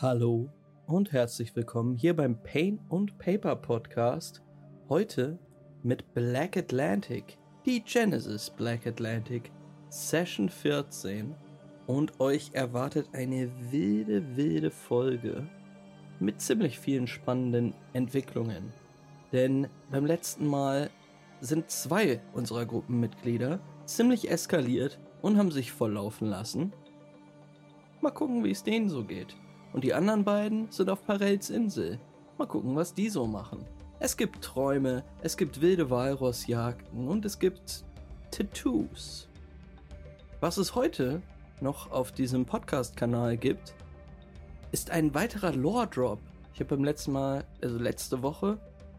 Hallo und herzlich willkommen hier beim Pain und Paper Podcast. Heute mit Black Atlantic, die Genesis Black Atlantic, Session 14. Und euch erwartet eine wilde, wilde Folge mit ziemlich vielen spannenden Entwicklungen. Denn beim letzten Mal sind zwei unserer Gruppenmitglieder ziemlich eskaliert und haben sich volllaufen lassen. Mal gucken, wie es denen so geht. Und die anderen beiden sind auf Parels Insel. Mal gucken, was die so machen. Es gibt Träume, es gibt wilde Walrossjagden und es gibt Tattoos. Was es heute noch auf diesem Podcast-Kanal gibt, ist ein weiterer Lore-Drop. Ich habe beim letzten Mal, also letzte Woche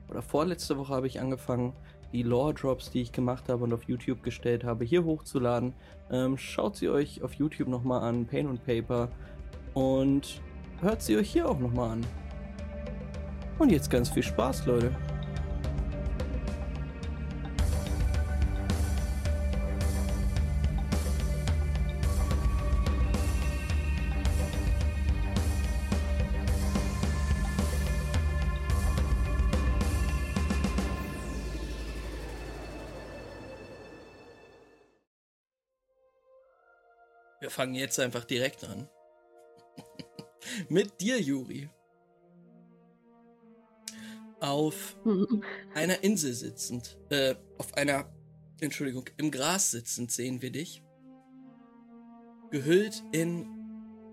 oder vorletzte Woche habe ich angefangen, die Lore-Drops, die ich gemacht habe und auf YouTube gestellt habe, hier hochzuladen. Ähm, schaut sie euch auf YouTube nochmal an, Pain und Paper. Und hört sie euch hier auch nochmal an. Und jetzt ganz viel Spaß, Leute. Wir fangen jetzt einfach direkt an. Mit dir, Juri. Auf einer Insel sitzend, äh, auf einer, Entschuldigung, im Gras sitzend sehen wir dich. Gehüllt in,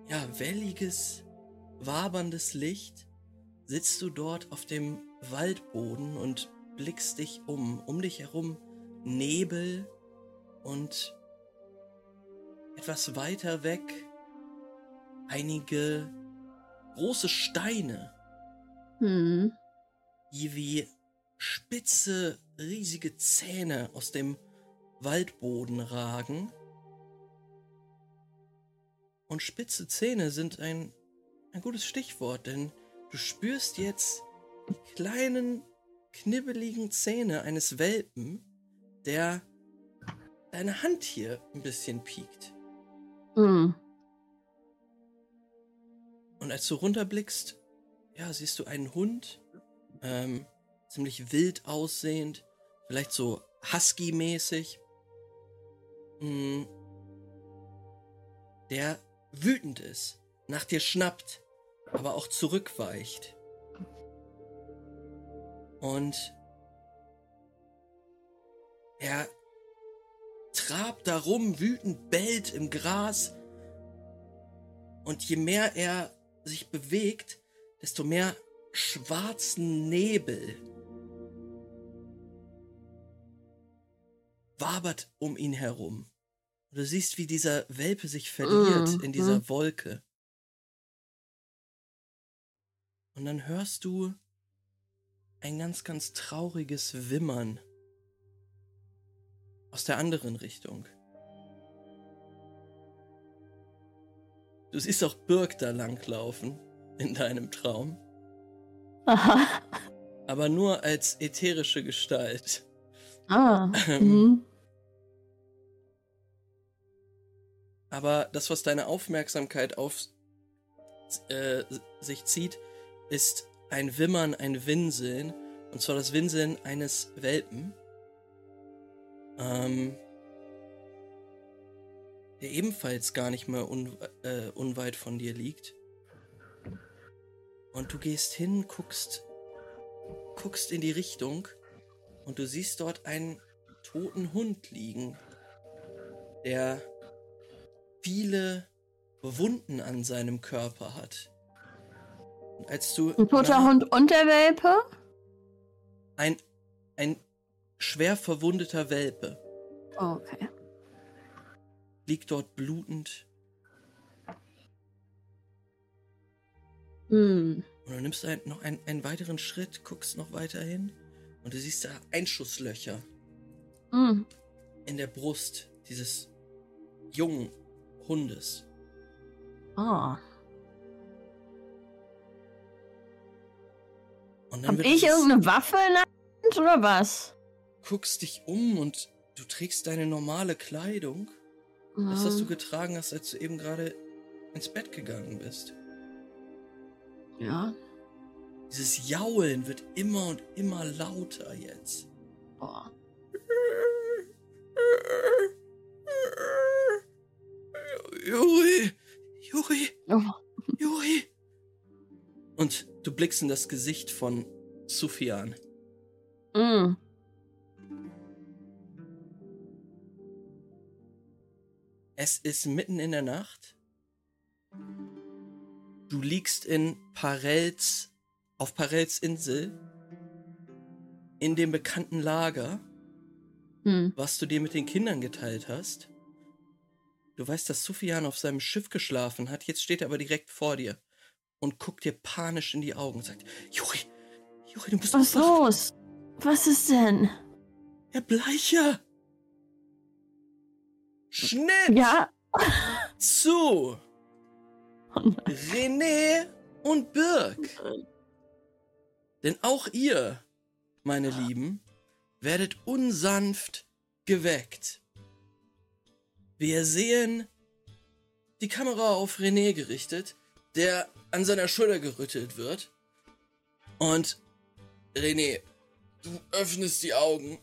ja, welliges, waberndes Licht, sitzt du dort auf dem Waldboden und blickst dich um. Um dich herum Nebel und etwas weiter weg einige große Steine, Hm. die wie spitze, riesige Zähne aus dem Waldboden ragen. Und spitze Zähne sind ein, ein gutes Stichwort, denn du spürst jetzt die kleinen, knibbeligen Zähne eines Welpen, der deine Hand hier ein bisschen piekt. Hm. Und als du runterblickst, ja, siehst du einen Hund, ähm, ziemlich wild aussehend, vielleicht so Husky-mäßig, mm, der wütend ist, nach dir schnappt, aber auch zurückweicht. Und er trabt darum, wütend bellt im Gras. Und je mehr er sich bewegt, desto mehr schwarzen Nebel wabert um ihn herum. Und du siehst, wie dieser Welpe sich verliert Mhm. in dieser Wolke. Und dann hörst du ein ganz, ganz trauriges Wimmern aus der anderen Richtung. Du siehst auch Birk da langlaufen in deinem Traum, Aha. aber nur als ätherische Gestalt. Ah. Ähm, Hm. Aber das, was deine Aufmerksamkeit auf äh, sich zieht, ist ein Wimmern, ein Winseln. Und zwar das Winseln eines Welpen. Ähm, der ebenfalls gar nicht mehr un äh, unweit von dir liegt. Und du gehst hin, guckst, guckst in die Richtung und du siehst dort einen toten Hund liegen, der viele Wunden an seinem Körper hat. Und als du Ein toter Hund und der Welpe? ein ein schwer verwundeter Welpe okay. Liegt dort blutend Hm. und du nimmst ein, noch ein, einen weiteren Schritt, guckst noch weiter hin und du siehst da Einschusslöcher Hm. in der Brust dieses jungen Hundes. Oh. Und dann Hab ich irgendeine Waffe in der Hand oder was? guckst dich um und du trägst deine normale Kleidung. Das, was du getragen hast, als du eben gerade ins Bett gegangen bist. Ja. Dieses Jaulen wird immer und immer lauter jetzt. Boah. Juri, Juri, Oh. Juri. Und du blickst in das Gesicht von Sufjan. Mm. Es ist mitten in der Nacht. Du liegst in Parels, auf Parels Insel, in dem bekannten Lager, Hm. was du dir mit den Kindern geteilt hast. Du weißt, dass Sufjan auf seinem Schiff geschlafen hat, jetzt steht er aber direkt vor dir und guckt dir panisch in die Augen und sagt, Juri, Juri, du bist Was wach. los? Was ist denn? Herr Bleicher! Schnitt Ja. zu Oh. René und Birk. Denn auch ihr, meine Lieben, werdet unsanft geweckt. Wir sehen die Kamera auf René gerichtet, der an seiner Schulter gerüttelt wird. Und René, du öffnest die Augen.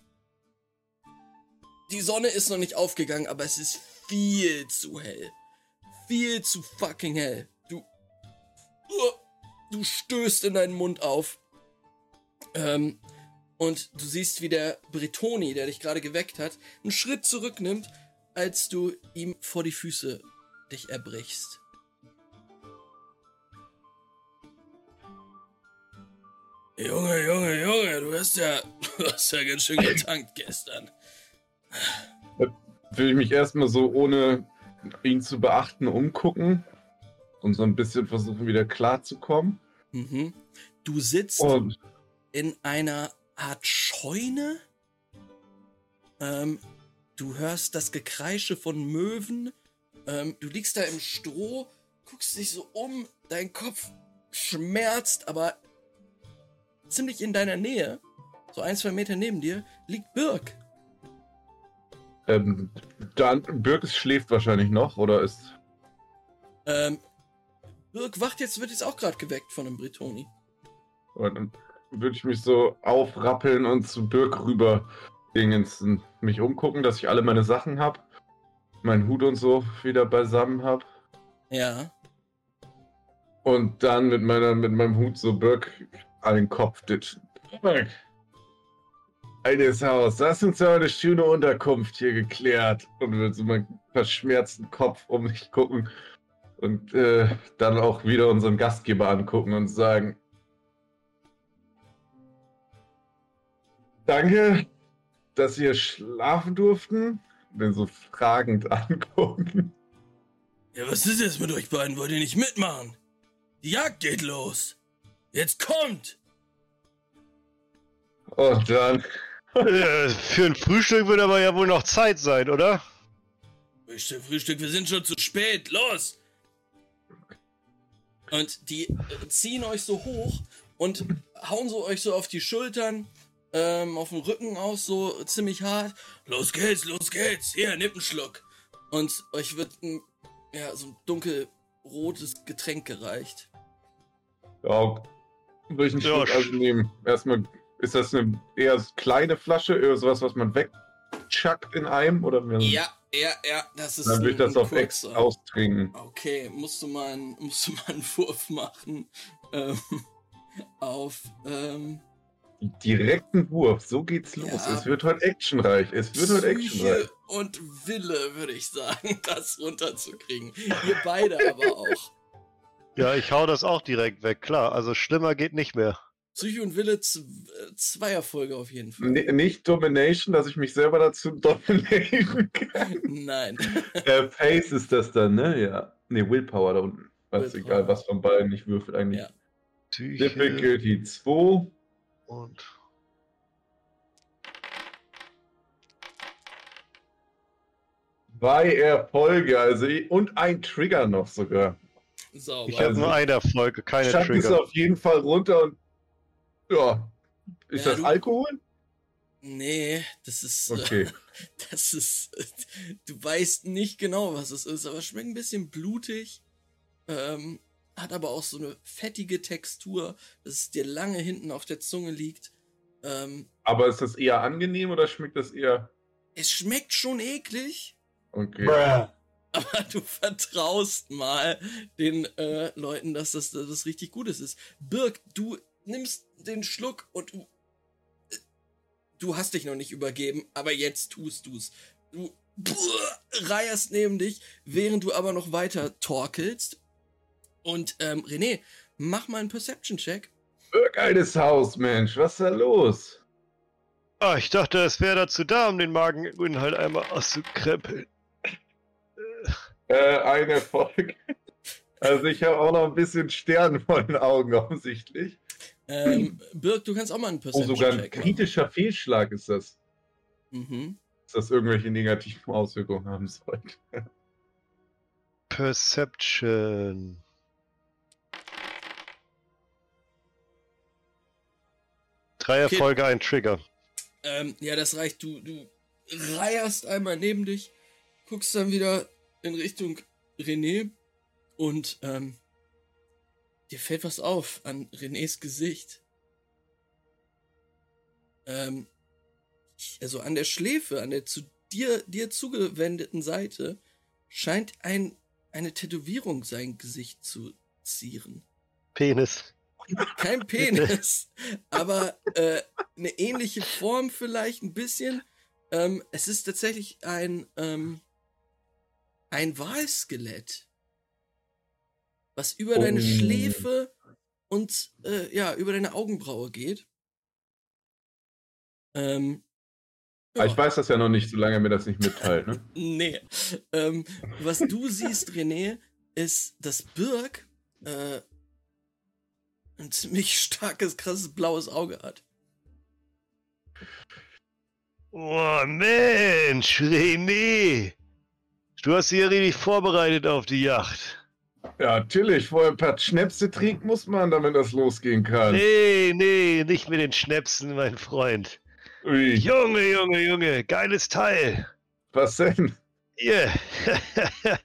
Die Sonne ist noch nicht aufgegangen, aber es ist viel zu hell. Viel zu fucking hell. Du. Du stößt in deinen Mund auf. Ähm, und du siehst, wie der Bretoni, der dich gerade geweckt hat, einen Schritt zurücknimmt, als du ihm vor die Füße dich erbrichst. Junge, Junge, Junge, du hast ja, du hast ja ganz schön getankt gestern. Will ich mich erstmal so ohne ihn zu beachten umgucken und so ein bisschen versuchen wieder klarzukommen. Mhm. Du sitzt Und in einer Art Scheune. Ähm, du hörst das Gekreische von Möwen. Ähm, du liegst da im Stroh, guckst dich so um, dein Kopf schmerzt, aber ziemlich in deiner Nähe, so ein, zwei Meter neben dir, liegt Birk. Ähm, dann, Birkes schläft wahrscheinlich noch oder ist. Ähm, Birk wacht jetzt, wird jetzt auch gerade geweckt von einem Bretoni. Oder dann würde ich mich so aufrappeln und zu Birk rüber dingens und mich umgucken, dass ich alle meine Sachen habe. Meinen Hut und so wieder beisammen habe. Ja. Und dann mit, meiner, mit meinem Hut so Birk an den Kopf ditchen. Birk! Eines Haus, das ist uns ja eine schöne Unterkunft hier geklärt. Und wird so meinen verschmerzten Kopf um mich gucken und äh, dann auch wieder unseren Gastgeber angucken und sagen: Danke, dass wir schlafen durften. Den so fragend angucken. Ja, was ist jetzt mit euch beiden? Wollt ihr nicht mitmachen? Die Jagd geht los. Jetzt kommt! Und dann Für ein Frühstück wird aber ja wohl noch Zeit sein, oder? Frühstück, Frühstück, wir sind schon zu spät. Los! Und die äh, ziehen euch so hoch und hauen so euch so auf die Schultern, ähm, auf den Rücken aus, so ziemlich hart. Los geht's, los geht's. Hier, nimm einen Schluck. Und euch wird ein, ja, so ein dunkelrotes Getränk gereicht. Ja, würde ich einen Ja, Schluck also nehmen. Erstmal, ist das eine eher kleine Flasche, eher sowas, was man wegchuckt in einem? Oder Ja, ja, ja, das ist Dann würde ich das auf Ex austrinken. Okay, musst du mal, einen- musst du mal einen Wurf machen. Ähm, auf, ähm, Direkten Wurf, so geht's los. Ja. Es wird heute actionreich. Es wird heute actionreich. Und Wille, würde ich sagen, das runterzukriegen. Ihr beide aber auch. Ja, ich hau das auch direkt weg, klar. Also schlimmer geht nicht mehr. Psyche und Wille, äh, zwei Erfolge auf jeden Fall. N nicht Domination, dass ich mich selber dazu dominieren kann. Nein. äh, Pace ist das dann, ne? Ja. Ne, Willpower da unten. Weiß Willpower. egal, was von beiden ich würfel eigentlich. Ja. Psyche Difficulty 2. und Zwei Erfolge, also ich- und ein Trigger noch sogar. Sauber. ich habe nur eine Erfolge, keine Schatten es Trigger. auf jeden Fall runter und ja. Ist Ja, das du- Alkohol? nee, das ist. äh, Okay. Das ist. Du weißt nicht genau, was es ist, aber es schmeckt ein bisschen blutig. Ähm, hat aber auch so eine fettige Textur, dass es dir lange hinten auf der Zunge liegt. Ähm, Aber ist das eher angenehm oder schmeckt das eher. es schmeckt schon eklig, Okay. aber du vertraust mal den äh, Leuten, dass das, dass das richtig Gutes ist. Birg, du nimmst den Schluck und du, äh, du hast dich noch nicht übergeben, aber jetzt tust du's. Du buah, reierst neben dich, während du aber noch weiter torkelst. Und ähm, René, mach mal einen Perception-Check. Geiles Haus, Mensch. Was ist da los? Ah, ich dachte, es wäre dazu da, um den Mageninhalt einmal auszukrempeln. Äh, ein Erfolg. Also ich habe auch noch ein bisschen Stern vor den Augen offensichtlich. Ähm, Birg, du kannst auch mal einen Oh, sogar ein kritischer Fehlschlag ist das. Mhm. Dass das irgendwelche negativen Auswirkungen haben sollte. Perception. Drei Okay. Erfolge, ein Trigger. Ähm, ja, das reicht. Du, du reierst einmal neben dich, guckst dann wieder in Richtung René und ähm, dir fällt was auf an Renés Gesicht. Ähm, also an der Schläfe, an der zu dir, dir zugewendeten Seite, scheint ein, eine Tätowierung sein Gesicht zu zieren. Penis. Kein Penis, aber äh, eine ähnliche Form vielleicht ein bisschen. Ähm, es ist tatsächlich ein ähm, ein Walskelett, was über deine Oh. Schläfe und äh, ja über deine Augenbraue geht. Ähm, Aber ich weiß das ja noch nicht, solange er mir das nicht mitteilt. Ne? Nee. Ähm, was du siehst, René, ist, dass Birk äh, ein ziemlich starkes, krasses blaues Auge hat. Oh Mensch, René. Du hast dich ja richtig vorbereitet auf die Yacht. Ja, natürlich. Vorher ein paar Schnäpse trinken muss man, damit das losgehen kann. Nee, nee, nicht mit den Schnäpsen, mein Freund. Ui, Junge, Junge, Junge, geiles Teil. was denn? Hier.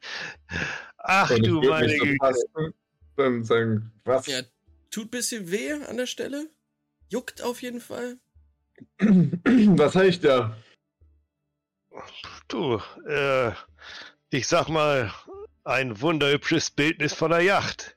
Ach Und ich du meine so Güte. fassen, Dann sagen, was? Ja, tut bisschen weh an der Stelle. Juckt auf jeden Fall. was habe ich da? Du, äh, ich sag mal, ein wunderhübsches Bildnis von der Yacht.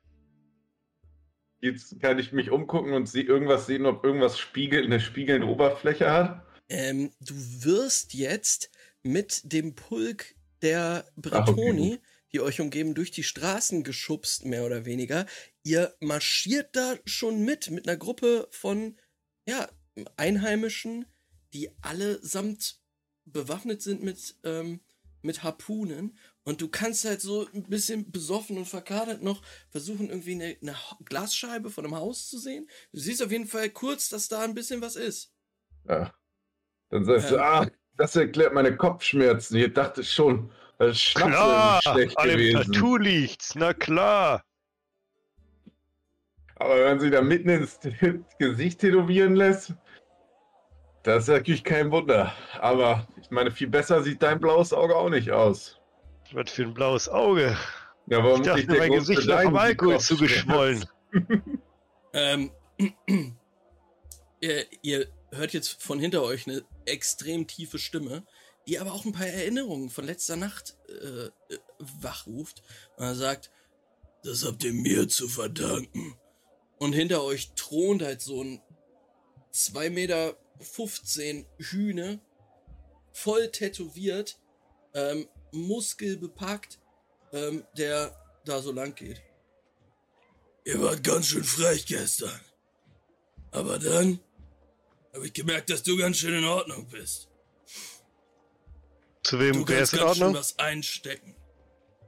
Jetzt kann ich mich umgucken und sie irgendwas sehen, ob irgendwas spiegelt, eine spiegelnde Oberfläche hat. Ähm, du wirst jetzt mit dem Pulk der Bretoni, die euch umgeben, durch die Straßen geschubst, mehr oder weniger. Ihr marschiert da schon mit, mit einer Gruppe von, ja, Einheimischen, die allesamt bewaffnet sind mit, ähm, mit Harpunen. Und du kannst halt so ein bisschen besoffen und verkadert noch versuchen, irgendwie eine, eine Glasscheibe von einem Haus zu sehen. Du siehst auf jeden Fall kurz, dass da ein bisschen was ist. Ja. Dann sagst du, Ja. ah, das erklärt meine Kopfschmerzen. Ich dachte schon, das Schnaps Klar, ist schlecht an dem gewesen. Tattoo liegt's, na klar. Aber wenn sie da mitten ins Gesicht tätowieren lässt, das ist natürlich kein Wunder. Aber ich meine, viel besser sieht dein blaues Auge auch nicht aus. Was für ein blaues Auge. Ja, warum Ich dachte, der mein Gesicht wäre vom Alkohol zugeschwollen. Ähm, ihr, ihr hört jetzt von hinter euch eine extrem tiefe Stimme, die aber auch ein paar Erinnerungen von letzter Nacht äh, äh, wachruft. Und er sagt, das habt ihr mir zu verdanken. Und hinter euch thront halt so ein 2,15 Meter Hühne, voll tätowiert, ähm, muskelbepackt, ähm, der da so lang geht. Ihr wart ganz schön frech gestern. Aber dann habe ich gemerkt, dass du ganz schön in Ordnung bist. Zu Du wem wer kannst ist in ganz schön Ordnung? was einstecken.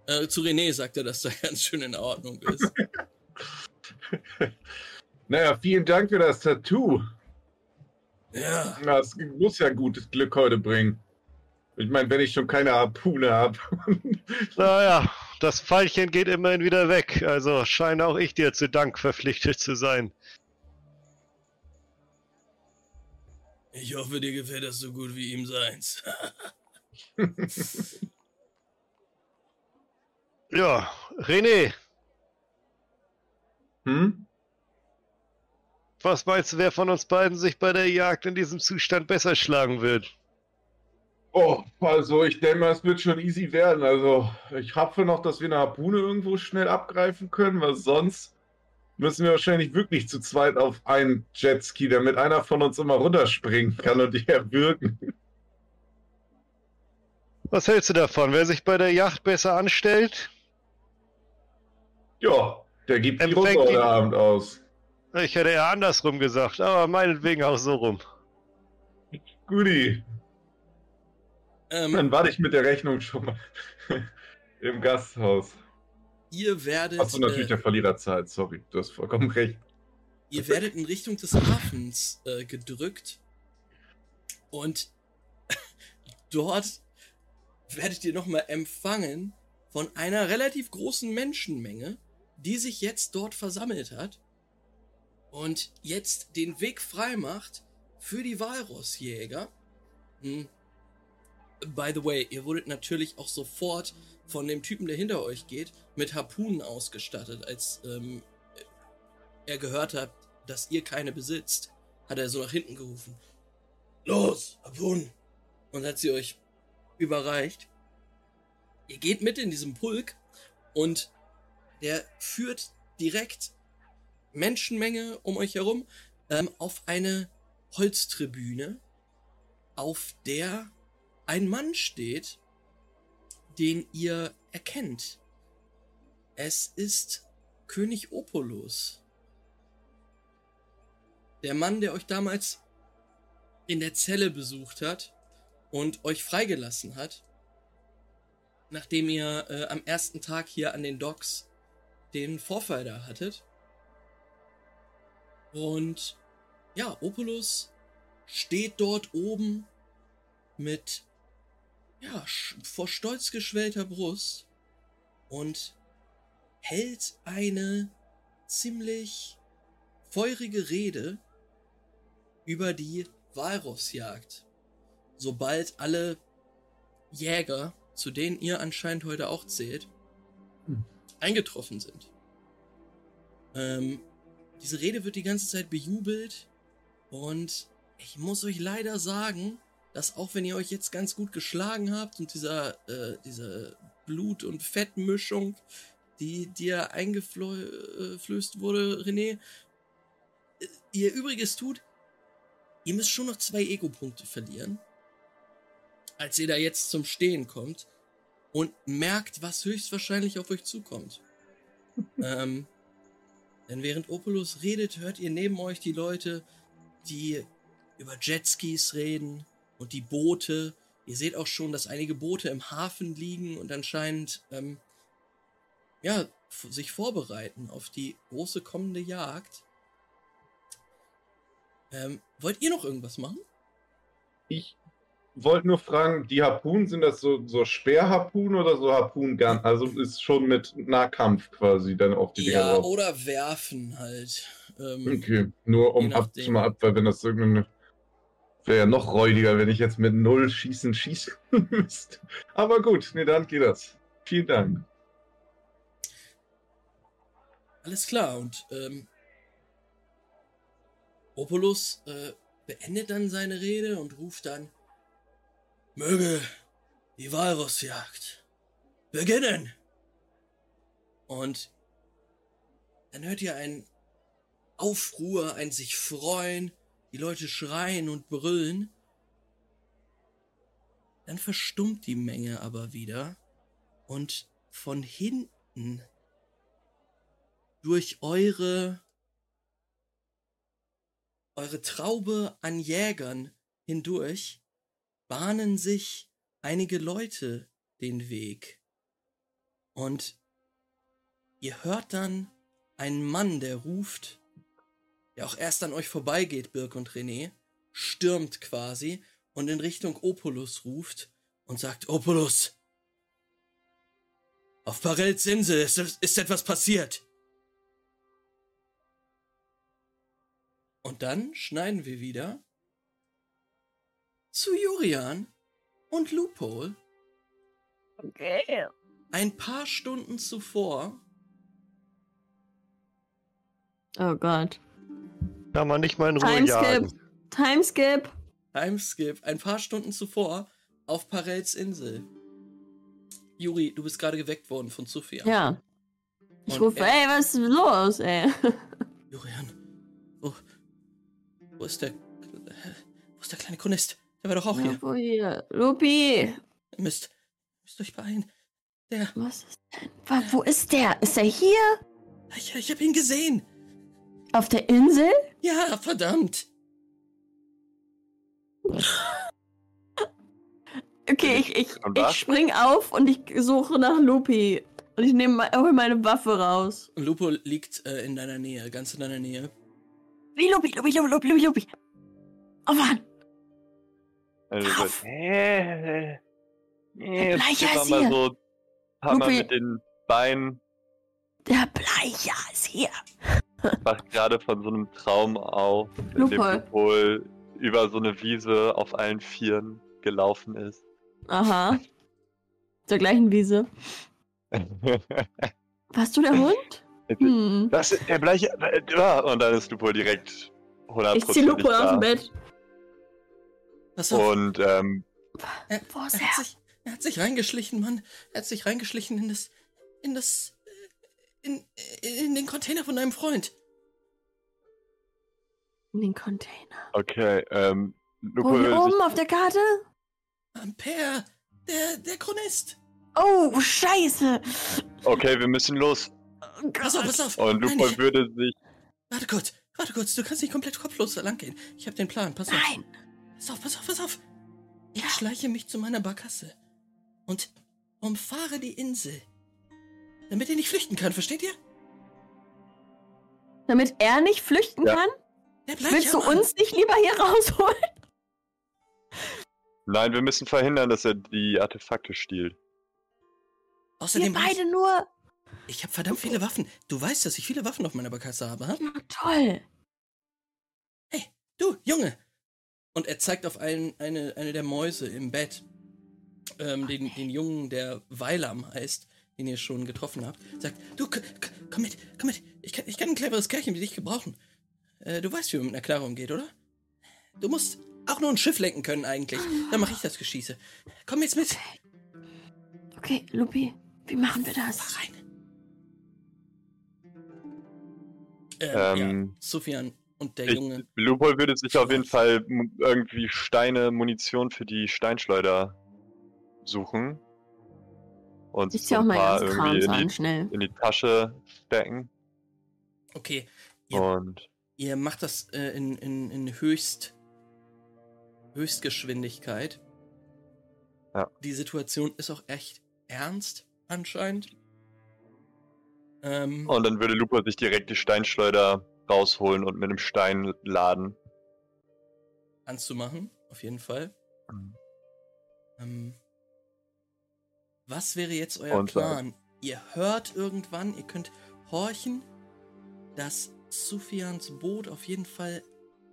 Äh, zu René sagt er, dass er ganz schön in Ordnung ist. Naja, vielen Dank für das Tattoo. ja, Das muss ja gutes Glück heute bringen. Ich meine, wenn ich schon keine Harpune habe. Naja, das Pfeilchen geht immerhin wieder weg. Also scheine auch ich dir zu Dank verpflichtet zu sein. ich hoffe, dir gefällt das so gut wie ihm seins. Ja, René, Hm? Was meinst du, wer von uns beiden sich bei der Jagd in diesem Zustand besser schlagen wird? Oh, also ich denke mal, es wird schon easy werden. Also ich hoffe noch, dass wir eine Harpune irgendwo schnell abgreifen können, weil sonst müssen wir wahrscheinlich wirklich zu zweit auf einen Jetski, damit einer von uns immer runterspringen kann und die erwürgen. Was hältst du davon? Wer sich bei der Yacht besser anstellt? Ja, der gibt die Runde heute Abend aus. Ich hätte eher andersrum gesagt, aber meinetwegen auch so rum. Guti, Ähm, dann warte ich mit der Rechnung schon mal im Gasthaus. ihr werdet, Achso, natürlich äh, der Verlierer zahlt, sorry, du hast vollkommen recht. ihr werdet in Richtung des Hafens äh, gedrückt und dort werdet ihr nochmal empfangen von einer relativ großen Menschenmenge, die sich jetzt dort versammelt hat und jetzt den Weg frei macht für die Walrossjäger. Hm. By the way, ihr wurdet natürlich auch sofort von dem Typen, der hinter euch geht, mit Harpunen ausgestattet. Als ähm, er gehört hat, dass ihr keine besitzt, hat er so nach hinten gerufen. Los, Harpunen! Und hat sie euch überreicht. Ihr geht mit in diesem Pulk und der führt direkt Menschenmenge um euch herum ähm, auf eine Holztribüne, auf der ein Mann steht, den ihr erkennt. Es ist König Opolus. Der Mann, der euch damals in der Zelle besucht hat und euch freigelassen hat, nachdem ihr äh, am ersten Tag hier an den Docks den Vorfall da hattet. Und ja, Opulus steht dort oben mit ja, vor stolz geschwellter Brust und hält eine ziemlich feurige Rede über die Walrossjagd. Sobald alle Jäger, zu denen ihr anscheinend heute auch zählt, Hm. eingetroffen sind. Ähm, diese Rede wird die ganze Zeit bejubelt und ich muss euch leider sagen, dass auch wenn ihr euch jetzt ganz gut geschlagen habt und dieser, äh, diese Blut- und Fettmischung, die dir eingeflößt wurde, René, äh, ihr Übriges tut, ihr müsst schon noch zwei Ego-Punkte verlieren, als ihr da jetzt zum Stehen kommt und merkt, was höchstwahrscheinlich auf euch zukommt. ähm, denn während Opulus redet, hört ihr neben euch die Leute, die über Jetskis reden und die Boote. Ihr seht auch schon, dass einige Boote im Hafen liegen und anscheinend ähm, ja, sich vorbereiten auf die große kommende Jagd. Ähm, wollt ihr noch irgendwas machen? Ich wollte nur fragen, die Harpunen, sind das so, so Speerharpunen oder so Harpungun? Also ist schon mit Nahkampf quasi dann auf die Dinger Ja, oder werfen halt. Ähm, Okay, nur um ab, schon mal ab, weil wenn das irgendeine. Wäre ja noch räudiger, wenn ich jetzt mit null schießen schießen müsste. Aber gut, nee, dann geht das. Vielen Dank. Alles klar, und ähm, Opulus äh, beendet dann seine Rede und ruft dann: Möge die Walrossjagd beginnen! Und dann hört ihr ein Aufruhr, ein sich freuen, die Leute schreien und brüllen. Dann verstummt die Menge aber wieder und von hinten durch eure eure Traube an Jägern hindurch bahnen sich einige Leute den Weg. Und ihr hört dann einen Mann, der ruft, der auch erst an euch vorbeigeht, Birk und René, stürmt quasi und in Richtung Opulus ruft und sagt, Opulus, auf Parels Insel ist, ist etwas passiert. Und dann schneiden wir wieder zu Jurian und Loophole. Okay. Ein paar Stunden zuvor Oh Gott. Kann man nicht mal in Ruhe Timeskip. jagen. Timeskip. Timeskip, ein paar Stunden zuvor auf Parels Insel. Juri, du bist gerade geweckt worden von Sophia. Ja. Ich Und rufe, er- ey, was ist los, ey? Jurian, wo, wo ist der, wo ist der kleine Chronist? Der war doch auch hier. Wo hier? Lupi. Ihr müsst, müsst euch beeilen. Der, Was ist denn? Wo ist der? Ist er hier? ich, ich habe ihn gesehen. Auf der Insel? Ja, verdammt. Okay, ich, ich, ich was? spring auf und ich suche nach Lupi. Und ich nehme hol meine Waffe raus. Und Lupo liegt äh, in deiner Nähe, ganz in deiner Nähe. Wie Lupi, Lupi, Lupi, Lupi, Lupi, Lupi. Oh Mann. Also so, Lauf. äh, äh, jetzt Bleicher ist hier. so Mal Lupi. mit den Beinen, Der Bleicher ist hier. Wacht gerade von so einem Traum auf, in dem. Lupol über so eine Wiese auf allen Vieren gelaufen ist. Aha. Zur gleichen Wiese. Warst du der Hund? Hm. Das ist der Bleiche. äh, ja, Und dann ist Lupol direkt 100% Ich zieh Lupo aus dem Bett. Und ähm, Er, er, er? hat sich, er hat sich reingeschlichen, Mann. Er hat sich reingeschlichen in das. in das. Äh, in, in den Container von deinem Freund. In den Container. okay, ähm, Wo Lupol hier will oben auf der Karte? Ampere, der, der Chronist. Oh, scheiße. okay, wir müssen los. Oh Pass auf, pass auf. Und Nein, ich, würde sich warte kurz, warte kurz. Du kannst nicht komplett kopflos da lang gehen. Ich habe den Plan. Pass auf. Nein. Pass auf, pass auf, pass auf. Ich Ja. schleiche mich zu meiner Barkasse und umfahre die Insel. Damit er nicht flüchten kann, versteht ihr? Damit er nicht flüchten Ja. kann? Willst ja du uns nicht lieber hier rausholen? Nein, wir müssen verhindern, dass er die Artefakte stiehlt. Wir Außerdem, ich, beide nur. ich habe verdammt viele Waffen. Du weißt, dass ich viele Waffen auf meiner Barkasse habe, ha? Na toll. Hey, du, Junge! Und er zeigt auf einen, eine, eine der Mäuse im Bett. Ähm, den, den Jungen, der Weilam heißt, den ihr schon getroffen habt. Sagt, du, komm mit, komm mit. Ich kann, ich kann ein cleveres Kerlchen wie dich gebrauchen. Äh, du weißt, wie man mit einer Knarre umgeht, oder? Du musst auch nur ein Schiff lenken können eigentlich. Dann mache ich das Geschieße. Komm jetzt mit. Okay, Lupi, wie machen wir das? Fahr rein. Ähm, ja, Sofian und der Ich, Junge. Lupol würde sich auf jeden Fall irgendwie Steine, Munition für die Steinschleuder suchen. Und Ich so auch ein mal paar irgendwie in an, die, schnell. in die Tasche stecken. Okay, Ja. Und Ihr macht das äh, in, in, in Höchst, Höchstgeschwindigkeit. Ja. Die Situation ist auch echt ernst, anscheinend. Ähm, Und dann würde Lupo sich direkt die Steinschleuder rausholen und mit einem Stein laden. anzumachen, auf jeden Fall. Mhm. Ähm, was wäre jetzt euer Und, Plan? Ihr hört irgendwann, ihr könnt horchen, dass Sufians Boot auf jeden Fall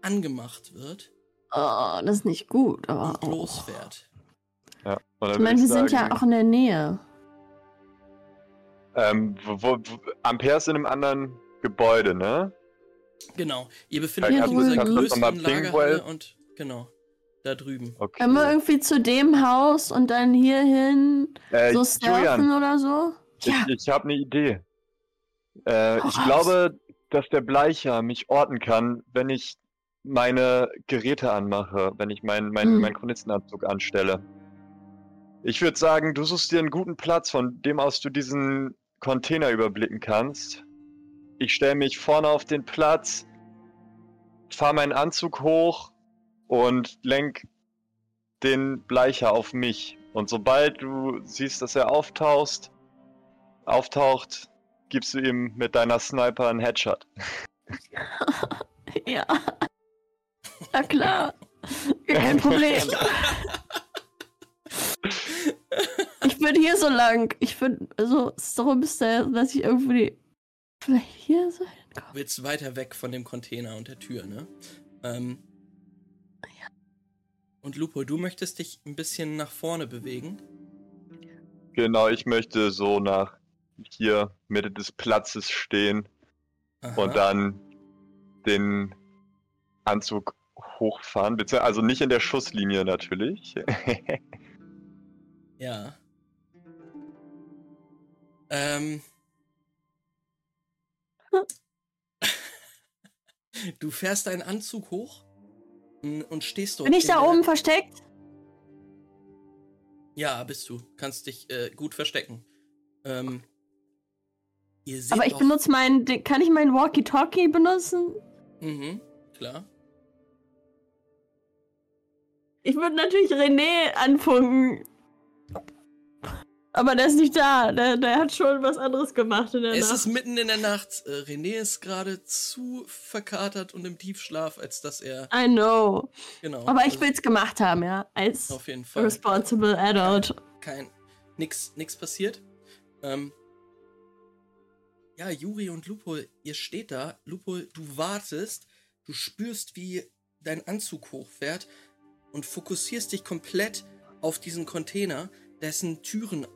angemacht wird Oh, das ist nicht gut, aber und auch. losfährt. Ja. Dann Ich meine, wir sind ja auch in der Nähe. Ähm, wo, wo, Ampere ist in einem anderen Gebäude, ne? Genau. Ihr befindet euch in dieser größten Lagerhalle und genau, da drüben. Okay. Können wir irgendwie zu dem Haus und dann hier hin äh, so surfen oder so? Ja, Ich, ich habe eine Idee. Äh, ich raus. glaube, dass der Bleicher mich orten kann, wenn ich meine Geräte anmache, wenn ich meinen mein, Hm. meinen Chronistenanzug anstelle. Ich würde sagen, du suchst dir einen guten Platz, von dem aus du diesen Container überblicken kannst. Ich stelle mich vorne auf den Platz, fahre meinen Anzug hoch und lenk den Bleicher auf mich. Und sobald du siehst, dass er auftauchst, auftaucht, gibst du ihm mit deiner Sniper einen Headshot. ja. Na klar. Kein Problem. Ich bin hier so lang. Ich bin so, so bis der, dass ich irgendwie vielleicht hier so hinkomme. Willst weiter weg von dem Container und der Tür, ne? Ähm, und Lupo, du möchtest dich ein bisschen nach vorne bewegen. Genau, ich möchte so nach hier Mitte des Platzes stehen Aha. und dann den Anzug hochfahren, beziehungsweise also nicht in der Schusslinie natürlich. Ja. Ähm. Du fährst deinen Anzug hoch und stehst dort. Bin ich da oben versteckt? Ja, bist du. Kannst dich äh, gut verstecken. Ähm, Aber ich benutze meinen. Kann ich meinen Walkie-Talkie benutzen? Mhm, klar. Ich würde natürlich René anfunken. Aber der ist nicht da. Der, der hat schon was anderes gemacht in der Es Nacht. ist mitten in der Nacht. Äh, René ist gerade zu verkatert und im Tiefschlaf, als dass er. I know. Genau. Aber ich also will's gemacht haben, ja. Als Auf jeden Fall. responsible adult. kein nix, nix passiert. Ähm, ja, Juri und Lupo, ihr steht da. Lupo, du wartest, du spürst, wie dein Anzug hochfährt und fokussierst dich komplett auf diesen Container, dessen Türen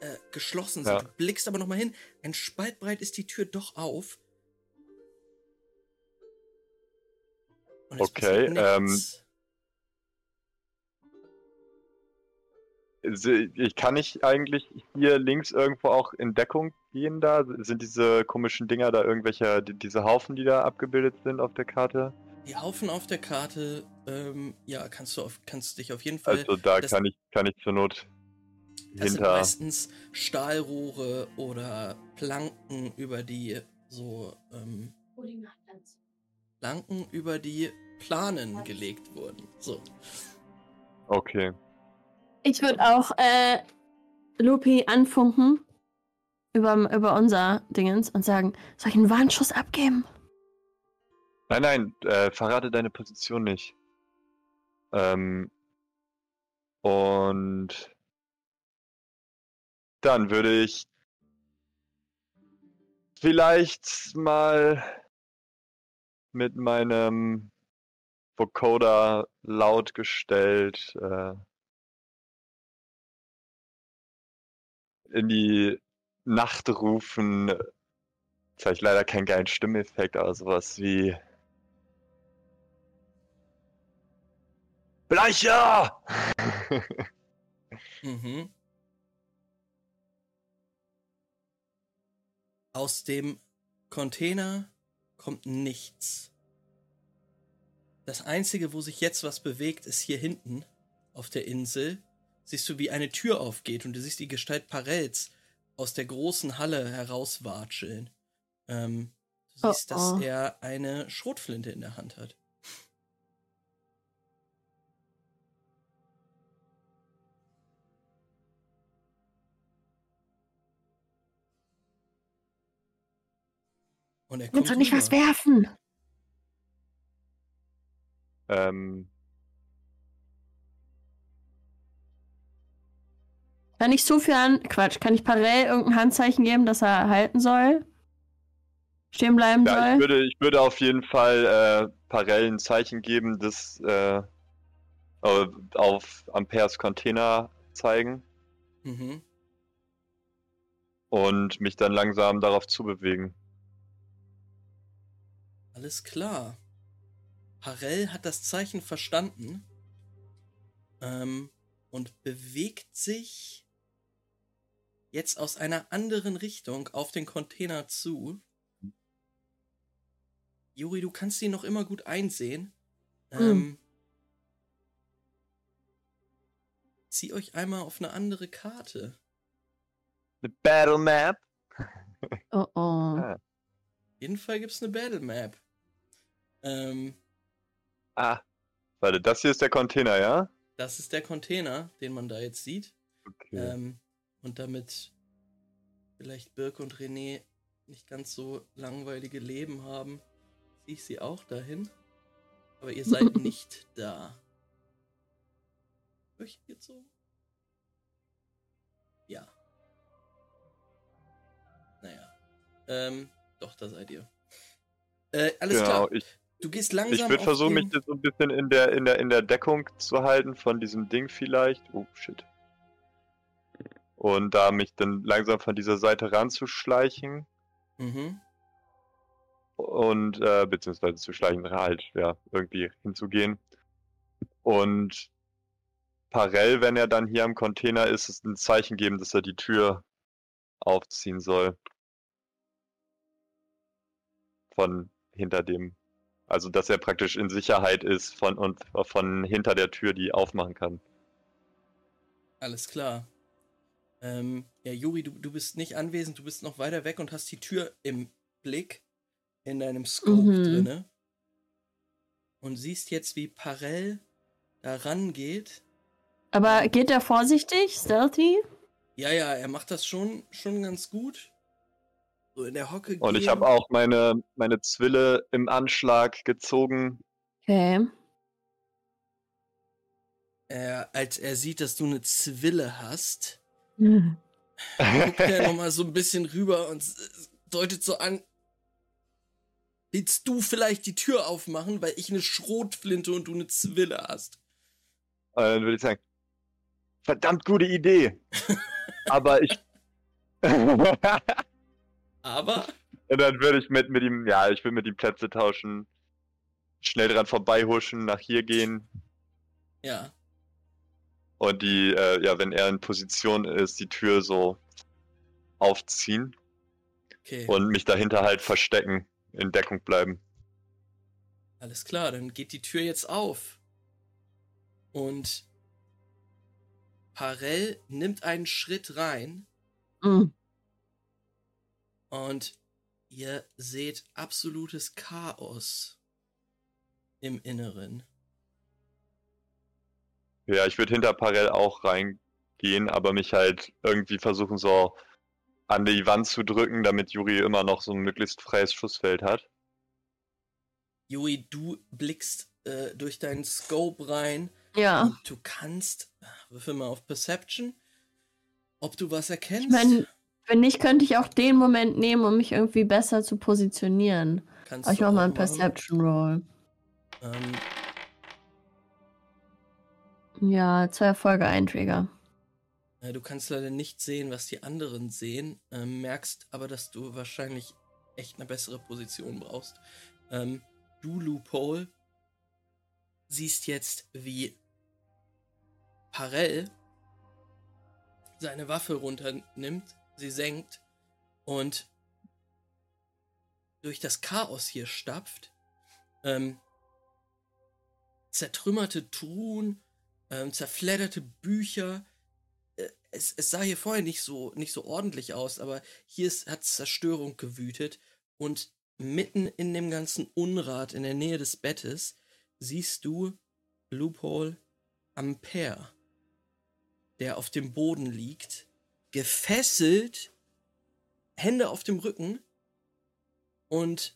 äh, geschlossen sind. Ja. Du blickst aber noch mal hin. Ein Spalt breit ist die Tür doch auf. Okay, ähm, Ich kann nicht eigentlich hier links irgendwo auch in Deckung gehen da? Sind diese komischen Dinger da irgendwelche, die, diese Haufen, die da abgebildet sind auf der Karte? Die Haufen auf der Karte, ähm, ja, kannst du auf, kannst dich auf jeden Fall. Also da kann ich, kann ich zur Not das sind hinter. meistens Stahlrohre oder Planken über die so ähm, Planken über die Planen gelegt wurden. So. Okay. Ich würde auch äh, Lupi anfunken über, über unser Dingens und sagen, soll ich einen Warnschuss abgeben? Nein, nein, äh, verrate deine Position nicht. Ähm, und dann würde ich vielleicht mal mit meinem Vocoder laut gestellt äh, in die Nacht rufen. Ich leider keinen geilen Stimmeffekt, aber sowas wie Bleicher! Mhm. Aus dem Container kommt nichts. Das Einzige, wo sich jetzt was bewegt, ist hier hinten auf der Insel. Siehst du, wie eine Tür aufgeht und du siehst die Gestalt Parels aus der großen Halle herauswatscheln. Ähm, du Oh, siehst, dass oh. er eine Schrotflinte in der Hand hat. Und er kommt Willst du nicht was werfen? ähm, Kann ich so viel an. Quatsch, kann ich Parell irgendein Handzeichen geben, dass er halten soll? Stehen bleiben ja, ich soll? würde, ich würde auf jeden Fall äh, Parell ein Zeichen geben, das äh, äh, auf Amperes Container zeigen Mhm. und mich dann langsam darauf zubewegen. Alles klar. Harel hat das Zeichen verstanden ähm, und bewegt sich jetzt aus einer anderen Richtung auf den Container zu. Juri, du kannst ihn noch immer gut einsehen. Ähm, Zieh euch einmal auf eine andere Karte. Eine Battle Map? Oh oh. Ah. Auf jeden Fall gibt es eine Battle Map. Ähm, Ah, warte, das hier ist der Container, ja? das ist der Container, den man da jetzt sieht. Okay. Ähm, und damit vielleicht Birk und René nicht ganz so langweilige Leben haben, ziehe ich sie auch dahin. Aber ihr seid nicht da. So? Ja. Naja. Ähm, doch, da seid ihr. Äh, alles genau, klar. ich, Du gehst ich langsam würde auf versuchen, mich jetzt so ein bisschen in der, in, der, in der Deckung zu halten von diesem Ding vielleicht. Oh, shit. Und da mich dann langsam von dieser Seite ranzuschleichen. Mhm. und äh, beziehungsweise zu schleichen halt, ja, irgendwie hinzugehen. Und Parell, wenn er dann hier am Container ist, ist ein Zeichen geben, dass er die Tür aufziehen soll. Von hinter dem. Also dass er praktisch in Sicherheit ist von und von hinter der Tür, die aufmachen kann. Alles klar. Ähm, ja, Juri, du, du bist nicht anwesend, du bist noch weiter weg und hast die Tür im Blick in deinem Scope Mhm. drinne. Und siehst jetzt, wie Parell da rangeht. Aber geht er vorsichtig, stealthy? Ja, ja, er macht das schon, schon ganz gut. So in der Hocke Und ich habe auch meine, meine Zwille im Anschlag gezogen. Okay. Er, als er sieht, dass du eine Zwille hast, Hm. guckt er nochmal so ein bisschen rüber und deutet so an. Willst du vielleicht die Tür aufmachen, weil ich eine Schrotflinte und du eine Zwille hast? Und dann würde ich sagen, verdammt gute Idee. Aber ich. Aber Und dann würde ich mit, mit ihm, ja, ich will mit ihm Plätze tauschen, schnell dran vorbeihuschen, nach hier gehen ja, und die, äh, ja, wenn er in Position ist, die Tür so aufziehen okay. und mich dahinter halt verstecken, in Deckung bleiben. Alles klar, dann geht die Tür jetzt auf. Und Parell nimmt einen Schritt rein Hm. Und ihr seht absolutes Chaos im Inneren. Ja, ich würde hinter Parell auch reingehen, aber mich halt irgendwie versuchen, so an die Wand zu drücken, damit Juri immer noch so ein möglichst freies Schussfeld hat. Jui, du blickst äh, durch deinen Scope rein Ja. und du kannst, würfel mal auf Perception, ob du was erkennst. Ich meine, wenn nicht, könnte ich auch den Moment nehmen, um mich irgendwie besser zu positionieren. kannst Aber ich du mach mal einen. Perception Roll. Ähm, Ja, zwei Erfolge, ein Trigger. Äh, Du kannst leider nicht sehen, was die anderen sehen, ähm, merkst aber, dass du wahrscheinlich echt eine bessere Position brauchst. Ähm, du, Loophole, siehst jetzt, wie Parell seine Waffe runternimmt, sie senkt und durch das Chaos hier stapft. Ähm, zertrümmerte Truhen, ähm, zerfledderte Bücher, äh, es, es sah hier vorher nicht so, nicht so ordentlich aus, aber hier hat Zerstörung gewütet und mitten in dem ganzen Unrat in der Nähe des Bettes siehst du Loophole Ampere, der auf dem Boden liegt, gefesselt, Hände auf dem Rücken und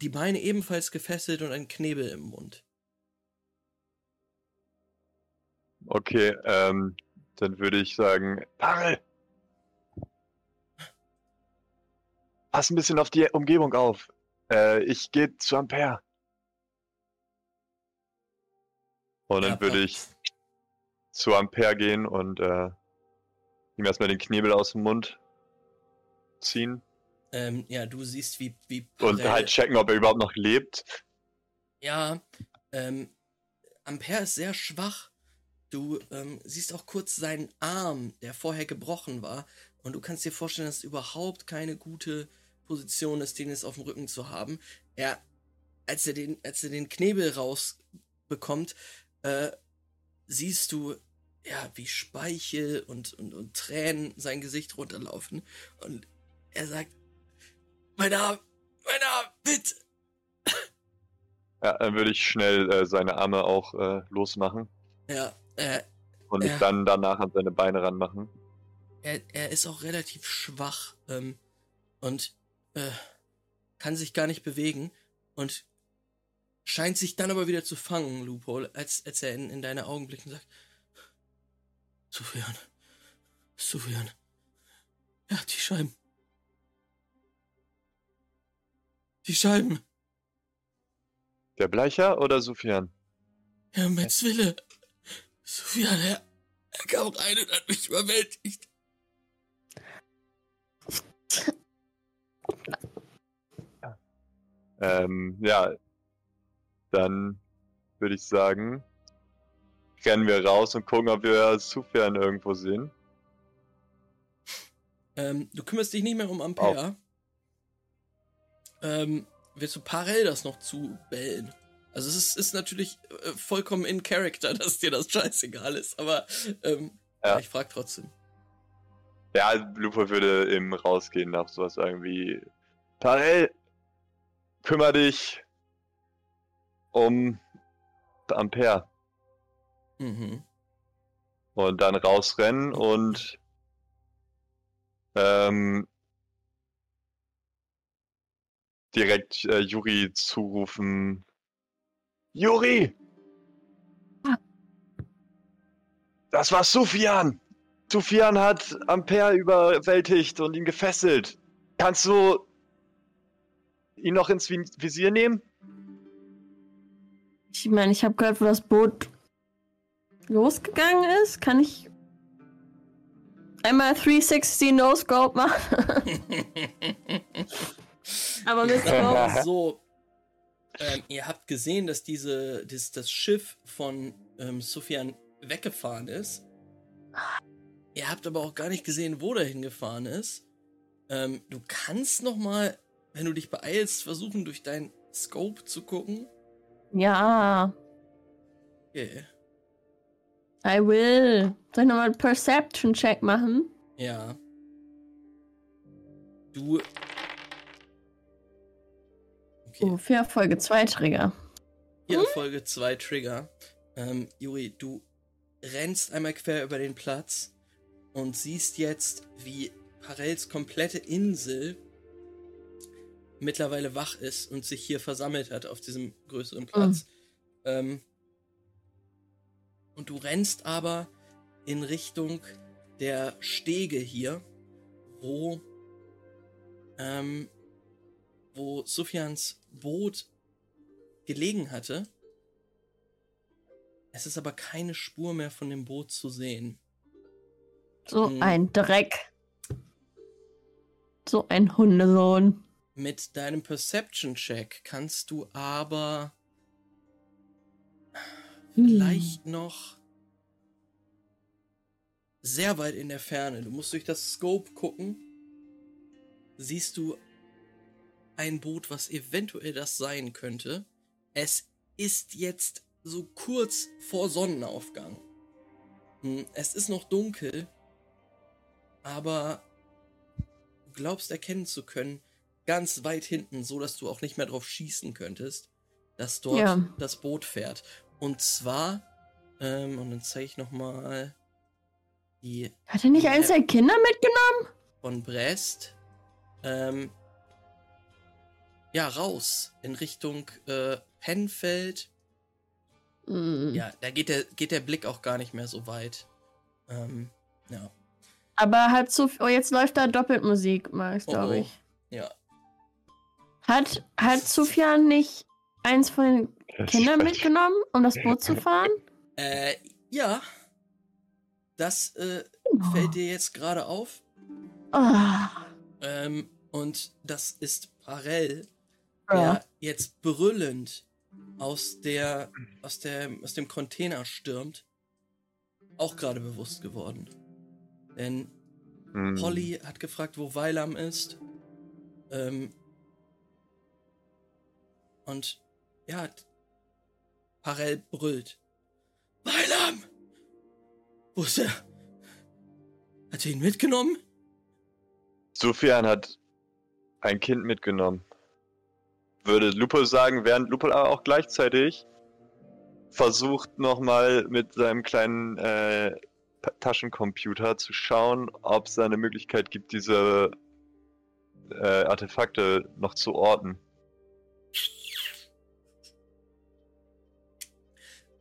die Beine ebenfalls gefesselt und ein Knebel im Mund. Okay, ähm, dann würde ich sagen, Parel! Pass ein bisschen auf die Umgebung auf. Äh, ich gehe zu Ampere. Und dann Ja, würde ich zu Ampere gehen und äh, ihm erstmal den Knebel aus dem Mund ziehen Ähm, ja, du siehst, wie, wie und halt checken, ob er überhaupt noch lebt. Ja, ähm, Ampere ist sehr schwach. Du ähm, siehst auch kurz seinen Arm, der vorher gebrochen war. Und du kannst dir vorstellen, dass es überhaupt keine gute Position ist, den jetzt auf dem Rücken zu haben. Er, als er den, als er den Knebel rausbekommt, äh, siehst du, ja, wie Speichel und, und, und Tränen sein Gesicht runterlaufen. Und er sagt, mein Arm, mein Arm, bitte. Ja, dann würde ich schnell äh, seine Arme auch äh, losmachen Ja, äh, und mich dann danach an seine Beine ranmachen. er, er ist auch relativ schwach ähm, und äh, kann sich gar nicht bewegen und scheint sich dann aber wieder zu fangen, Loophole, als, als er in, in deine Augen blickt und sagt, Sufjan, Sufjan, ja, die Scheiben. Die Scheiben, Der Bleicher oder Sufjan? ja, mein Zwille. Sufjan, er, er kam rein und hat mich überwältigt. Ähm, ja, dann würde ich sagen, rennen wir raus und gucken, ob wir Sufjan irgendwo sehen. Ähm, du kümmerst dich nicht mehr um Ampere. Ähm, willst du parallel das noch zubellen? Also es ist, ist natürlich äh, vollkommen in Character, dass dir das scheißegal ist, aber ähm, Ja. ich frag trotzdem. Ja, Lupo würde eben rausgehen nach sowas irgendwie. Parell, kümmer dich um Ampere. Mhm. Und dann rausrennen und ähm, direkt äh, Juri zurufen. Juri! Ah. Das war Sufjan! Sufjan hat Ampere überwältigt und ihn gefesselt. Kannst du ihn noch ins Vi- Visier nehmen? Ich meine, ich habe gehört, wo das Boot losgegangen ist. Kann ich einmal 360 No-Scope machen? Aber mit Scope. so, ähm, ihr habt gesehen, dass diese, das, das Schiff von ähm, Sufjan weggefahren ist. Ihr habt aber auch gar nicht gesehen, wo der hingefahren ist. Ähm, du kannst noch mal, wenn du dich beeilst, versuchen, durch dein Scope zu gucken. Ja, Okay. I will. Soll ich nochmal einen Perception-Check machen? Ja. Du. Okay. Oh, für Folge 2 Trigger. Hier Folge 2 Trigger. Ähm, Juri, du rennst einmal quer über den Platz und siehst jetzt, wie Parels komplette Insel mittlerweile wach ist und sich hier versammelt hat auf diesem größeren Platz. Ähm, und du rennst aber in Richtung der Stege hier, wo, ähm, wo Sufjans Boot gelegen hatte. Es ist aber keine Spur mehr von dem Boot zu sehen. So Mhm. ein Dreck. So ein Hundesohn. Mit deinem Perception-Check kannst du aber Hm. Vielleicht noch sehr weit in der Ferne. Du musst durch das Scope gucken. Siehst du ein Boot, was eventuell das sein könnte. Es ist jetzt so kurz vor Sonnenaufgang. Hm, Es ist noch dunkel, aber du glaubst erkennen zu können, ganz weit hinten, so dass du auch nicht mehr drauf schießen könntest, dass dort Ja. das Boot fährt. Und zwar, ähm, und dann zeige ich nochmal die Hat er nicht eins der Kinder mitgenommen? von Brest, ähm, ja, raus in Richtung äh, Pennfeld. Hm. Ja, da geht der, geht der Blick auch gar nicht mehr so weit. Ähm, ja. Aber hat so. Oh, jetzt läuft da Doppeltmusik, Max, Oh, glaube oh. ich. Ja. Hat, hat Sufjan nicht eins von den Kindern mitgenommen, um das Boot zu fahren? Äh, ja. Das äh, Oh. fällt dir jetzt gerade auf. Ah. Ähm, und das ist Parell, Ja. der jetzt brüllend aus der, aus der, aus dem Container stürmt. Auch gerade bewusst geworden. Denn Hm. Polly hat gefragt, wo Weilam ist. Ähm, und ja, Parell brüllt. Weilam! Wo ist er? Hat er ihn mitgenommen? Sufjan hat ein Kind mitgenommen. Würde Lupo sagen, während Lupo aber auch gleichzeitig versucht nochmal mit seinem kleinen äh, Taschencomputer zu schauen, ob es eine Möglichkeit gibt, diese äh, Artefakte noch zu orten.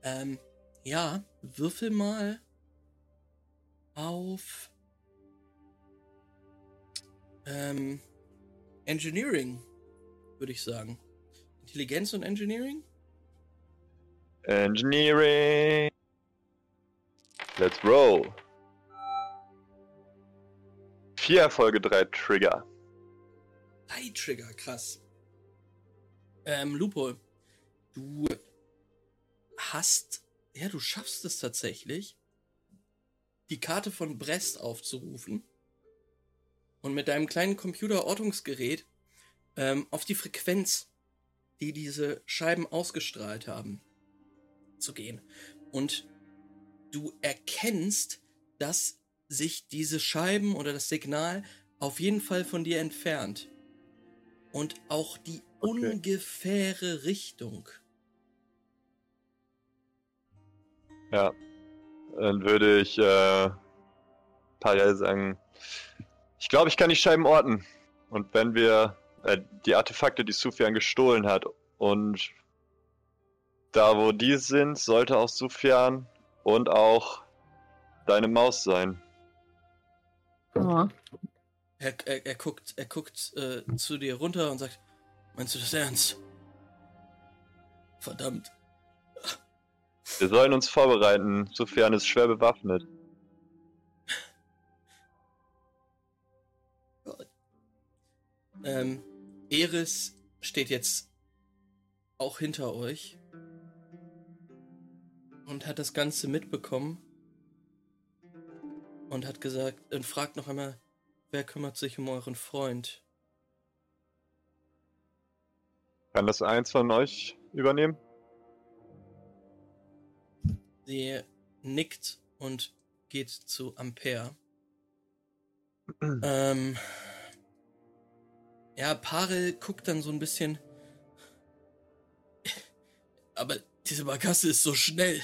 Ähm, ja, würfel mal auf ähm, Engineering, würde ich sagen. Intelligenz und Engineering? Engineering. Let's roll. Vier Erfolge, drei Trigger. Drei Trigger, krass. Ähm, Lupo, du hast, ja, du schaffst es tatsächlich, die Karte von Brest aufzurufen und mit deinem kleinen Computerortungsgerät ähm, auf die Frequenz, die diese Scheiben ausgestrahlt haben, zu gehen. Und du erkennst, dass sich diese Scheiben oder das Signal auf jeden Fall von dir entfernt. Und auch die Okay. ungefähre Richtung. Ja. Dann würde ich äh, parallel sagen, ich glaube, ich kann die Scheiben orten. Und wenn wir äh, die Artefakte, die Sufjan gestohlen hat, und da wo die sind, sollte auch Sufjan und auch deine Maus sein. Ja. Er, er, er guckt, er guckt äh, zu dir runter und sagt, meinst du das ernst? Verdammt. Wir sollen uns vorbereiten. Sufjan ist schwer bewaffnet. Ähm, Eris steht jetzt auch hinter euch und hat das Ganze mitbekommen und hat gesagt und fragt noch einmal, wer kümmert sich um euren Freund? Kann das eins von euch übernehmen? Sie nickt und geht zu Ampere. Ähm, ja, Parel guckt dann so ein bisschen. Aber diese Barkasse ist so schnell.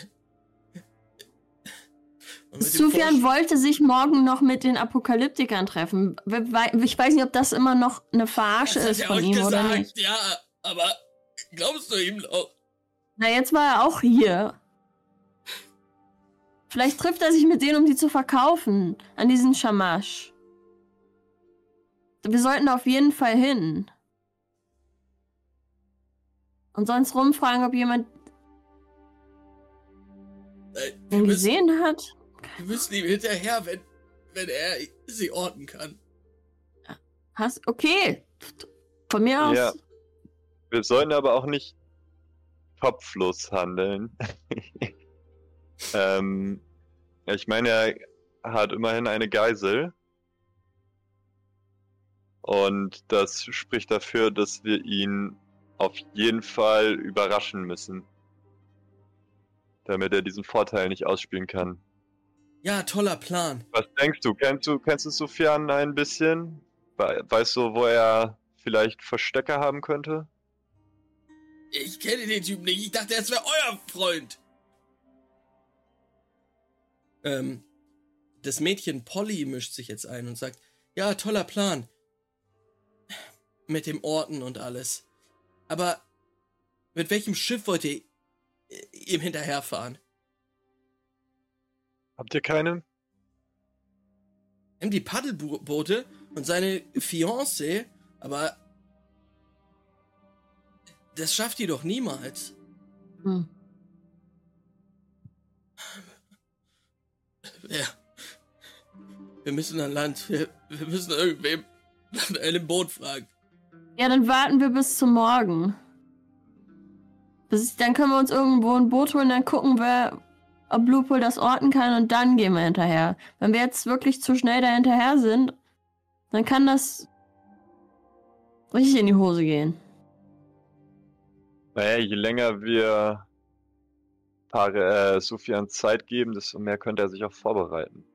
Vorsch- wollte sich morgen noch mit den Apokalyptikern treffen. Ich weiß nicht, ob das immer noch eine Verarsche Das hat ist er von ihm oder gesagt, nicht. Ja, aber glaubst du ihm noch? Na, jetzt war er auch hier. Vielleicht trifft er sich mit denen, um die zu verkaufen. An diesen Shamash. Wir sollten da auf jeden Fall hin. Und sonst rumfragen, ob jemand Äh, ihn wir, müssen, gesehen hat. wir müssen ihm hinterher, wenn, wenn er sie orten kann. Hast, okay. Von mir aus. Ja. Wir sollten aber auch nicht kopflos handeln. ähm, ich meine, er hat immerhin eine Geisel. Und das spricht dafür, dass wir ihn auf jeden Fall überraschen müssen. Damit er diesen Vorteil nicht ausspielen kann. Ja, toller Plan. Was denkst du? Kennst du, kennst du Sufjan ein bisschen? We- Weißt du, wo er vielleicht Verstecke haben könnte? Ich kenne den Typen nicht. Ich dachte, es wäre euer Freund. Ähm, das Mädchen Polly mischt sich jetzt ein und sagt, ja, toller Plan. Mit dem Orten und alles. Aber mit welchem Schiff wollt ihr äh, ihm hinterherfahren? Habt ihr keine? Haben die Paddelboote und seine Fiancée, aber das schafft ihr doch niemals. Hm. Ja. Wir müssen an Land. Wir, wir müssen irgendwem nach einem Boot fragen. Ja, dann warten wir bis zum Morgen. Bis, dann können wir uns irgendwo ein Boot holen, dann gucken wir, ob Bluepool das orten kann und dann gehen wir hinterher. Wenn wir jetzt wirklich zu schnell da hinterher sind, dann kann das richtig in die Hose gehen. Naja, je länger wir Paare, äh, Sufjan Zeit geben, desto mehr könnte er sich auch vorbereiten.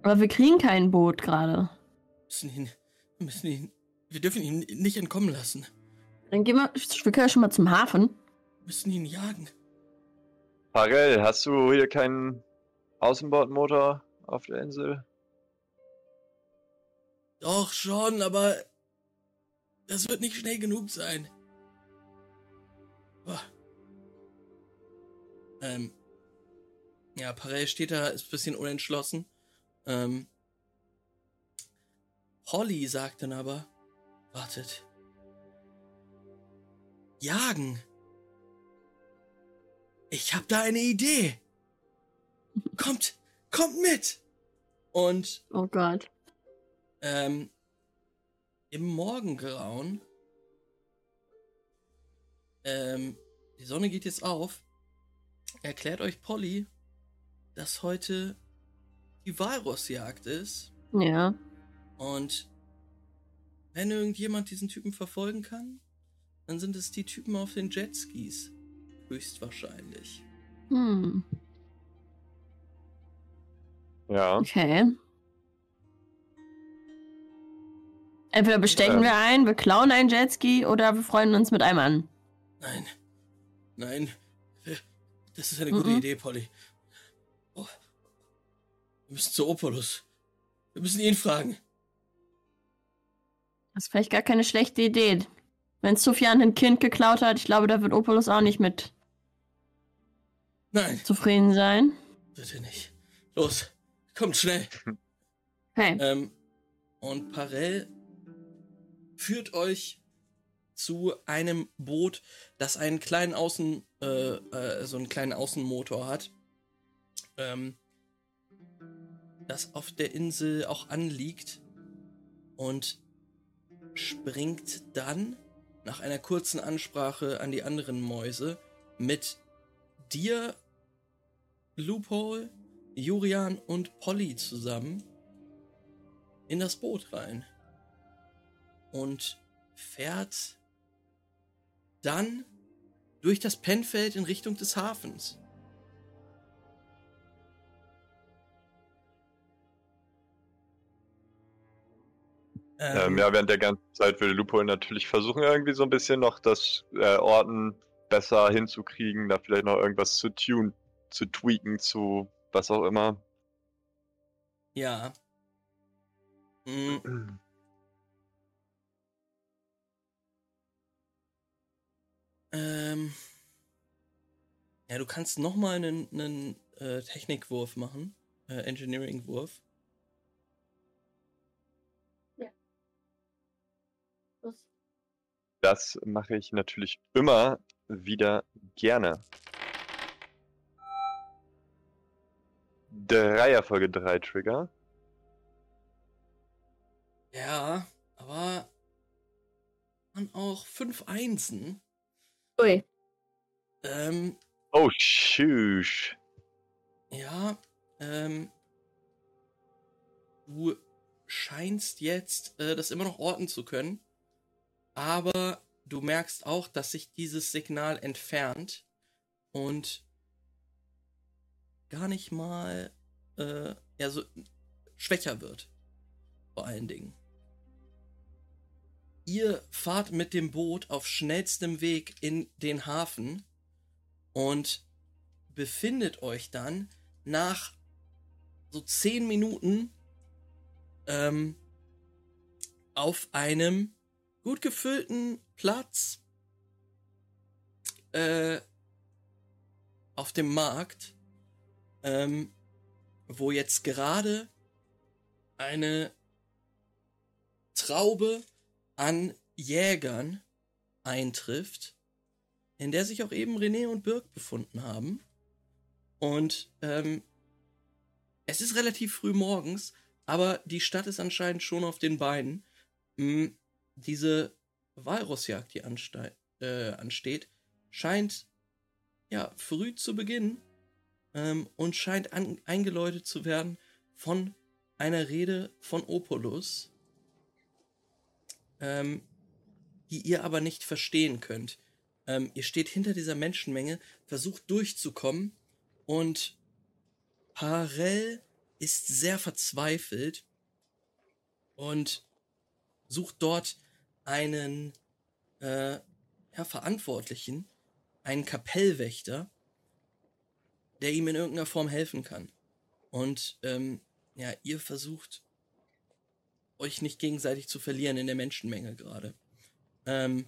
Aber wir kriegen kein Boot gerade. Wir müssen ihn. Wir müssen ihn. Wir dürfen ihn nicht entkommen lassen. Dann gehen wir, wir können ja schon mal zum Hafen. Wir müssen ihn jagen. Parell, hast du hier keinen Außenbordmotor auf der Insel? Doch schon, aber. Das wird nicht schnell genug sein. Boah. Ähm. Ja, Parell steht da, ist ein bisschen unentschlossen. Ähm. Holly sagt dann aber, wartet. Jagen. Ich hab da eine Idee. Kommt, kommt mit. Und Oh Gott. ähm, im Morgengrauen ähm, die Sonne geht jetzt auf. Erklärt euch Polly, dass heute die Walrossjagd ist. Ja. Und wenn irgendjemand diesen Typen verfolgen kann, dann sind es die Typen auf den Jetskis. Höchstwahrscheinlich. Hm. Ja. Okay. Entweder bestechen Ähm. wir ein, wir klauen einen Jetski oder wir freuen uns mit einem an. Nein. Nein. Das ist eine gute Mhm. Idee, Polly. Oh. Wir müssen zu Opolus. Wir müssen ihn fragen. Das ist vielleicht gar keine schlechte Idee. Wenn Sufjan ein Kind geklaut hat, ich glaube, da wird Opolus auch nicht mit Nein, zufrieden sein. bitte nicht. Los, kommt schnell. Okay. Ähm, und Parell führt euch zu einem Boot, das einen kleinen Außen, äh, äh, so einen kleinen Außenmotor hat, ähm, das auf der Insel auch anliegt und springt dann nach einer kurzen Ansprache an die anderen Mäuse mit dir, Loophole, Jurian und Polly zusammen in das Boot rein und fährt dann durch das Pennfeld in Richtung des Hafens. Ähm, ja, während der ganzen Zeit würde Lupo natürlich versuchen, irgendwie so ein bisschen noch das äh, Orten besser hinzukriegen, da vielleicht noch irgendwas zu tun, zu tweaken, zu was auch immer. ja. Mm, ähm, ja, du kannst nochmal einen, einen äh, Technikwurf machen. Äh, Engineering-Wurf. Das mache ich natürlich immer wieder gerne. Dreier Folge 3 Trigger. Ja, aber man auch fünf Einsen. Ui. Ähm, Oh, tschüss. ja, ähm, du scheinst jetzt äh, das immer noch orten zu können, aber du merkst auch, dass sich dieses Signal entfernt und gar nicht mal äh, ja, so schwächer wird. Vor allen Dingen. Ihr fahrt mit dem Boot auf schnellstem Weg in den Hafen und befindet euch dann nach so zehn Minuten ähm, auf einem gut gefüllten Platz äh, auf dem Markt, ähm, wo jetzt gerade eine Traube an Jägern eintrifft, in der sich auch eben René und Birk befunden haben. Und ähm, es ist relativ früh morgens, aber die Stadt ist anscheinend schon auf den Beinen. Hm, diese Walrossjagd, die anste äh, ansteht, scheint ja früh zu beginnen ähm, und scheint eingeläutet zu werden von einer Rede von Opolus, ähm, die ihr aber nicht verstehen könnt. Ähm, ihr steht hinter dieser Menschenmenge, versucht durchzukommen und Parell ist sehr verzweifelt und sucht dort einen äh, ja, Verantwortlichen, einen Kapellwächter, der ihm in irgendeiner Form helfen kann. Und ähm, ja, ihr versucht euch nicht gegenseitig zu verlieren in der Menschenmenge gerade. Ähm,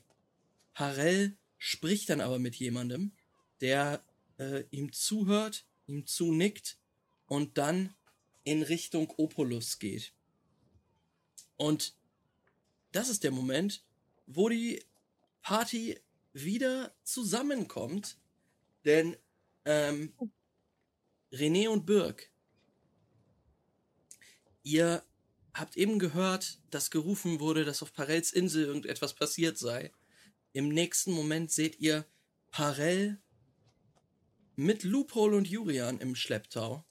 Harel spricht dann aber mit jemandem, der äh, ihm zuhört, ihm zunickt und dann in Richtung Opolus geht. Und das ist der Moment, wo die Party wieder zusammenkommt, denn ähm, René und Birk, ihr habt eben gehört, dass gerufen wurde, dass auf Parels Insel irgendetwas passiert sei. im nächsten Moment seht ihr Parell mit Loophole und Jurian im Schlepptau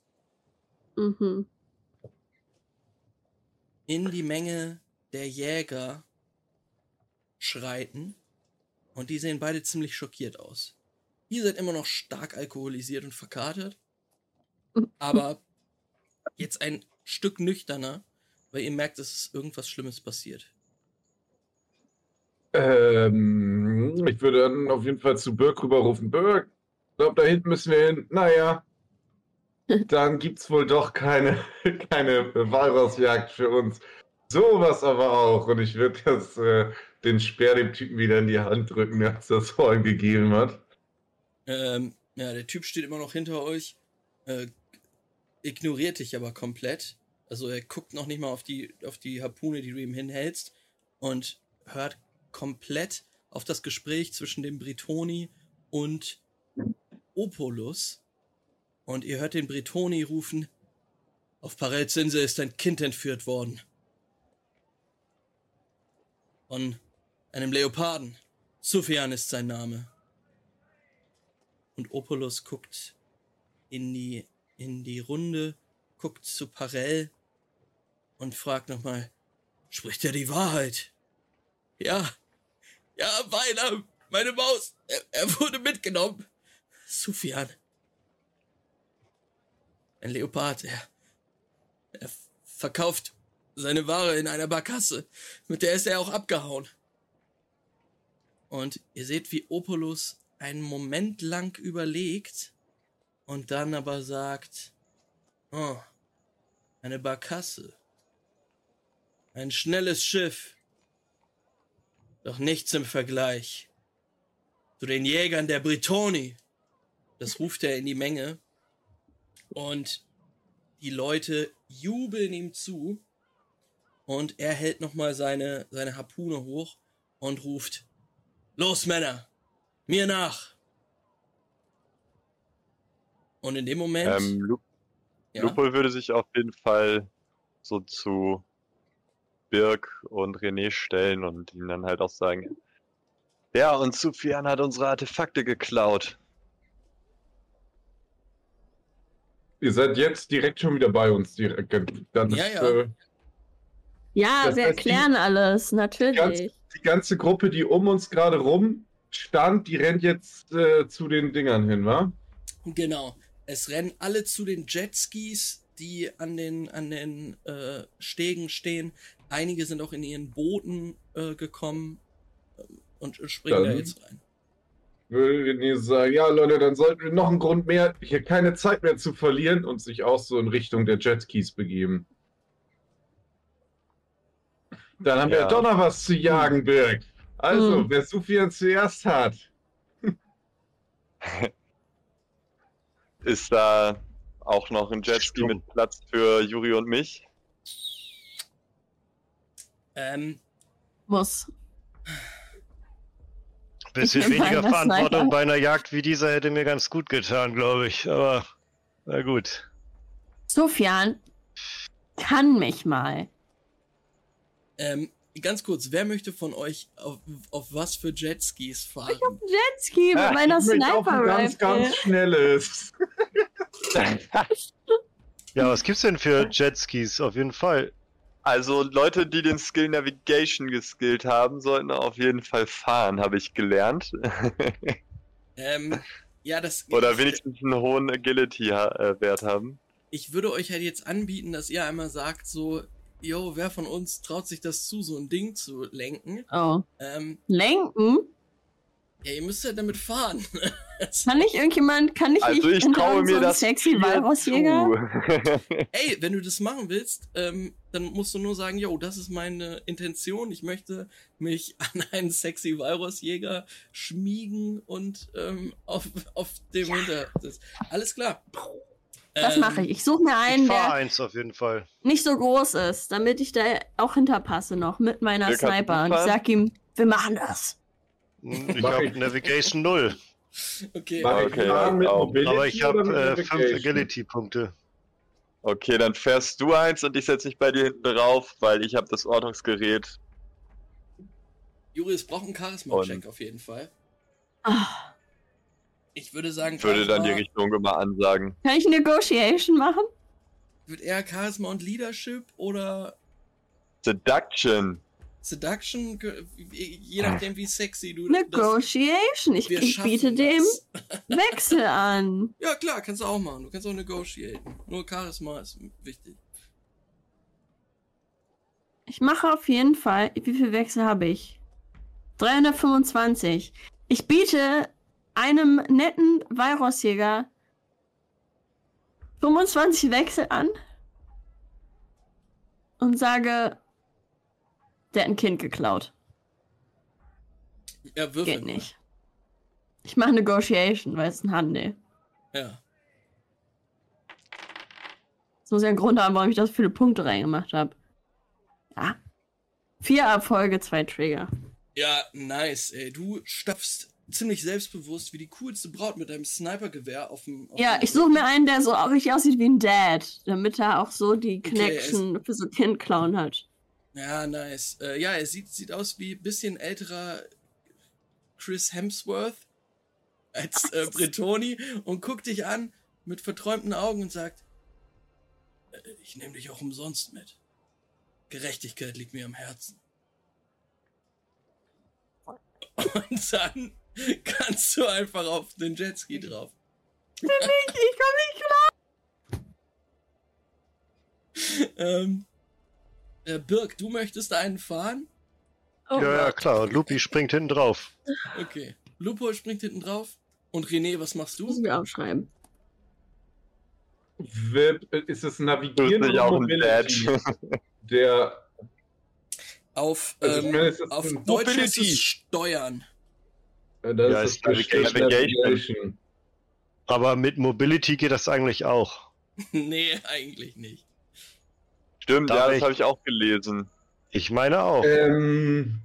Mhm. in die Menge der Jäger schreiten und die sehen beide ziemlich schockiert aus. Ihr seid immer noch stark alkoholisiert und verkatert, aber jetzt ein Stück nüchterner, weil ihr merkt, dass irgendwas Schlimmes passiert. Ähm, ich würde dann auf jeden Fall zu Birk rüberrufen. Birk, ich glaube, da hinten müssen wir hin. Naja, dann gibt's wohl doch keine, keine Walrossjagd für uns. Sowas aber auch. Und ich würde das, äh, den Speer dem Typen wieder in die Hand drücken, der uns das vorhin gegeben hat. Ähm, ja, der Typ steht immer noch hinter euch, äh, ignoriert dich aber komplett. Also er guckt noch nicht mal auf die, auf die Harpune, die du ihm hinhältst und hört komplett auf das Gespräch zwischen dem Britoni und Opolus. Und ihr hört den Britoni rufen, auf Parels ist ein Kind entführt worden. Von einem Leoparden. Sufjan ist sein Name. Und Opolus guckt in die, in die Runde, guckt zu Parell und fragt nochmal, spricht er die Wahrheit? Ja, ja, Weiler, meine Maus, er, er wurde mitgenommen. Sufjan. Ein Leopard, er, er verkauft seine Ware in einer Barkasse. Mit der ist er auch abgehauen. Und ihr seht, wie Opolus einen Moment lang überlegt und dann aber sagt, oh, eine Barkasse. Ein schnelles Schiff. Doch nichts im Vergleich zu den Jägern der Britoni. Das ruft er in die Menge. Und die Leute jubeln ihm zu. Und er hält nochmal seine, seine Harpune hoch und ruft, Los, Männer! Mir nach! Und in dem Moment. Ähm, Lu ja, Lupol würde sich auf jeden Fall so zu Birk und René stellen und ihnen dann halt auch sagen, ja, und Sufjan hat unsere Artefakte geklaut. Ihr seid jetzt direkt schon wieder bei uns. Direkt. Dann Ja, ist, ja. Äh, Ja, wir heißt, die- erklären alles, natürlich. ganz, die ganze Gruppe, die um uns gerade rum stand, die rennt jetzt äh, zu den Dingern hin, wa? Genau. Es rennen alle zu den Jetskis, die an den, an den äh, Stegen stehen. Einige sind auch in ihren Booten äh, gekommen äh, und springen da Dann- jetzt rein. Würde René sagen, ja Leute, dann sollten wir noch einen Grund mehr, hier keine Zeit mehr zu verlieren und sich auch so in Richtung der Jetskis begeben. Dann haben wir Ja. doch noch was zu jagen, Birk. Also, Hm. wer Sufian zuerst hat. Ist da auch noch ein Jetski mit Platz für Juri und mich? Ähm, Muss. Bisschen Ich weniger Verantwortung Sniper. bei einer Jagd wie dieser hätte mir ganz gut getan, glaube ich. Aber na gut. Sofian kann mich mal. ähm, ganz kurz, wer möchte von euch auf, auf was für Jetskis fahren? Jetski mit Ja, meiner ich möchte auch ein ganz, ganz schnelles. Ja, was gibt's denn für Jetskis? Auf jeden Fall. Also Leute, die den Skill Navigation geskillt haben, sollten auf jeden Fall fahren, habe ich gelernt. Ähm, ja, das. Oder ich, wenigstens einen hohen Agility-Wert haben. Ich würde euch halt jetzt anbieten, dass ihr einmal sagt, so, yo, wer von uns traut sich das zu, so ein Ding zu lenken? Oh. Ähm, Lenken? ja, ihr müsst ja damit fahren. Kann nicht irgendjemand, kann ich Also nicht ich hinter traue mir so einen das sexy Walrossjäger? Ey, wenn du das machen willst, ähm, dann musst du nur sagen, yo, das ist meine Intention. Ich möchte mich an einen sexy Walrossjäger schmiegen und ähm, auf, auf dem Hinter. Das, alles klar. Das Ähm, mache ich. Ich suche mir Ich einen, fahr der eins auf jeden Fall. nicht so groß ist, damit ich da auch hinterpasse noch mit meiner kann Sniper. Und ich sag ihm, wir machen das. Hm, Ich habe ich. Navigation 0, Okay. Ich Okay. Mobility aber ich habe äh, 5 Navigation? Agility-Punkte. Okay, dann fährst du eins und ich setze mich bei dir hinten drauf, weil ich habe das Ortungsgerät. Juris braucht einen Charisma-Check auf jeden Fall. Ah, Ich würde sagen, Ich würde dann die Richtung immer ansagen. kann ich Negotiation machen? Wird eher Charisma und Leadership oder Seduction. Seduction? Je nachdem, wie sexy du Negotiation. Ich, wir ich schaffen biete dem das. Wechsel an. Ja, klar, kannst du auch machen. Du kannst auch negotiaten. Nur Charisma ist wichtig. Ich mache auf jeden Fall. Wie viel Wechsel habe ich? 325. Ich biete einem netten Weihrossjäger 25 Wechsel an und sage, der hat ein Kind geklaut. Ja, würfel Geht nicht. Ich mache Negotiation, weil es ein Handel. Ja. Das muss ja einen Grund haben, warum ich da so viele Punkte reingemacht habe. Ja. Vier Erfolge, zwei Trigger. Ja, nice, ey. Du stapfst ziemlich selbstbewusst wie die coolste Braut mit deinem Snipergewehr auf dem. auf Ja, dem- ich suche mir einen, der so richtig aussieht wie ein Dad, damit er auch so die Okay, Connection für so Kindclown hat. Ja, nice. Äh, ja, er sieht, sieht aus wie ein bisschen älterer Chris Hemsworth als äh, Bretoni und guckt dich an mit verträumten Augen und sagt: äh, Ich nehme dich auch umsonst mit. Gerechtigkeit liegt mir am Herzen. Und dann kannst du einfach auf den Jetski drauf. Ich, ich komm nicht klar. Ähm, äh, Birk, du möchtest einen fahren? Oh, ja, ja, klar. Lupi springt hinten drauf. Okay. Lupo springt hinten drauf. Und René, was machst du? mir aufschreiben. Wird, ist es Navigieren ja oder auch ein Mobility? Der, Auf, also ähm, meine, es ist auf Deutsch ist Mobility. es Steuern. Äh, Das Ja, ist ist Navigation. Aber mit Mobility geht das eigentlich auch. nee, eigentlich nicht. Stimmt, Darf ja, das ich? habe ich auch gelesen. Ich meine auch. Ähm,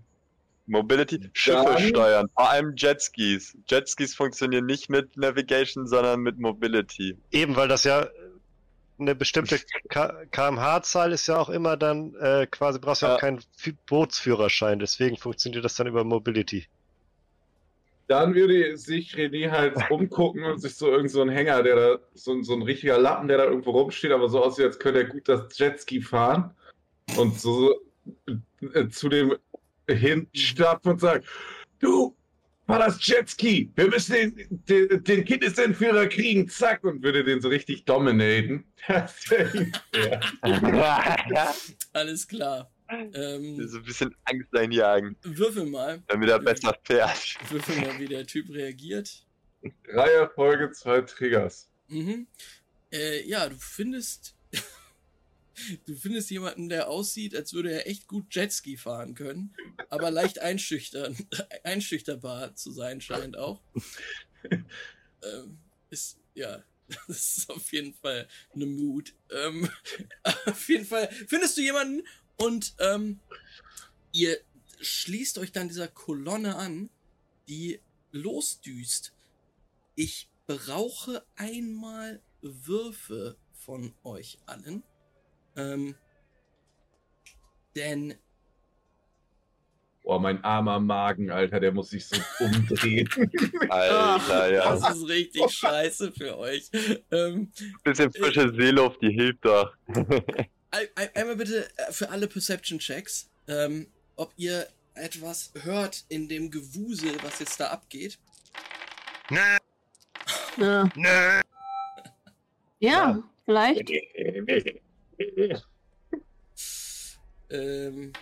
Mobility, Schiffe Dann- steuern, vor allem Jetskis. Jetskis funktionieren nicht mit Navigation, sondern mit Mobility. Eben, weil das ja eine bestimmte kmh-Zahl ist ja auch immer dann äh, quasi brauchst du ja auch keinen Fü- Bootsführerschein, deswegen funktioniert das dann über Mobility. Dann würde sich René halt umgucken und sich so irgend so ein Hänger, der da, so, ein- so ein richtiger Lappen, der da irgendwo rumsteht, aber so aussieht, als könnte er gut das Jetski fahren. Und so äh, zu dem hinstapfen und sagen, du, fahr das Jetski, wir müssen den, den, den Kindesentführer kriegen, zack, und würde den so richtig dominaten. Alles klar. Ähm, so ein bisschen Angst einjagen, würfel mal. damit er besser fährt. Würfel mal, wie der Typ reagiert. Drei Erfolge, zwei Triggers. Mhm. Äh, ja, du findest. du findest jemanden, der aussieht, als würde er echt gut Jetski fahren können, aber leicht einschüchtern, einschüchterbar zu sein scheint auch. ähm, ist, ja, das ist auf jeden Fall eine Mut. Ähm, auf jeden Fall findest du jemanden und ähm, ihr schließt euch dann dieser Kolonne an, die losdüst. Ich brauche einmal Würfe von euch allen. Ähm, denn Boah, mein armer Magen, Alter, der muss sich so umdrehen. Alter, ja. das ist richtig scheiße für euch. Ähm, Bisschen frische Seeluft, die hilft doch. ein, ein, einmal bitte äh, für alle Perception-Checks, ähm, ob ihr etwas hört in dem Gewusel, was jetzt da abgeht. Nö, Ja, nö. ja vielleicht. Ähm,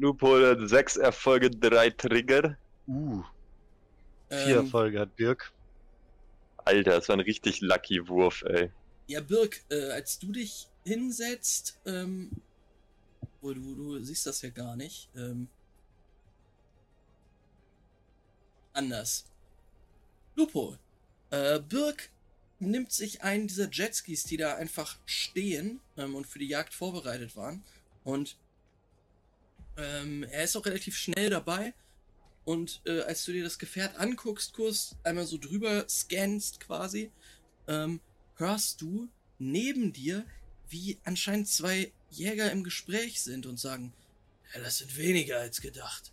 hat sechs Erfolge, drei Trigger. Uh, vier ähm, Erfolge hat Birk. Alter, das war ein richtig lucky Wurf, ey. Ja, Birk, äh, als du dich hinsetzt, ähm, wo du, du siehst das ja gar nicht, ähm, anders. Lupo, äh, Birk nimmt sich einen dieser Jetskis, die da einfach stehen ähm, und für die Jagd vorbereitet waren. Und ähm, er ist auch relativ schnell dabei. Und äh, als du dir das Gefährt anguckst, kurz einmal so drüber scannst quasi, ähm, hörst du neben dir wie anscheinend zwei Jäger im Gespräch sind und sagen, ja, das sind weniger als gedacht.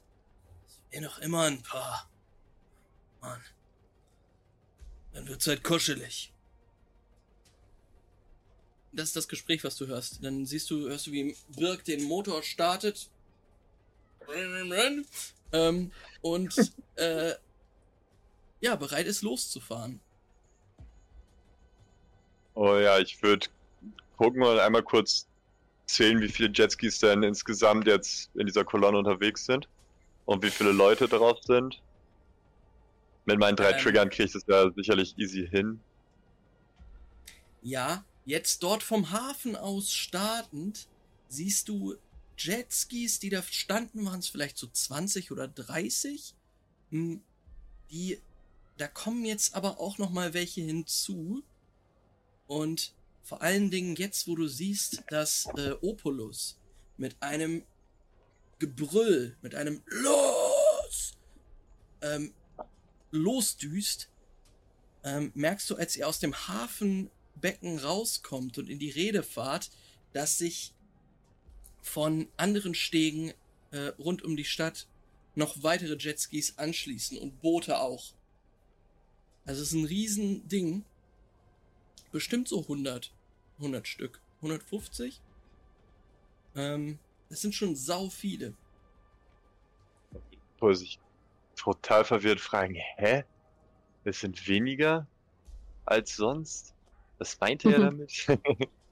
Eh noch immer ein paar. Mann. Dann wird's halt kuschelig. Das ist das Gespräch, was du hörst. Dann siehst du, hörst du, wie Birk den Motor startet. Ähm, und äh, ja, bereit ist loszufahren. Oh ja, ich würde gucken und einmal kurz zählen, wie viele Jetskis denn insgesamt jetzt in dieser Kolonne unterwegs sind und wie viele Leute drauf sind. Mit meinen drei Ähm. Triggern kriege ich das ja sicherlich easy hin. Ja, jetzt dort vom Hafen aus startend siehst du Jetskis, die da standen, waren es vielleicht so 20 oder 30. Hm, Die, da kommen jetzt aber auch noch mal welche hinzu. Und vor allen Dingen jetzt, wo du siehst, dass äh, Opulus mit einem Gebrüll, mit einem Los ähm, losdüst, ähm, merkst du, als ihr aus dem Hafenbecken rauskommt und in die Rede fahrt, dass sich von anderen Stegen äh, rund um die Stadt noch weitere Jetskis anschließen und Boote auch. Also es ist ein Riesending. Bestimmt so 100, 100 Stück. 150? Ähm, das sind schon sau viele. Wo sich total verwirrt fragen, hä? Es sind weniger als sonst? Was meinte er damit?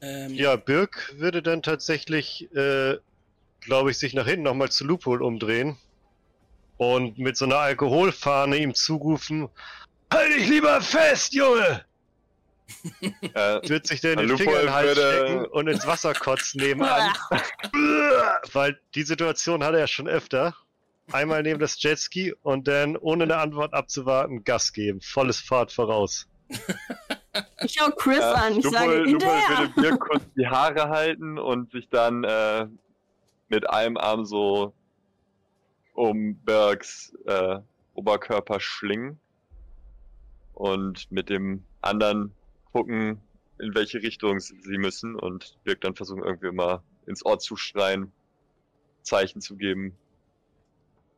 Ähm, Ja, Birk würde dann tatsächlich, äh, glaube ich, sich nach hinten nochmal zu Lupol umdrehen und mit so einer Alkoholfahne ihm zurufen, halt dich lieber fest, Junge! äh, Wird sich dann den Finger in den Hals würde- stecken und ins Wasser kotzen nebenan. Weil die Situation hatte er schon öfter. Einmal neben das Jetski und dann, ohne eine Antwort abzuwarten, Gas geben. Volles Fahrt voraus. Ich schau Chris äh, an, ich Lupol- sage Lupol hinterher. würde mir kurz die Haare halten und sich dann äh, mit einem Arm so um Bergs äh, Oberkörper schlingen und mit dem anderen gucken, in welche Richtung sie müssen und Birk dann versuchen irgendwie immer ins Ohr zu schreien, Zeichen zu geben,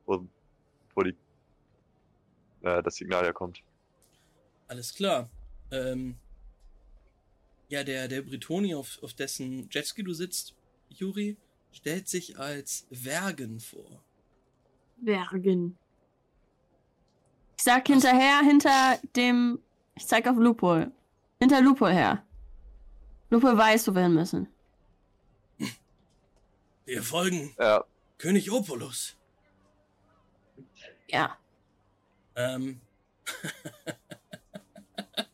wo, wo die, äh, das Signal herkommt. Alles klar. Ähm, ja, der, der Britoni, auf, auf dessen Jetski du sitzt, Juri, stellt sich als Wergen vor. Bergen. Ich sag hinterher, hinter dem. Ich zeig auf Lupol. Hinter Lupol her. Lupol weiß, wo wir hin müssen. Wir folgen Ja, König Opulus. Ja. Ähm.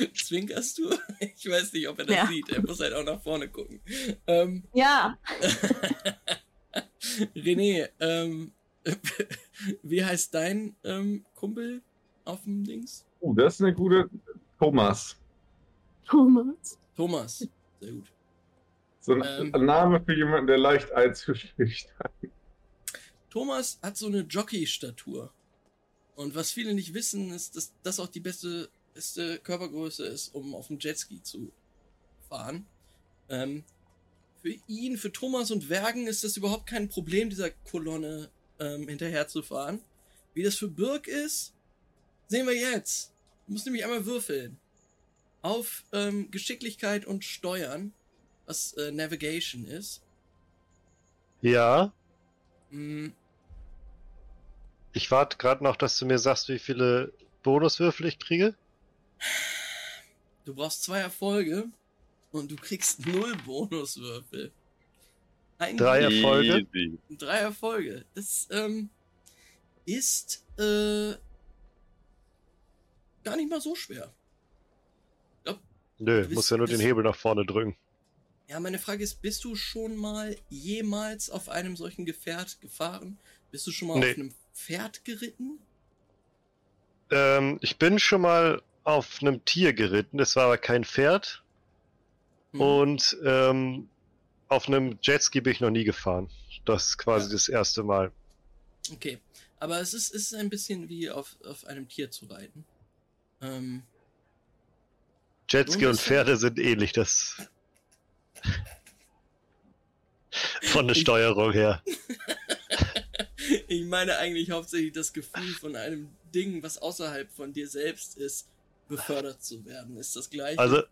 Zwinkerst du? Ich weiß nicht, ob er das Ja. sieht. Er muss halt auch nach vorne gucken. Ähm, Ja. René, ähm, wie heißt dein ähm, Kumpel auf dem Dings? Uh, das ist eine gute. Thomas. Thomas. Thomas. Sehr gut. So ein Ähm. Name für jemanden, der leicht einzuschüchtern. Thomas hat so eine Jockey-Statur. Und was viele nicht wissen, ist, dass das auch die beste, beste Körpergröße ist, um auf dem Jetski zu fahren. Ähm, für ihn, für Thomas und Wergen ist das überhaupt kein Problem, dieser Kolonne ähm, hinterher zu fahren. Wie das für Birk ist, sehen wir jetzt. Du musst nämlich einmal würfeln. Auf ähm, Geschicklichkeit und Steuern, was äh, Navigation ist. Ja, Mm, ich warte gerade noch, dass du mir sagst, wie viele Bonuswürfel ich kriege. Du brauchst zwei Erfolge und du kriegst null Bonuswürfel. Ein Drei Erfolge. Easy. Drei Erfolge. Das ähm, ist äh, gar nicht mal so schwer. Nö, Du bist- muss ja nur den Hebel nach vorne drücken. Ja, meine Frage ist, bist du schon mal jemals auf einem solchen Gefährt gefahren? Bist du schon mal Nee. auf einem Pferd geritten? Ähm, ich bin schon mal auf einem Tier geritten, das war aber kein Pferd. Hm. Und ähm, auf einem Jetski bin ich noch nie gefahren. Das ist quasi Ja. das erste Mal. Okay, aber es ist, es ist ein bisschen wie auf, auf einem Tier zu reiten. Ähm, Jetski und Pferde sind ähnlich, das. Von der Steuerung her. ich meine eigentlich hauptsächlich das Gefühl von einem Ding, was außerhalb von dir selbst ist, befördert zu werden. Ist das gleiche? Also,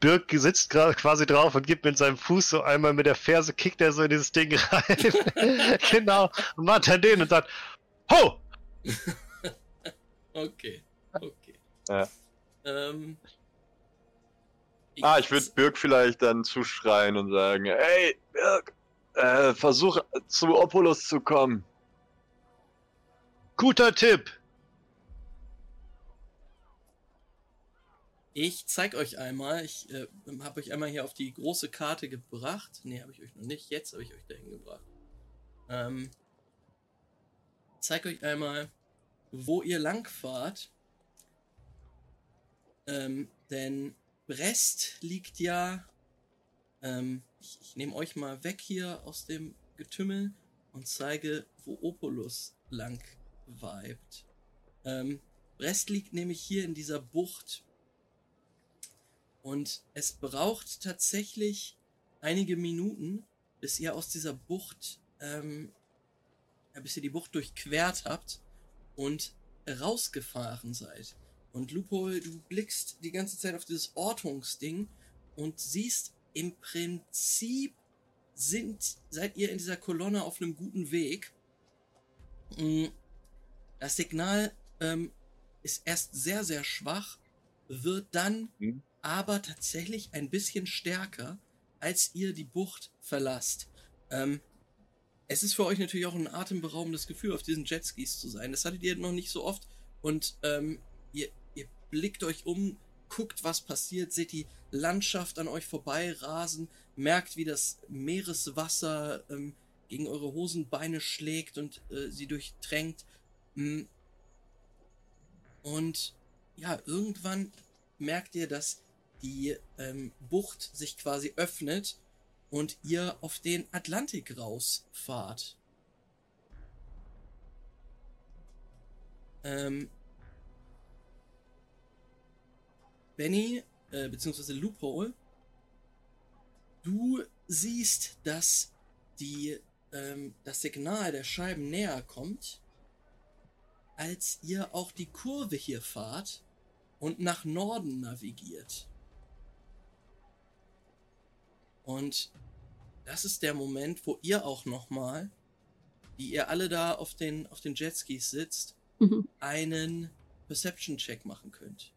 Birk sitzt gerade quasi drauf und gibt mit seinem Fuß so einmal mit der Ferse, kickt er so in dieses Ding rein. genau. Und macht dann den und sagt, Ho! okay, okay. Ja. Ähm, Ah, ich würde Birk vielleicht dann zuschreien und sagen, hey, Birk, äh, versuch zu Opulus zu kommen. Guter Tipp! Ich zeig euch einmal, ich äh, habe euch einmal hier auf die große Karte gebracht. Ne, habe ich euch noch nicht. Jetzt habe ich euch dahin gebracht. Ähm, zeig euch einmal, wo ihr lang fahrt. Ähm, denn Brest liegt ja. Ähm, ich, ich nehme euch mal weg hier aus dem Getümmel und zeige, wo Opulus lang weibt. Ähm, Brest liegt nämlich hier in dieser Bucht und es braucht tatsächlich einige Minuten, bis ihr aus dieser Bucht, ähm, bis ihr die Bucht durchquert habt und rausgefahren seid. Und Lupo, du blickst die ganze Zeit auf dieses Ortungsding und siehst, im Prinzip sind, seid ihr in dieser Kolonne auf einem guten Weg. Mm, Das Signal ähm, ist erst sehr, sehr schwach, wird dann Mhm. Aber tatsächlich ein bisschen stärker, als ihr die Bucht verlasst. Ähm, es ist für euch natürlich auch ein atemberaubendes Gefühl, auf diesen Jetskis zu sein. Das hattet ihr noch nicht so oft. Und ähm, ihr, ihr blickt euch um, guckt, was passiert, seht die Landschaft an euch vorbei rasen, merkt, wie das Meereswasser ähm, gegen eure Hosenbeine schlägt und äh, sie durchtränkt. Mm. Und ja, irgendwann merkt ihr, dass die ähm, Bucht sich quasi öffnet und ihr auf den Atlantik rausfahrt. Ähm, Benny, äh, beziehungsweise Loophole, du siehst, dass die, ähm, das Signal der Scheiben näher kommt, als ihr auch die Kurve hier fahrt und nach Norden navigiert. Und das ist der Moment, wo ihr auch nochmal, die ihr alle da auf den, auf den Jetskis sitzt, Mhm. einen Perception-Check machen könnt.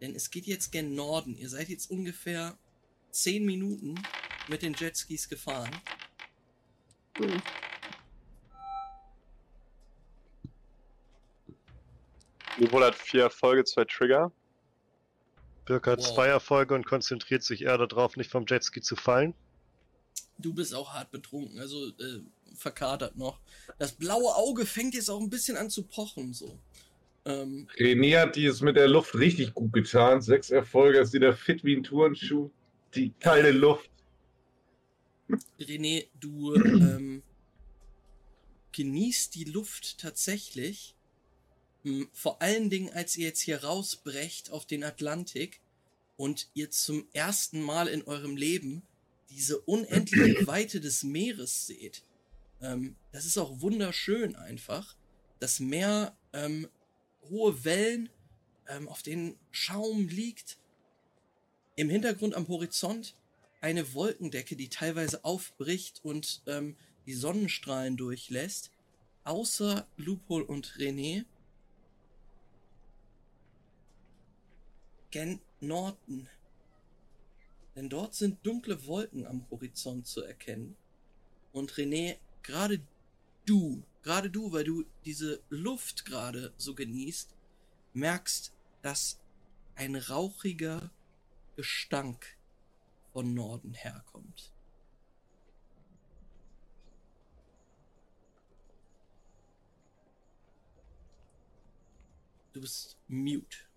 Denn es geht jetzt gen Norden. Ihr seid jetzt ungefähr 10 Minuten mit den Jetskis gefahren. Mhm. Lupol hat vier Erfolge, zwei Trigger. Birk hat Wow. zwei Erfolge und konzentriert sich eher darauf, nicht vom Jetski zu fallen. Du bist auch hart betrunken, also äh, verkatert noch. Das blaue Auge fängt jetzt auch ein bisschen an zu pochen, so. Ähm, René hat dies mit der Luft richtig gut getan. Sechs Erfolge, ist wieder fit wie ein Turnschuh. Die kalte Luft. René, du ähm, genießt die Luft tatsächlich. Hm, Vor allen Dingen, als ihr jetzt hier rausbrecht auf den Atlantik und ihr zum ersten Mal in eurem Leben diese unendliche Weite des Meeres seht. Ähm, das ist auch wunderschön einfach. Das Meer, ähm, hohe Wellen, ähm, auf denen Schaum liegt. Im Hintergrund am Horizont eine Wolkendecke, die teilweise aufbricht und ähm, die Sonnenstrahlen durchlässt. Außer Lupol und René. Gen Norden. Denn dort sind dunkle Wolken am Horizont zu erkennen. Und René, gerade du, gerade du, weil du diese Luft gerade so genießt, merkst, dass ein rauchiger Gestank von Norden herkommt. Du bist mute.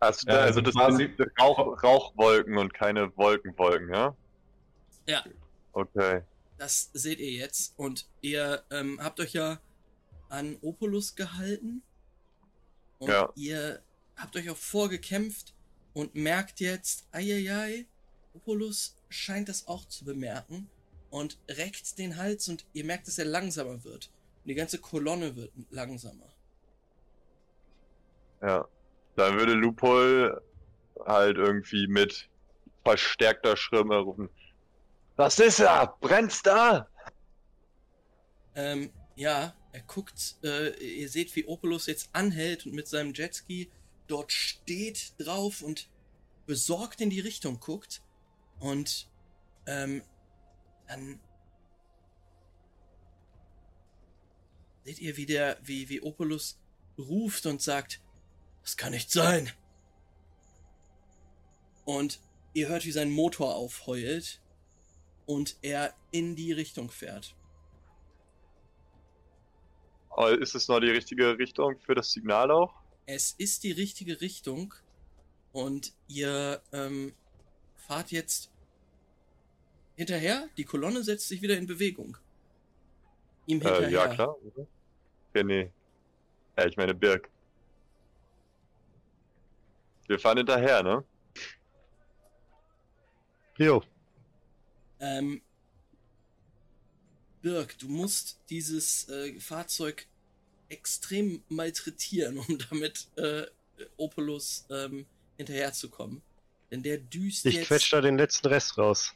Also, Ja, also das quasi- sind Rauch, Rauchwolken und keine Wolkenwolken, ja? Ja. Okay. Das seht ihr jetzt. Und ihr ähm, habt euch ja an Opulus gehalten. Und Ja. ihr habt euch auch vorgekämpft, und merkt jetzt, eieiei, Opulus scheint das auch zu bemerken und reckt den Hals und ihr merkt, dass er langsamer wird. Und die ganze Kolonne wird langsamer. Ja. Dann würde Lupol halt irgendwie mit verstärkter Stimme rufen. Was ist da? Brennt's da? Ähm, ja, er guckt, äh, ihr seht, wie Opulus jetzt anhält und mit seinem Jetski dort steht drauf und besorgt in die Richtung guckt. Und ähm, dann seht ihr, wie der, wie, wie Opulus ruft und sagt, das kann nicht sein. Und ihr hört, wie sein Motor aufheult und er in die Richtung fährt. Ist es noch die richtige Richtung für das Signal auch? Es ist die richtige Richtung und ihr ähm, fahrt jetzt hinterher. Die Kolonne setzt sich wieder in Bewegung. Ihm hinterher. Äh, ja, klar. Oder? Ja, nee. Ja, ich meine Birk. Wir fahren hinterher, ne? Jo. Ähm, Birk, du musst dieses äh, Fahrzeug extrem malträtieren, um damit äh, Opulus ähm, hinterherzukommen. Denn der düst Ich jetzt... quetsch da den letzten Rest raus.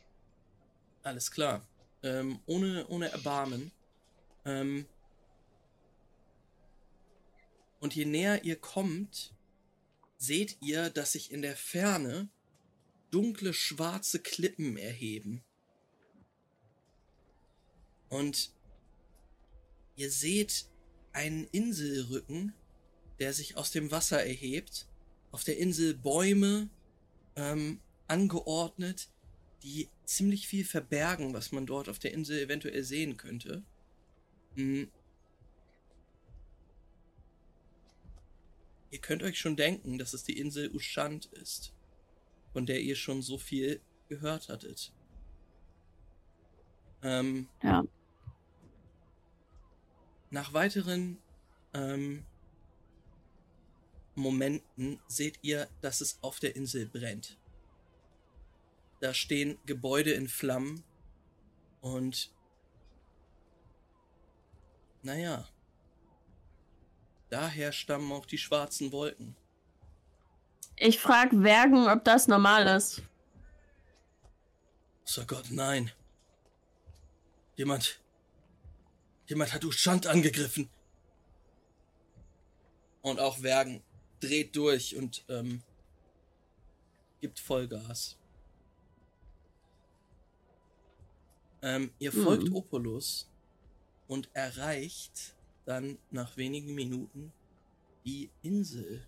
Alles klar. Ähm, ohne, ohne Erbarmen. Ähm, und je näher ihr kommt, seht ihr, dass sich in der Ferne dunkle schwarze Klippen erheben. Und ihr seht einen Inselrücken, der sich aus dem Wasser erhebt. Auf der Insel Bäume ähm, angeordnet, die ziemlich viel verbergen, was man dort auf der Insel eventuell sehen könnte. Hm. Ihr könnt euch schon denken, dass es die Insel Ushant ist, von der ihr schon so viel gehört hattet. Ähm, Ja. nach weiteren ähm, Momenten seht ihr, dass es auf der Insel brennt. Da stehen Gebäude in Flammen und naja, daher stammen auch die schwarzen Wolken. Ich frag Wergen, ob das normal ist. So Gott, nein. Jemand. Jemand hat Uschant angegriffen. Und auch Wergen dreht durch und ähm, gibt Vollgas. Ähm, ihr Hm. folgt Opulus und erreicht dann nach wenigen Minuten die Insel.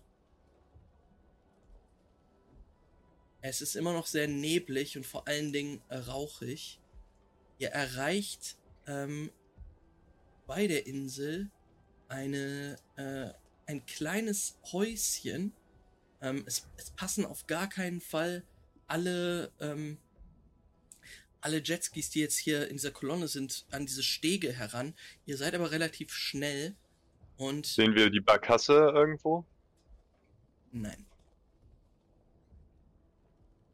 Es ist immer noch sehr neblig und vor allen Dingen äh, rauchig. Ihr erreicht ähm, bei der Insel eine, äh, ein kleines Häuschen. Ähm, es, es passen auf gar keinen Fall alle, ähm, alle Jetskis, die jetzt hier in dieser Kolonne sind, an diese Stege heran. Ihr seid aber relativ schnell und Sehen wir die Barkasse irgendwo? nein.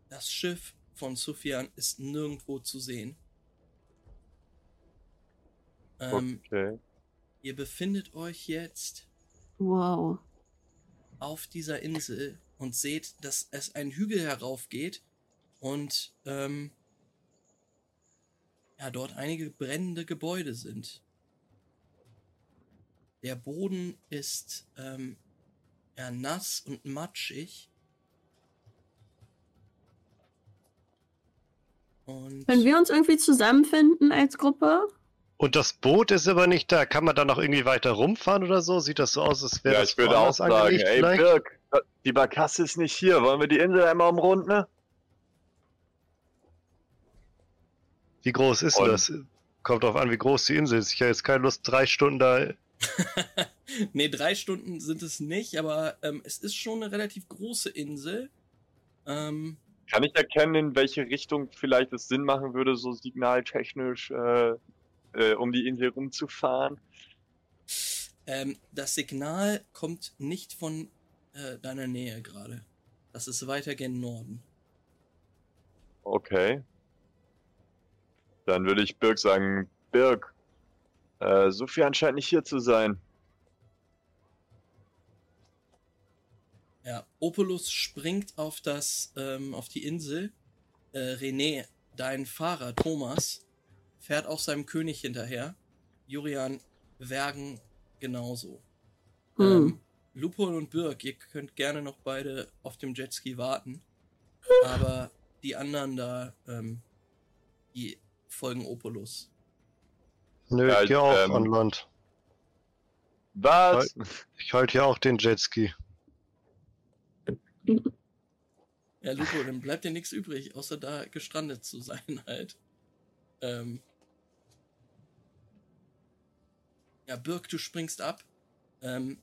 Das Schiff von Sufjan ist nirgendwo zu sehen. Ähm, Okay. Ihr befindet euch jetzt Wow. auf dieser Insel und seht, dass es einen Hügel heraufgeht und ähm, ja, dort einige brennende Gebäude sind. Der Boden ist ähm, ja, nass und matschig. Und Können wir uns irgendwie zusammenfinden als Gruppe? Und das Boot ist aber nicht da. Kann man da noch irgendwie weiter rumfahren oder so? Sieht das so aus, als wäre Ja, das ich würde auch sagen, ey? Birk, die Barkasse ist nicht hier. Wollen wir die Insel einmal umrunden? ne? Wie groß ist denn Und- das? Kommt drauf an, wie groß die Insel ist. Ich habe jetzt keine Lust, drei Stunden da. nee, drei Stunden sind es nicht, aber ähm, es ist schon eine relativ große Insel. Ähm, Kann ich erkennen, in welche Richtung vielleicht es Sinn machen würde, so signaltechnisch äh, äh, um die Insel rumzufahren? ähm, das Signal kommt nicht von äh, deiner Nähe gerade. Das ist weiter gen Norden. Okay. Dann würde ich Birk sagen, Birk, äh, Sophie anscheinend nicht hier zu sein. Ja, Opulus springt auf das, ähm, auf die Insel. Äh, René, dein Fahrer Thomas, fährt auch seinem König hinterher. Jurian Wergen genauso. Hm. Ähm, Lupol und Birk, ihr könnt gerne noch beide auf dem Jetski warten. Aber die anderen da, ähm, die folgen Opulus. Nö, Ja, ich gehe auch ähm, an Land. Was? Ich halte hier auch den Jetski. Ja, Lupo, dann bleibt dir nichts übrig, außer da gestrandet zu sein halt. Ähm. Ja, Birk, du springst ab. Ähm,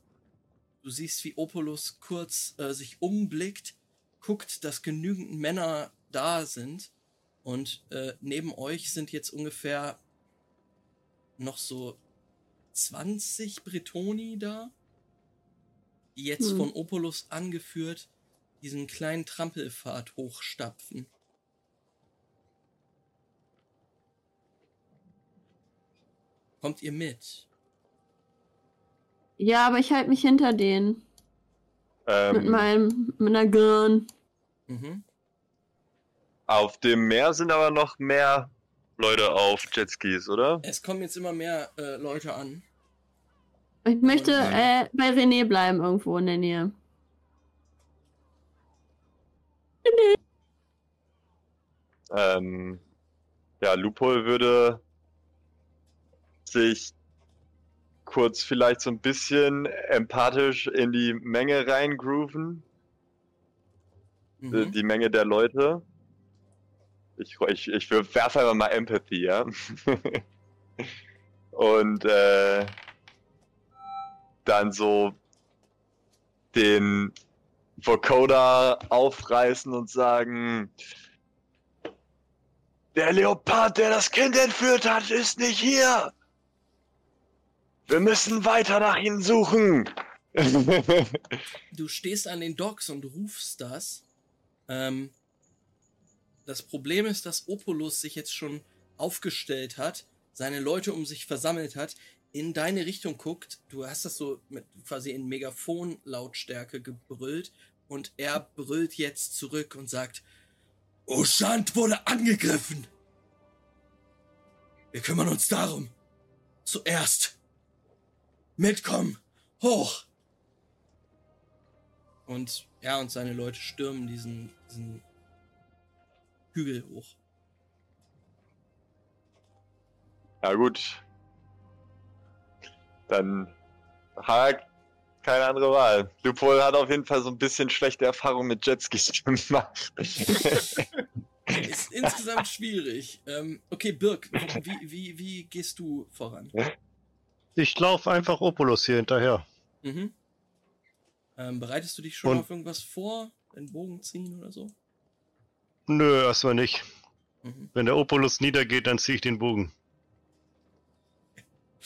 du siehst, wie Opulus kurz äh, sich umblickt, guckt, dass genügend Männer da sind. Und äh, neben euch sind jetzt ungefähr noch so 20 Bretoni da, die jetzt Hm. von Opulus angeführt diesen kleinen Trampelpfad hochstapfen. Kommt ihr mit? Ja, aber ich halte mich hinter denen. Mit Ähm, meinem, mit einer Girn. Mhm. Auf dem Meer sind aber noch mehr Leute auf Jetskis, oder? Es kommen jetzt immer mehr äh, Leute an. Ich möchte äh, bei René bleiben, irgendwo in der Nähe. Ähm, ja, Lupol würde sich kurz vielleicht so ein bisschen empathisch in die Menge reingrooven, Mhm. die Menge der Leute. Ich, ich, ich werfe einfach mal Empathy, ja. Und äh, dann so den Vocoder aufreißen und sagen, der Leopard, der das Kind entführt hat, ist nicht hier. Wir müssen weiter nach ihm suchen. Du stehst an den Docks und rufst das. Ähm, das Problem ist, dass Opulus sich jetzt schon aufgestellt hat, seine Leute um sich versammelt hat, in deine Richtung guckt. Du hast das so mit quasi in Megafon-Lautstärke gebrüllt und er brüllt jetzt zurück und sagt: Oshant wurde angegriffen. Wir kümmern uns darum. Zuerst. Mitkommen. Hoch. Und ja, und seine Leute stürmen diesen, diesen Hügel hoch. Ja gut. Dann hat keine andere Wahl. Lupol hat auf jeden Fall so ein bisschen schlechte Erfahrungen mit Jetskis gemacht. Ist insgesamt schwierig. Ähm, okay, Birk, wie, wie, wie gehst du voran? Ich laufe einfach Opulus hier hinterher. Mhm. Ähm, bereitest du dich schon Und- auf irgendwas vor? Den Bogen ziehen oder so? Nö, erstmal nicht. Mhm. Wenn der Opulus niedergeht, dann ziehe ich den Bogen.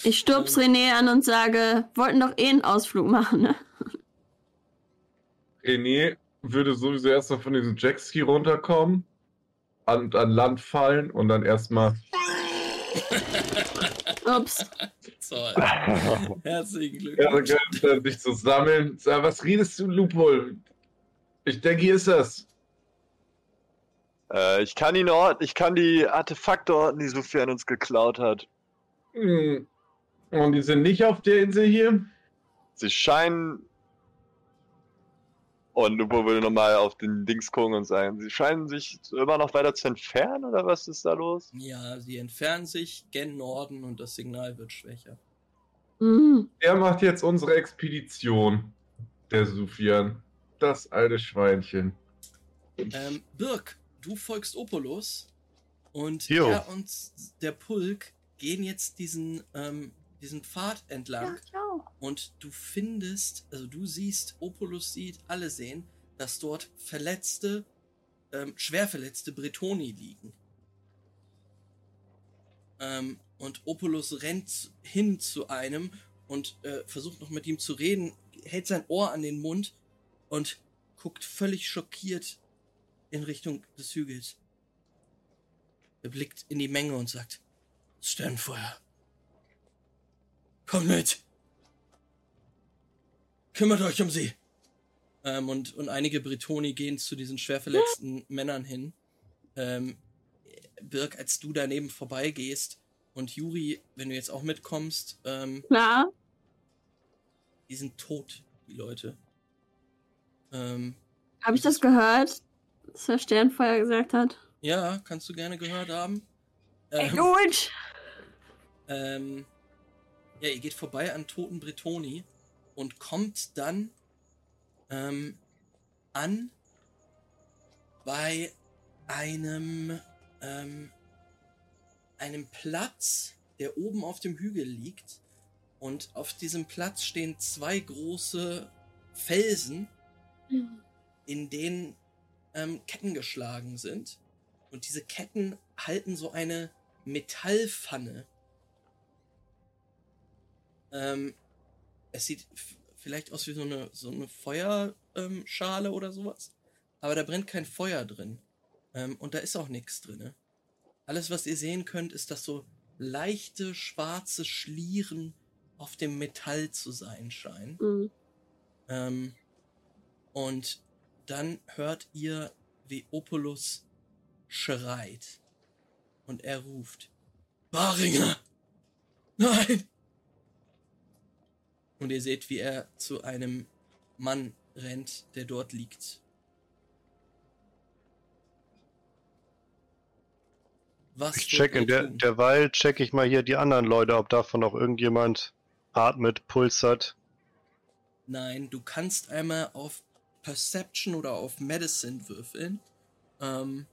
Ich stup's René an und sage, wollten doch eh einen Ausflug machen, ne? René würde sowieso erstmal von diesem Jetski runterkommen, an, an Land fallen und dann erstmal. Ups. Toll. Herzlichen Ja, Glückwunsch. dann sich zu sammeln. Sag, was redest du, Lupol? Ich denke, hier ist das. Äh, ich kann ihn ort, ich kann die Artefakte orten, die Sophie an uns geklaut hat. Hm. Und die sind nicht auf der Insel hier? Sie scheinen. Und Lupo würde nochmal auf den Dings gucken und sagen, sie scheinen sich immer noch weiter zu entfernen oder was ist da los? Ja, sie entfernen sich gen Norden und das Signal wird schwächer. Mhm. Er macht jetzt unsere Expedition, der Sufian. Das alte Schweinchen. Ähm, Birk, du folgst Opulus und Jo. er und der Pulk gehen jetzt diesen, ähm, diesen Pfad entlang und du findest, also du siehst, Opulus sieht, alle sehen, dass dort verletzte, ähm, schwer verletzte Bretoni liegen. Ähm, und Opulus rennt hin zu einem und äh, versucht noch mit ihm zu reden, hält sein Ohr an den Mund und guckt völlig schockiert in Richtung des Hügels. Er blickt in die Menge und sagt, Sternfeuer. Kommt mit. Kümmert euch um sie. Ähm, und, und einige Bretoni gehen zu diesen schwer verletzten Männern hin. Ähm, Birk, als du daneben vorbeigehst und Juri, wenn du jetzt auch mitkommst, ähm, Klar. die sind tot, die Leute. Ähm, Habe ich das gehört? Was der Sternfeuer gesagt hat? ja, kannst du gerne gehört haben. Ey, Ähm, gut! ähm, ja, ihr geht vorbei an toten Bretoni und kommt dann ähm, an bei einem ähm, einem Platz, der oben auf dem Hügel liegt. Und auf diesem Platz stehen zwei große Felsen, in denen ähm, Ketten geschlagen sind. Und diese Ketten halten so eine Metallpfanne. Ähm, es sieht vielleicht aus wie so eine, so eine Feuerschale ähm, oder sowas. Aber da brennt kein Feuer drin. Ähm, und da ist auch nichts drin. Alles, was ihr sehen könnt, ist, dass so leichte schwarze Schlieren auf dem Metall zu sein scheinen. Mhm. Ähm, und dann hört ihr, wie Opulus schreit. Und er ruft: Baringer! Nein! Und ihr seht, wie er zu einem Mann rennt, der dort liegt. Was Ich check in der, derweil check ich mal hier die anderen Leute, ob davon noch irgendjemand atmet, Puls hat. Nein, du kannst einmal auf Perception oder auf Medicine würfeln, ähm,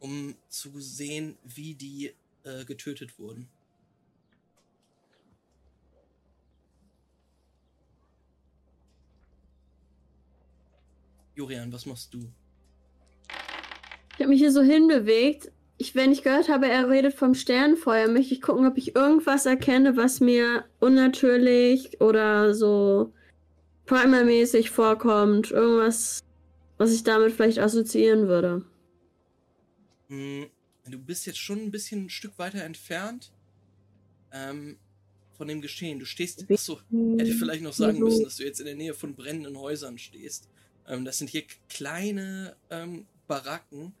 um zu sehen, wie die äh, getötet wurden. Jurian, was machst du? Ich habe mich hier so hinbewegt. Ich, wenn ich gehört habe, er redet vom Sternfeuer, möchte ich gucken, ob ich irgendwas erkenne, was mir unnatürlich oder so primermäßig vorkommt. Irgendwas, was ich damit vielleicht assoziieren würde. Hm, du bist jetzt schon ein bisschen ein Stück weiter entfernt ähm, von dem Geschehen. Du stehst. Achso, hätte vielleicht noch sagen müssen, dass du jetzt in der Nähe von brennenden Häusern stehst. Ähm, das sind hier kleine ähm, Baracken,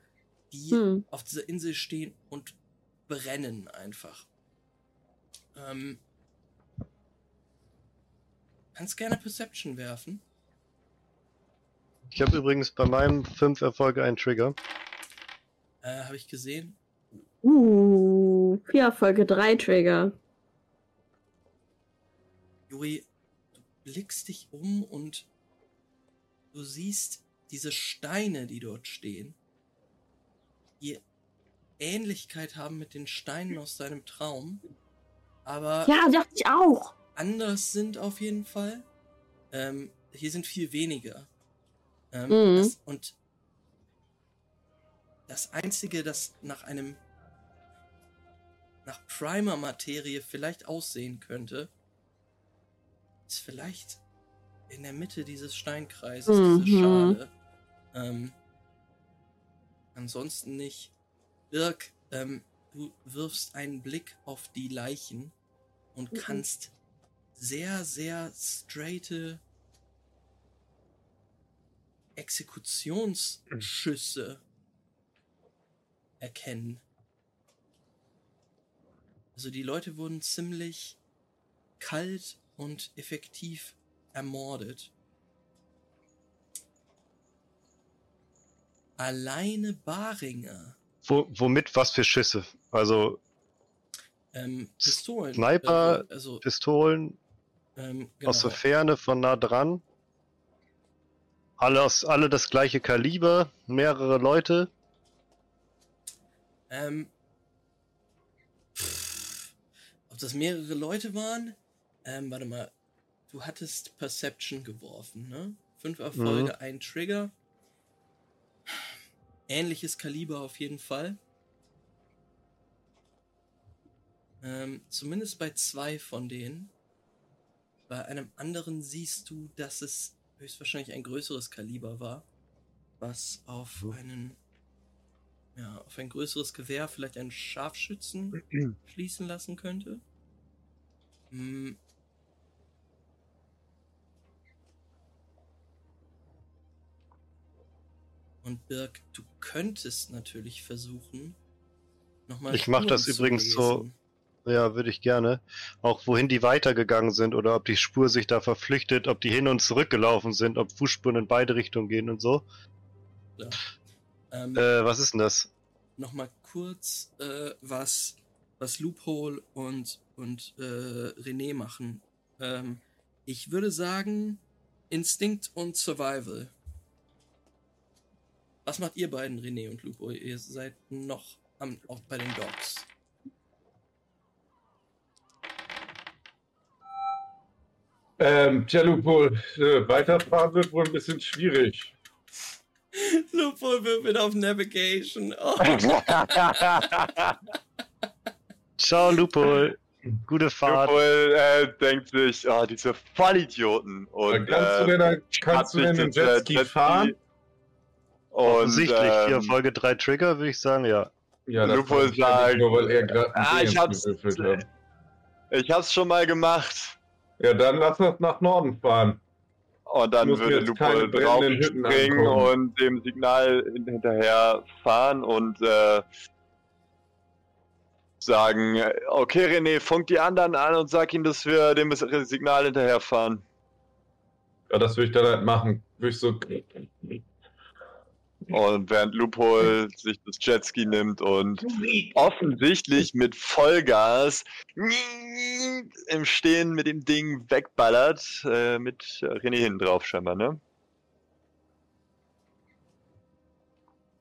die Hm. auf dieser Insel stehen und brennen einfach. Ähm, kannst gerne Perception werfen. Ich habe übrigens bei meinem fünf Erfolge einen Trigger. Äh, Habe ich gesehen. Uh, vier Folge 3 Trigger. Juri, du blickst dich um und du siehst diese Steine, die dort stehen, die Ähnlichkeit haben mit den Steinen aus deinem Traum, aber Ja, dachte ich auch. Anders sind auf jeden Fall. Ähm, hier sind viel weniger. Ähm, Mhm. das, und das Einzige, das nach einem nach Primer-Materie vielleicht aussehen könnte, ist vielleicht in der Mitte dieses Steinkreises, diese Mhm. Schale. Ähm, ansonsten nicht. Dirk, ähm, du wirfst einen Blick auf die Leichen und Mhm. kannst sehr, sehr straighte Exekutionsschüsse erkennen. Also die Leute wurden ziemlich kalt und effektiv ermordet. Alleine Baringer. Wo, womit was für Schüsse? Also Ähm, Pistolen. Sniper, äh, also, Pistolen ähm, aus der genau. Ferne, von nah dran. Alle, aus, alle das gleiche Kaliber, mehrere Leute. Ähm, pff, ob das mehrere Leute waren? Ähm, warte mal. Du hattest Perception geworfen, ne? Fünf Erfolge, ein Trigger. Ähnliches Kaliber auf jeden Fall. Ähm, zumindest bei zwei von denen. Bei einem anderen siehst du, dass es höchstwahrscheinlich ein größeres Kaliber war, was auf einen, ja, auf ein größeres Gewehr vielleicht einen Scharfschützen schließen lassen könnte. Hm. Und Birg, du könntest natürlich versuchen, nochmal. Ich mach das übrigens so- Ja, würde ich gerne. Auch wohin die weitergegangen sind oder ob die Spur sich da verflüchtet, ob die hin und zurück gelaufen sind, ob Fußspuren in beide Richtungen gehen und so. Ähm, Äh, was ist denn das? nochmal kurz, äh, was, was Loophole und, und äh, René machen. Ähm, ich würde sagen, Instinkt und Survival. Was macht ihr beiden, René und Loophole? Ihr seid noch am, auch bei den Dogs. Ähm, tja, Lupol, äh, weiterfahren wird wohl ein bisschen schwierig. Loophole würfelt auf Navigation. Oh, Ciao, Lupo. Gute Fahrt. Lupol äh, denkt sich, ah, diese Vollidioten. Dann Und, kannst du äh, denn, kannst du denn den Jetski fahren? Und, Offensichtlich, hier ähm, Folge 3 Trigger, würde ich sagen, ja. Ja, ja nicht sagt, er gerade ah, ich hab's-. Ich hab's schon mal gemacht. Ja, dann lass uns nach Norden fahren. Und dann würde Lupo drauf springen und dem Signal hin- hinterher fahren und äh, sagen, okay René, funk die anderen an und sag ihnen, dass wir dem Signal hinterher fahren. Ja, das würde ich dann halt machen. Würde ich so. Und während Loophole sich das Jetski nimmt und offensichtlich mit Vollgas im Stehen mit dem Ding wegballert, äh, mit René hinten drauf scheinbar, ne?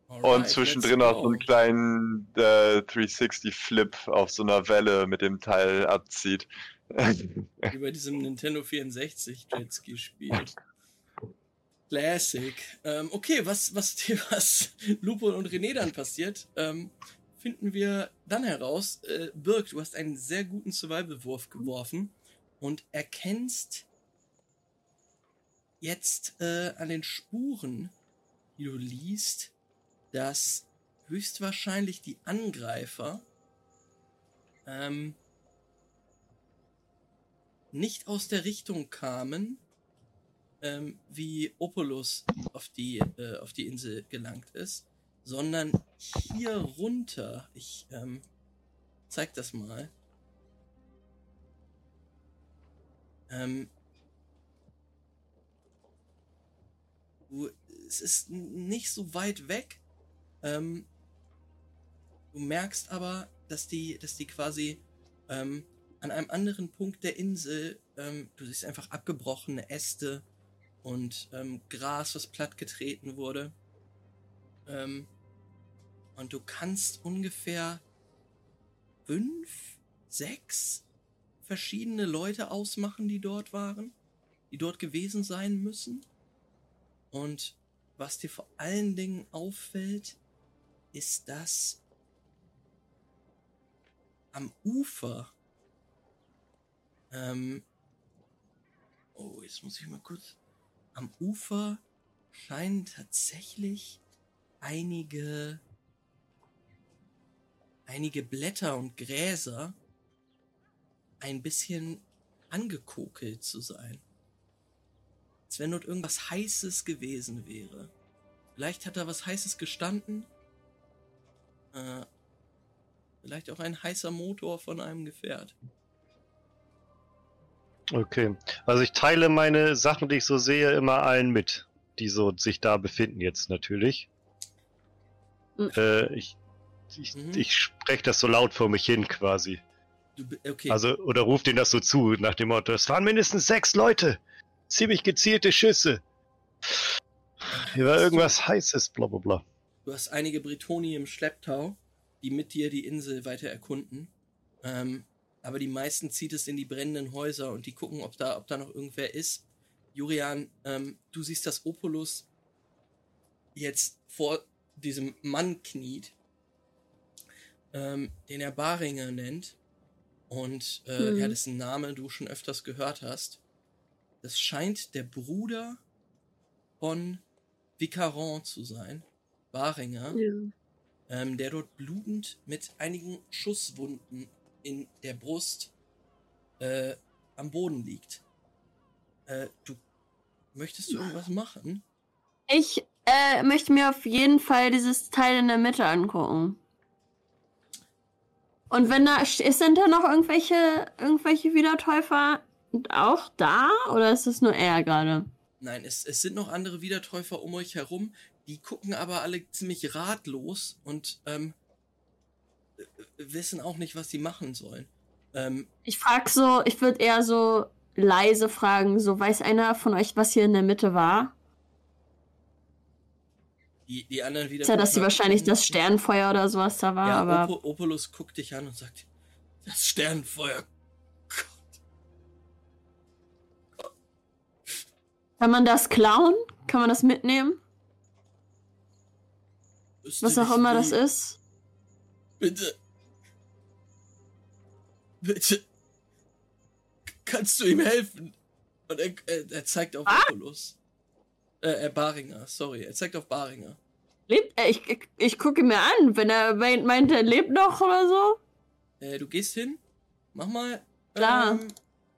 alright, Und zwischendrin auch so einen kleinen äh, 360-Flip auf so einer Welle mit dem Teil abzieht. Wie bei diesem Nintendo 64 Jetski spielt. Classic. Ähm, okay, was, was, was Lupo und René dann passiert, ähm, finden wir dann heraus. Äh, Birk, du hast einen sehr guten Survival-Wurf geworfen und erkennst jetzt äh, an den Spuren, die du liest, dass höchstwahrscheinlich die Angreifer ähm, nicht aus der Richtung kamen, ähm, wie Opolus auf die, äh, auf die Insel gelangt ist, sondern hier runter. Ich ähm, zeig das mal. Ähm, du, es ist nicht so weit weg. Ähm, du merkst aber, dass die, dass die quasi ähm, an einem anderen Punkt der Insel, ähm, du siehst einfach abgebrochene Äste und ähm, Gras, was plattgetreten wurde. Ähm, und du kannst ungefähr fünf, sechs verschiedene Leute ausmachen, die dort waren, die dort gewesen sein müssen. Und was dir vor allen Dingen auffällt, ist, dass am Ufer ähm, oh, jetzt muss ich mal kurz. Am Ufer scheinen tatsächlich einige einige Blätter und Gräser ein bisschen angekokelt zu sein. Als wenn dort irgendwas Heißes gewesen wäre. Vielleicht hat da was Heißes gestanden. Äh, vielleicht auch ein heißer Motor von einem Gefährt. Okay. Also ich teile meine Sachen, die ich so sehe, immer allen mit, die so sich da befinden jetzt natürlich. Mhm. Äh, ich ich, Mhm. ich spreche das so laut vor mich hin quasi. Okay. Also, oder ruft denen das so zu, nach dem Motto, es waren mindestens sechs Leute. Ziemlich gezielte Schüsse. Hier war irgendwas Heißes, bla bla bla. Du hast einige Bretoni im Schlepptau, die mit dir die Insel weiter erkunden. Ähm, aber die meisten zieht es in die brennenden Häuser und die gucken, ob da, ob da noch irgendwer ist. Jurian, ähm, du siehst, dass Opulus jetzt vor diesem Mann kniet, ähm, den er Baringer nennt. Und äh, Mhm. ja, dessen Name du schon öfters gehört hast. Das scheint der Bruder von Vicaron zu sein, Baringer, Ja. ähm, der dort blutend mit einigen Schusswunden in der Brust äh, am Boden liegt. Äh, du möchtest du irgendwas machen? Ich äh, möchte mir auf jeden Fall dieses Teil in der Mitte angucken. Und wenn da ist sind da noch irgendwelche irgendwelche Wiedertäufer auch da oder ist es nur er gerade? Nein, es, es sind noch andere Wiedertäufer um euch herum, die gucken aber alle ziemlich ratlos und ähm, äh, wissen auch nicht, was sie machen sollen. Ähm, Ich frag so, ich würde eher so leise fragen, so weiß einer von euch, was hier in der Mitte war? die, die anderen Ist Wiedertäufer... ja, dass sie wahrscheinlich das Sternfeuer oder sowas da war, Ja, aber Opo, Opolus guckt dich an und sagt, das Sternenfeuer. Gott, kann man das klauen? Kann man das mitnehmen? wüsste Was auch immer das ist? Bitte. Bitte. Kannst du ihm helfen? Und er, er, er zeigt auf Ah? Opolus. Äh, äh, Baringer, sorry. Er zeigt auf Baringer. Lebt er? Ich, ich, ich gucke ihn mir an, wenn er meint, meint, er lebt noch oder so. Äh, du gehst hin, mach mal ähm,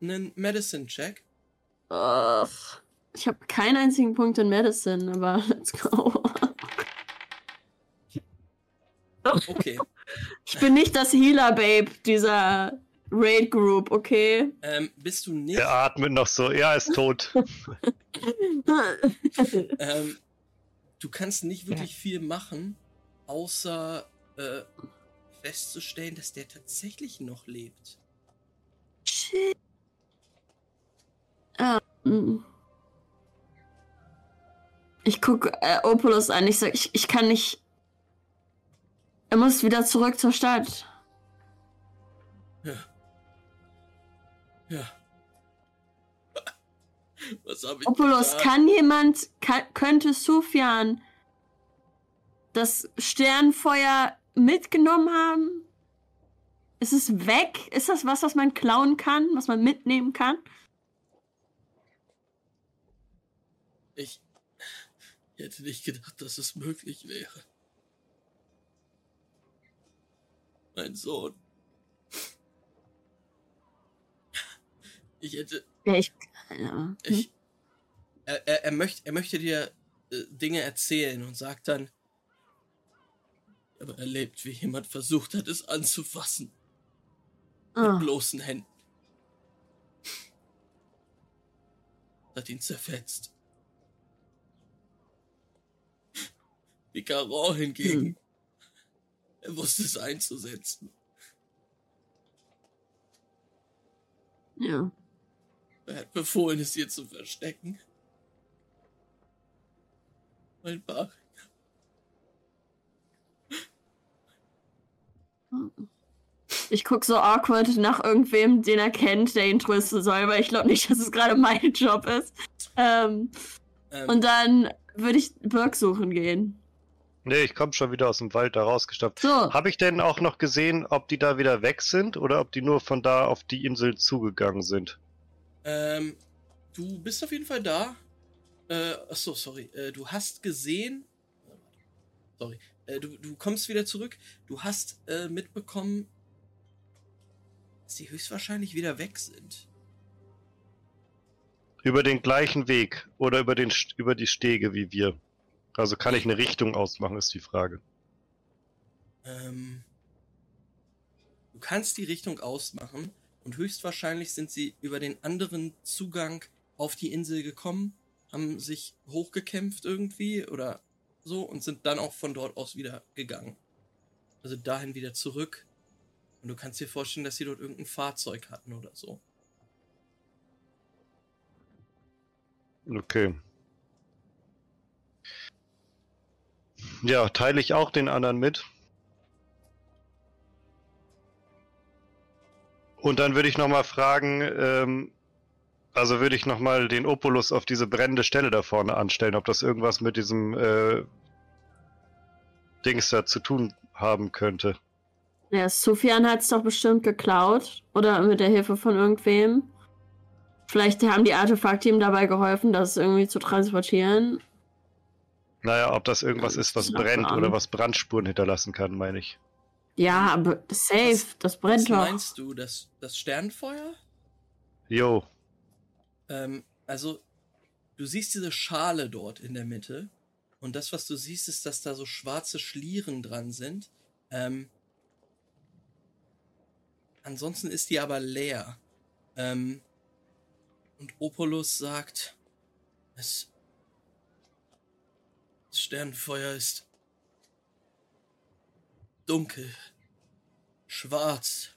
einen Medicine-Check. Ich habe keinen einzigen Punkt in Medicine, aber let's go. Okay. Ich bin nicht das Healer-Babe dieser Raid-Group, okay? ähm, bist du nicht. Er atmet noch so. Er ist tot. Ähm, du kannst nicht wirklich viel machen, außer äh, festzustellen, dass der tatsächlich noch lebt. Shit. Ähm. Ich gucke äh, Opulus an. Ich sag, ich, ich kann nicht. Er muss wieder zurück zur Stadt. Ja. Ja. Was hab ich Opulus, getan? kann jemand, kann, könnte Sufjan das Sternfeuer mitgenommen haben? Ist es weg? Ist das was, was man klauen kann, was man mitnehmen kann? Ich hätte nicht gedacht, dass es möglich wäre. Mein Sohn. Ich hätte. Ja, ich. Ja. Ich, er, er, er, möchte, er möchte dir äh, Dinge erzählen und sagt dann. Aber er lebt, wie jemand versucht hat, es anzufassen. Mit Ah. bloßen Händen. Hat ihn zerfetzt. Vicaron hingegen. Hm. Er wusste es einzusetzen. ja. Er hat befohlen, es hier zu verstecken. Mein Bach. Ich guck so awkward nach irgendwem, den er kennt, der ihn trösten soll, weil ich glaube nicht, dass es gerade mein Job ist. Ähm, Ähm, und dann würde ich Burg suchen gehen. Nee, ich komme schon wieder aus dem Wald da rausgestapft. So, Habe ich denn auch noch gesehen, ob die da wieder weg sind oder ob die nur von da auf die Insel zugegangen sind? ähm, du bist auf jeden Fall da. Äh, achso, sorry. Äh, du hast gesehen. Sorry. Äh, du, du kommst wieder zurück. Du hast äh, mitbekommen, dass sie höchstwahrscheinlich wieder weg sind. Über den gleichen Weg oder über, den, über die Stege wie wir? Also kann ich eine Richtung ausmachen, ist die Frage. Ähm, du kannst die Richtung ausmachen und höchstwahrscheinlich sind sie über den anderen Zugang auf die Insel gekommen, haben sich hochgekämpft irgendwie oder so und sind dann auch von dort aus wieder gegangen. Also dahin wieder zurück. Und du kannst dir vorstellen, dass sie dort irgendein Fahrzeug hatten oder so. Okay. Ja, teile ich auch den anderen mit. Und dann würde ich nochmal fragen, ähm, also würde ich nochmal den Opulus auf diese brennende Stelle da vorne anstellen, ob das irgendwas mit diesem äh, Dings da zu tun haben könnte. ja, Sufjan hat es doch bestimmt geklaut. Oder mit der Hilfe von irgendwem. Vielleicht haben die Artefakte ihm dabei geholfen, das irgendwie zu transportieren. Naja, ob das irgendwas ist, was das brennt oder was Brandspuren hinterlassen kann, meine ich. Ja, aber safe, das Was brennt doch. meinst du, das, das Sternfeuer? Jo, Ähm, also, du siehst diese Schale dort in der Mitte. Und das, was du siehst, ist, dass da so schwarze Schlieren dran sind. Ähm, ansonsten ist die aber leer. Ähm, und Opolus sagt, es, das Sternenfeuer ist dunkel, schwarz.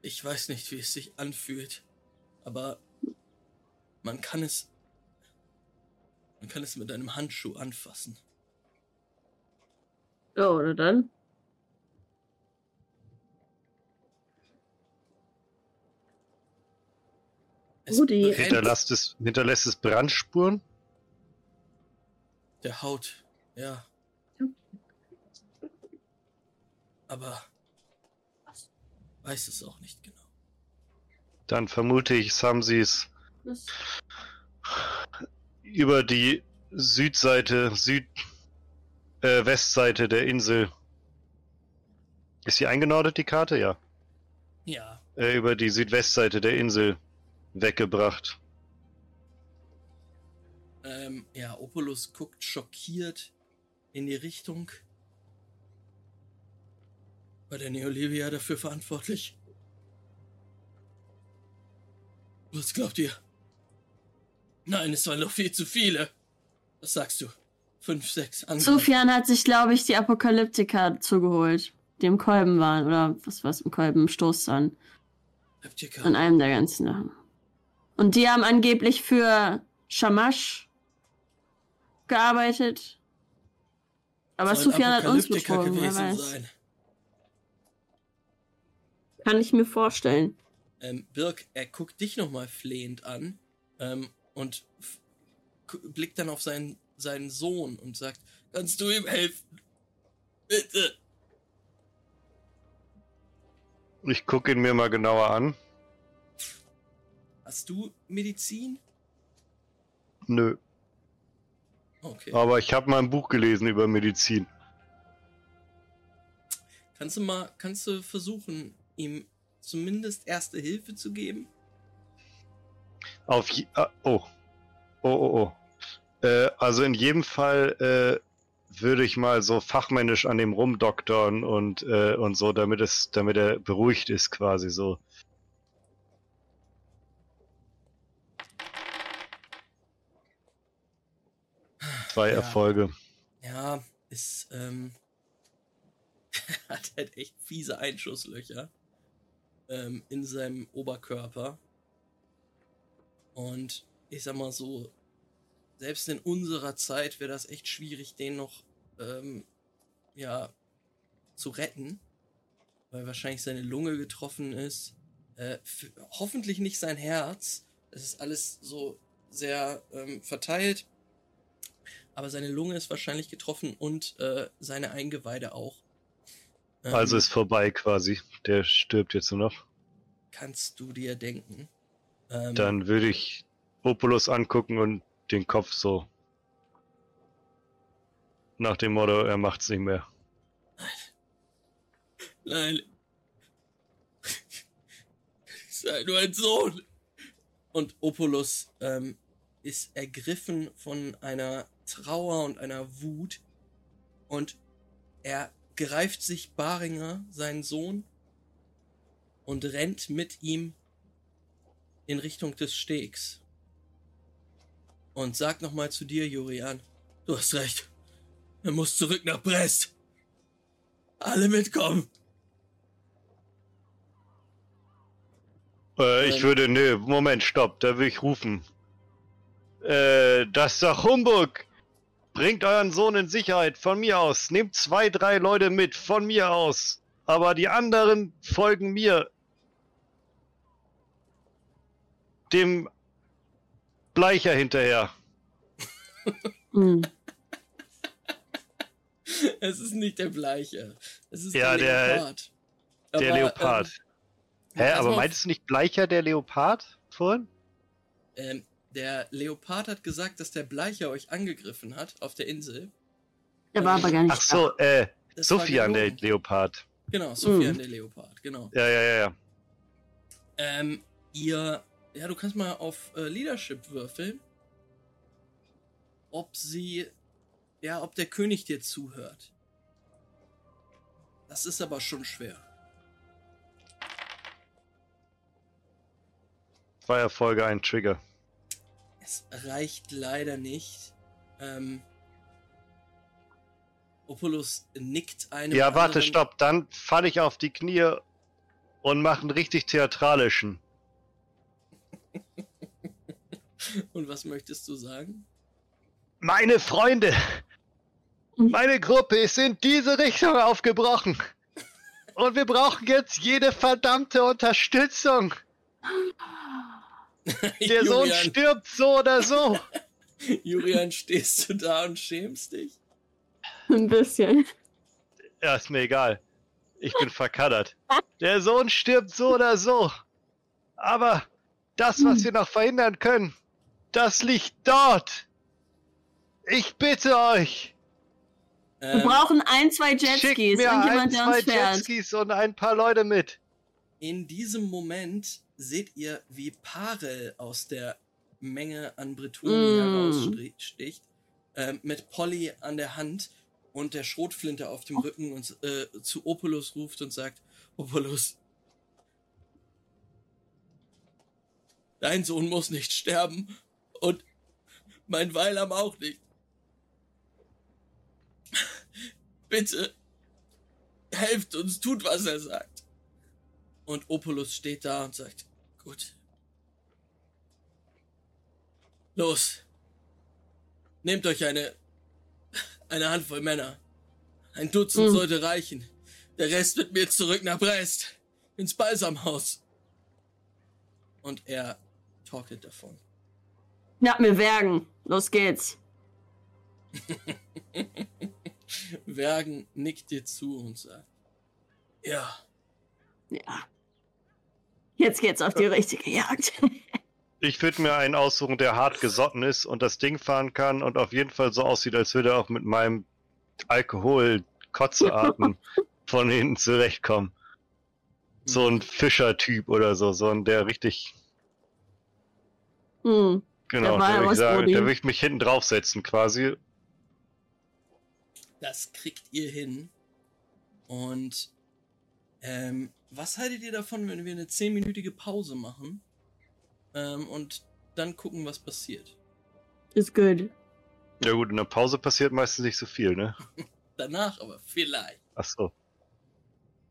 Ich weiß nicht, wie es sich anfühlt, aber man kann es, man kann es mit einem Handschuh anfassen. Ja, oder dann? Rudi. hinterlässt es, hinterlässt es Brandspuren? der Haut, ja. Aber weiß es auch nicht genau. Dann vermute ich, es haben sie es über die Südseite, Süd, äh, Westseite der Insel. Ist sie eingenordet, die Karte? Ja. Ja, Äh, über die Südwestseite der Insel weggebracht. ähm, ja, Opolus guckt schockiert in die Richtung. War der Neolivia dafür verantwortlich? Was glaubt ihr? Nein, es waren noch viel zu viele. Was sagst du? Fünf, sechs andere. Sufjan hat sich, glaube ich, die Apokalyptiker zugeholt, die im Kolben waren. Oder was war's im Kolben? Im Stoßzahn. Skeptiker. An einem der ganzen Sachen. Und die haben angeblich für Shamash gearbeitet. Aber Sufjan hat uns betrogen, wer weiß. sein. Kann ich mir vorstellen. Ähm, Birk, er guckt dich nochmal flehend an ähm, und blickt dann auf seinen, seinen Sohn und sagt, kannst du ihm helfen? Bitte. Ich gucke ihn mir mal genauer an. Hast du Medizin? Nö. Okay. Aber ich habe mal ein Buch gelesen über Medizin. Kannst du mal, kannst du versuchen, ihm zumindest erste Hilfe zu geben? Auf je ah, oh. Oh, oh, oh. Äh, also in jedem Fall äh, würde ich mal so fachmännisch an dem rumdoktern und, äh, und so, damit es, damit er beruhigt ist, quasi so. Zwei Ja. Erfolge. Ja, ist, ähm, hat halt echt fiese Einschusslöcher ähm, in seinem Oberkörper. Und ich sag mal so, selbst in unserer Zeit wäre das echt schwierig, den noch, ähm, ja, zu retten. Weil wahrscheinlich seine Lunge getroffen ist. Äh, hoffentlich nicht sein Herz. Es ist alles so sehr ähm, verteilt. Aber seine Lunge ist wahrscheinlich getroffen und äh, seine Eingeweide auch. Ähm, Also ist vorbei quasi. Der stirbt jetzt nur noch. kannst du dir denken. Ähm, Dann würde ich Opulus angucken und den Kopf so. Nach dem Motto, er macht's nicht mehr. Nein. Sei nur ein Sohn. Und Opulus ähm, ist ergriffen von einer Trauer und einer Wut. Und er greift sich Baringer, seinen Sohn, und rennt mit ihm in Richtung des Stegs. Und sagt nochmal zu dir, Jurian, du hast recht. Er muss zurück nach Brest. Alle mitkommen. Äh, ich Ähm. würde, nö, Moment, stopp, da will ich rufen. Äh, das ist doch Humbug! Bringt euren Sohn in Sicherheit, von mir aus. Nehmt zwei, drei Leute mit, von mir aus. Aber die anderen folgen mir. Dem Bleicher hinterher. Hm. Es ist nicht der Bleiche. Es ist Ja, der der- Leopard. Der Aber, Leopard. Ähm, Hä, aber meintest du nicht Bleicher der Leopard vorhin? Ähm, der Leopard hat gesagt, dass der Bleicher euch angegriffen hat auf der Insel. Der war aber gar nicht Ach so, äh, Das war Sophian, der. Leopard. Genau, Sophian Mhm. der Leopard, genau. Ja, ja, ja, ja. Ähm, ihr, ja, du kannst mal auf äh, Leadership würfeln, ob sie, ja, ob der König dir zuhört. Das ist aber schon schwer. Zwei Erfolge, ein Trigger. Es reicht leider nicht. Ähm, Opulus nickt einem. Ja, warte, anderen- stopp. Dann falle ich auf die Knie und mache einen richtig theatralischen. Und was möchtest du sagen? Meine Freunde, meine Gruppe ist in diese Richtung aufgebrochen. Und wir brauchen jetzt jede verdammte Unterstützung. Der Sohn stirbt so oder so. Julian, stehst du da und schämst dich? Ein bisschen. Ja, ist mir egal. Ich bin verkaddert. Der Sohn stirbt so oder so. Aber das, was wir noch verhindern können, das liegt dort. Ich bitte euch. Wir Ähm, brauchen ein, zwei Schickt Jetskis mir und ein, jemand, der zwei uns fährt. Jetskis und ein paar Leute mit. In diesem Moment seht ihr, wie Parel aus der Menge an Bretoni Mm. heraussticht, ähm, mit Polly an der Hand und der Schrotflinte auf dem Rücken und äh, zu Opulus ruft und sagt, Opulus, dein Sohn muss nicht sterben und mein Weilam auch nicht. Bitte, helft uns, tut, was er sagt. Und Opulus steht da und sagt, gut. Los. Nehmt euch eine, eine Handvoll Männer. Ein Dutzend Hm. sollte reichen. Der Rest wird mir zurück nach Brest. Ins Balsamhaus. Und er torkelt davon. Ja, wir wergen. Los geht's. Wergen nickt dir zu und sagt, ja, Ja. Jetzt geht's auf die richtige Jagd. Ich würde mir einen aussuchen, der hart gesotten ist und das Ding fahren kann und auf jeden Fall so aussieht, als würde er auch mit meinem Alkohol-Kotzearten von hinten zurechtkommen. So ein Fischer-Typ oder so, so ein, der richtig, Hm. genau, Der würde ich sagen, der würde ich mich hinten draufsetzen quasi. Das kriegt ihr hin. Und ähm, was haltet ihr davon, wenn wir eine 10-minütige Pause machen? Ähm, und dann gucken, was passiert. Ist gut. Ja gut, in der Pause passiert meistens nicht so viel, ne? Danach aber vielleicht. Ach so.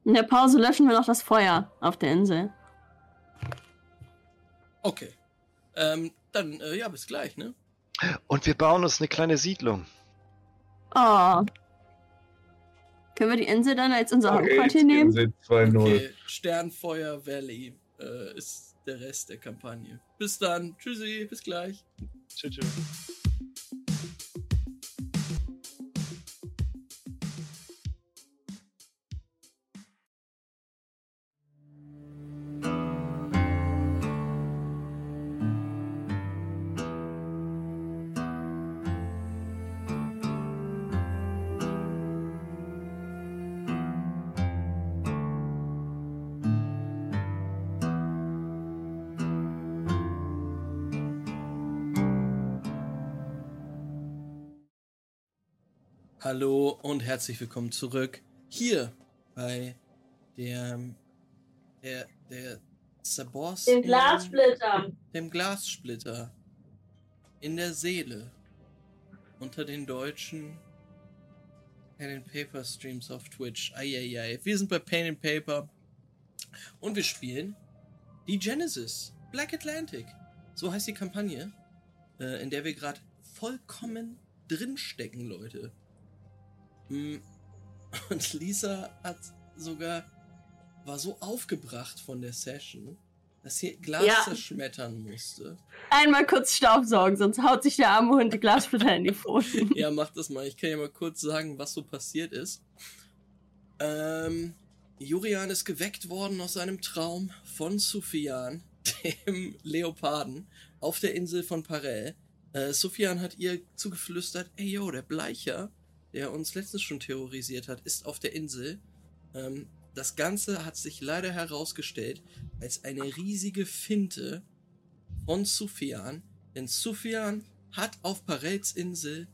In der Pause löschen wir noch das Feuer auf der Insel. Okay. Ähm, dann, äh, ja, bis gleich, ne? Und wir bauen uns eine kleine Siedlung. Oh. Können wir die Insel dann als unser Okay, Hauptquartier nehmen? Insel 2-0. Okay, Sternfeuer Valley äh, ist der Rest der Kampagne. Bis dann. Tschüssi, bis gleich. Tschüss. tschüss. Hallo und herzlich willkommen zurück hier bei der der der Sabors Den Glassplitter. dem Glassplitter in der Seele unter den deutschen Pen and Paper Streams auf Twitch. Eieiei. Wir sind bei Pain and Paper und wir spielen die Genesis Black Atlantic. So heißt die Kampagne, äh, in der wir gerade vollkommen drinstecken, Leute. Mm, Und Lisa hat sogar war so aufgebracht von der Session, dass sie Glas Ja. zerschmettern musste. Einmal kurz Staubsaugen, sonst haut sich der arme Hund die Glassplitter in die Pfoten. Ja, mach das mal. Ich kann ja mal kurz sagen, was so passiert ist. Ähm, Jurian ist geweckt worden aus seinem Traum von Sufyan, dem Leoparden auf der Insel von Parel. Äh, Sufjan hat ihr zugeflüstert, ey yo, der Bleicher, der uns letztens schon terrorisiert hat, ist auf der Insel. Ähm, das Ganze hat sich leider herausgestellt als eine riesige Finte von Sufjan, denn Sufjan hat auf Parels Insel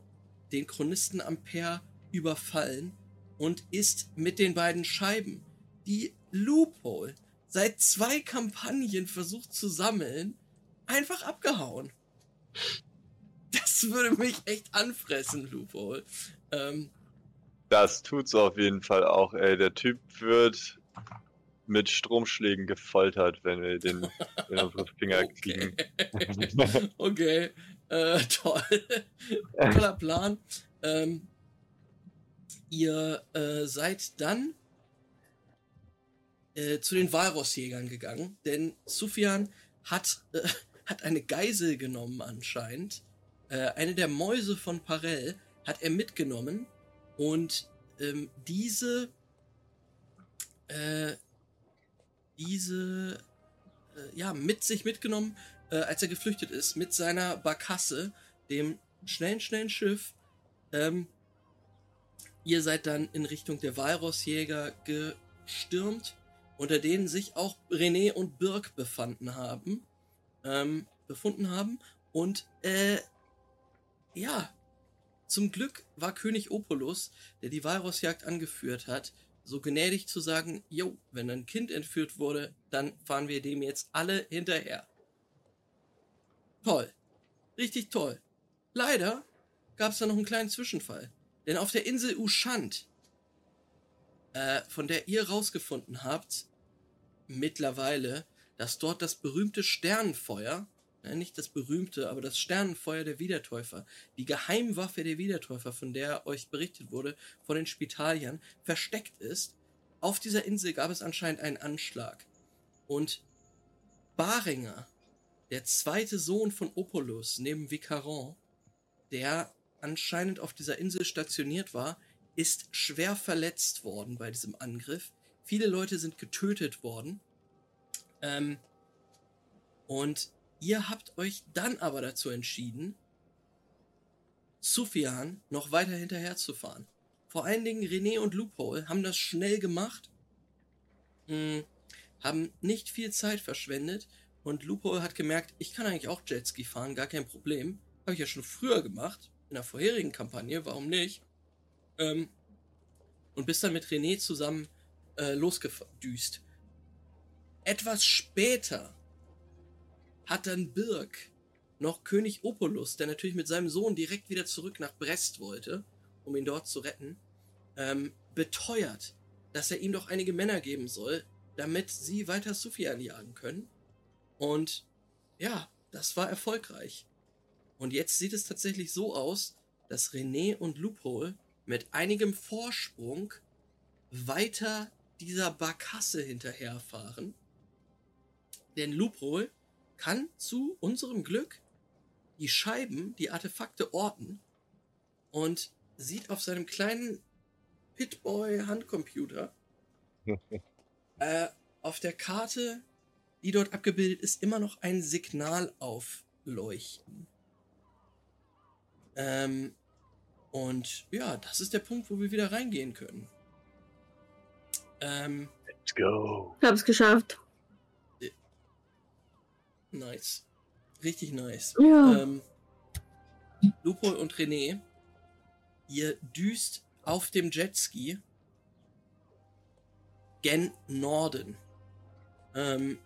den Chronisten Ampere überfallen und ist mit den beiden Scheiben, die Loophole seit zwei Kampagnen versucht zu sammeln, einfach abgehauen. Das würde mich echt anfressen, Loophole. Ähm, Das tut's auf jeden Fall auch, ey. Der Typ wird mit Stromschlägen gefoltert, wenn wir den in unsere Finger kriegen. okay. okay. Äh, toll. Toller Plan. Ähm, ihr äh, seid dann äh, zu den Walrossjägern gegangen, denn Sufjan hat, äh, hat eine Geisel genommen anscheinend. Äh, eine der Mäuse von Parell hat er mitgenommen und ähm, diese äh, diese äh, ja mit sich mitgenommen, äh, als er geflüchtet ist, mit seiner Barkasse, dem schnellen, schnellen Schiff. Ähm, ihr seid dann in Richtung der Walrossjäger gestürmt, unter denen sich auch René und Birk befanden haben, ähm, befunden haben. Und äh, ja, zum Glück war König Opolus, der die Walrossjagd angeführt hat, so gnädig zu sagen, jo, wenn ein Kind entführt wurde, dann fahren wir dem jetzt alle hinterher. Toll. Richtig toll. Leider gab es da noch einen kleinen Zwischenfall. Denn auf der Insel Ushant, äh, von der ihr rausgefunden habt, mittlerweile, dass dort das berühmte Sternenfeuer, äh, nicht das berühmte, aber das Sternenfeuer der Wiedertäufer, die Geheimwaffe der Wiedertäufer, von der euch berichtet wurde, von den Spitaliern, versteckt ist. Auf dieser Insel gab es anscheinend einen Anschlag. Und Baringer, der zweite Sohn von Opolus neben Vicaron, der anscheinend auf dieser Insel stationiert war, ist schwer verletzt worden bei diesem Angriff. Viele Leute sind getötet worden. Ähm, und ihr habt euch dann aber dazu entschieden, Sufjan noch weiter hinterherzufahren. Vor allen Dingen René und Loophole haben das schnell gemacht, mh, haben nicht viel Zeit verschwendet und Loophole hat gemerkt, ich kann eigentlich auch Jetski fahren, gar kein Problem. Habe ich ja schon früher gemacht, in der vorherigen Kampagne, warum nicht? Ähm, und bist dann mit René zusammen äh, losgedüst. Etwas später hat dann Birk noch König Opolus, der natürlich mit seinem Sohn direkt wieder zurück nach Brest wollte, um ihn dort zu retten, ähm, beteuert, dass er ihm doch einige Männer geben soll, damit sie weiter Sufjan jagen können. Und ja, das war erfolgreich. Und jetzt sieht es tatsächlich so aus, dass René und Loophole mit einigem Vorsprung weiter dieser Barkasse hinterherfahren. Denn Loophole kann zu unserem Glück die Scheiben, die Artefakte orten und sieht auf seinem kleinen Pitboy-Handcomputer äh, auf der Karte, die dort abgebildet ist, immer noch ein Signal aufleuchten. Ähm, und ja, das ist der Punkt, wo wir wieder reingehen können. Ähm, Let's go. Ich hab's geschafft. Nice. Richtig nice. Ja. Ähm, Lupo und René, ihr düst auf dem Jetski gen Norden. Ähm,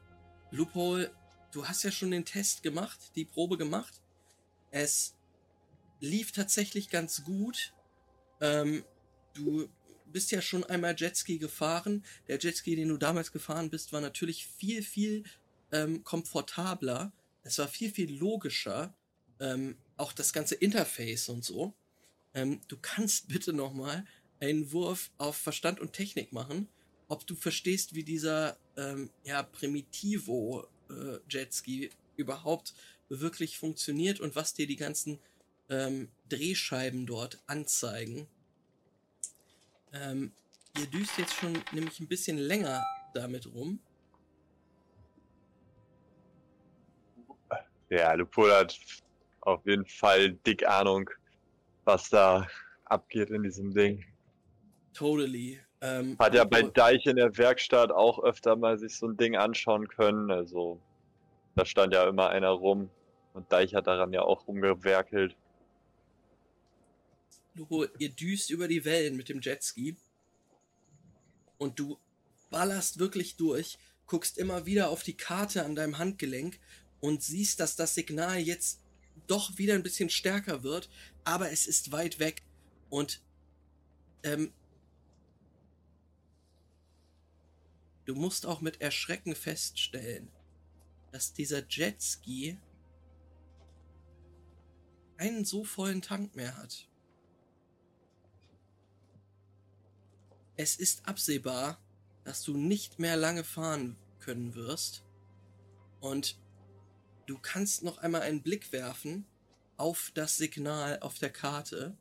Loophole, du hast ja schon den Test gemacht, die Probe gemacht. Es lief tatsächlich ganz gut. Ähm, du bist ja schon einmal Jetski gefahren. Der Jetski, den du damals gefahren bist, war natürlich viel, viel ähm, komfortabler. Es war viel, viel logischer. Ähm, auch das ganze Interface und so. Ähm, du kannst bitte nochmal einen Wurf auf Verstand und Technik machen, ob du verstehst, wie dieser ähm, ja, Primitivo äh, Jetski überhaupt wirklich funktioniert und was dir die ganzen ähm, Drehscheiben dort anzeigen. Ähm, ihr düst jetzt schon nämlich ein bisschen länger damit rum. Ja, Lupol hat auf jeden Fall dick Ahnung, was da abgeht in diesem Ding. Totally. Ähm, Hat ja bei Deich in der Werkstatt auch öfter mal sich so ein Ding anschauen können. Also da stand ja immer einer rum und Deich hat daran ja auch rumgewerkelt. Lupo, ihr düst über die Wellen mit dem Jetski und du ballerst wirklich durch, guckst immer wieder auf die Karte an deinem Handgelenk und siehst, dass das Signal jetzt doch wieder ein bisschen stärker wird, aber es ist weit weg und ähm, du musst auch mit Erschrecken feststellen, dass dieser Jetski einen so vollen Tank mehr hat. Es ist absehbar, dass du nicht mehr lange fahren können wirst. Und du kannst noch einmal einen Blick werfen auf das Signal auf der Karte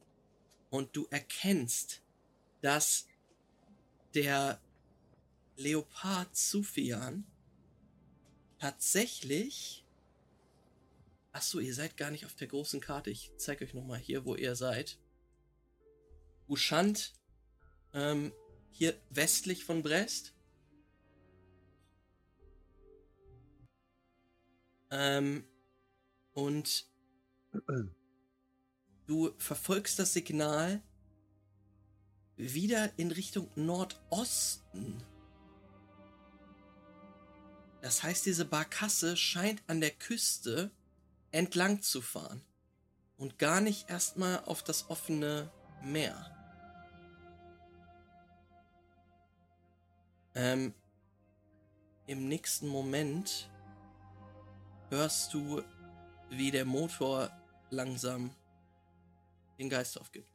und du erkennst, dass der Leopard Sufian tatsächlich. Achso, ihr seid gar nicht auf der großen Karte. Ich zeige euch nochmal hier, wo ihr seid. Ushant ähm, hier westlich von Brest. Ähm, und du verfolgst das Signal wieder in Richtung Nordosten. Das heißt, diese Barkasse scheint an der Küste entlang zu fahren und gar nicht erstmal auf das offene Meer. Ähm, Im nächsten Moment hörst du, wie der Motor langsam den Geist aufgibt.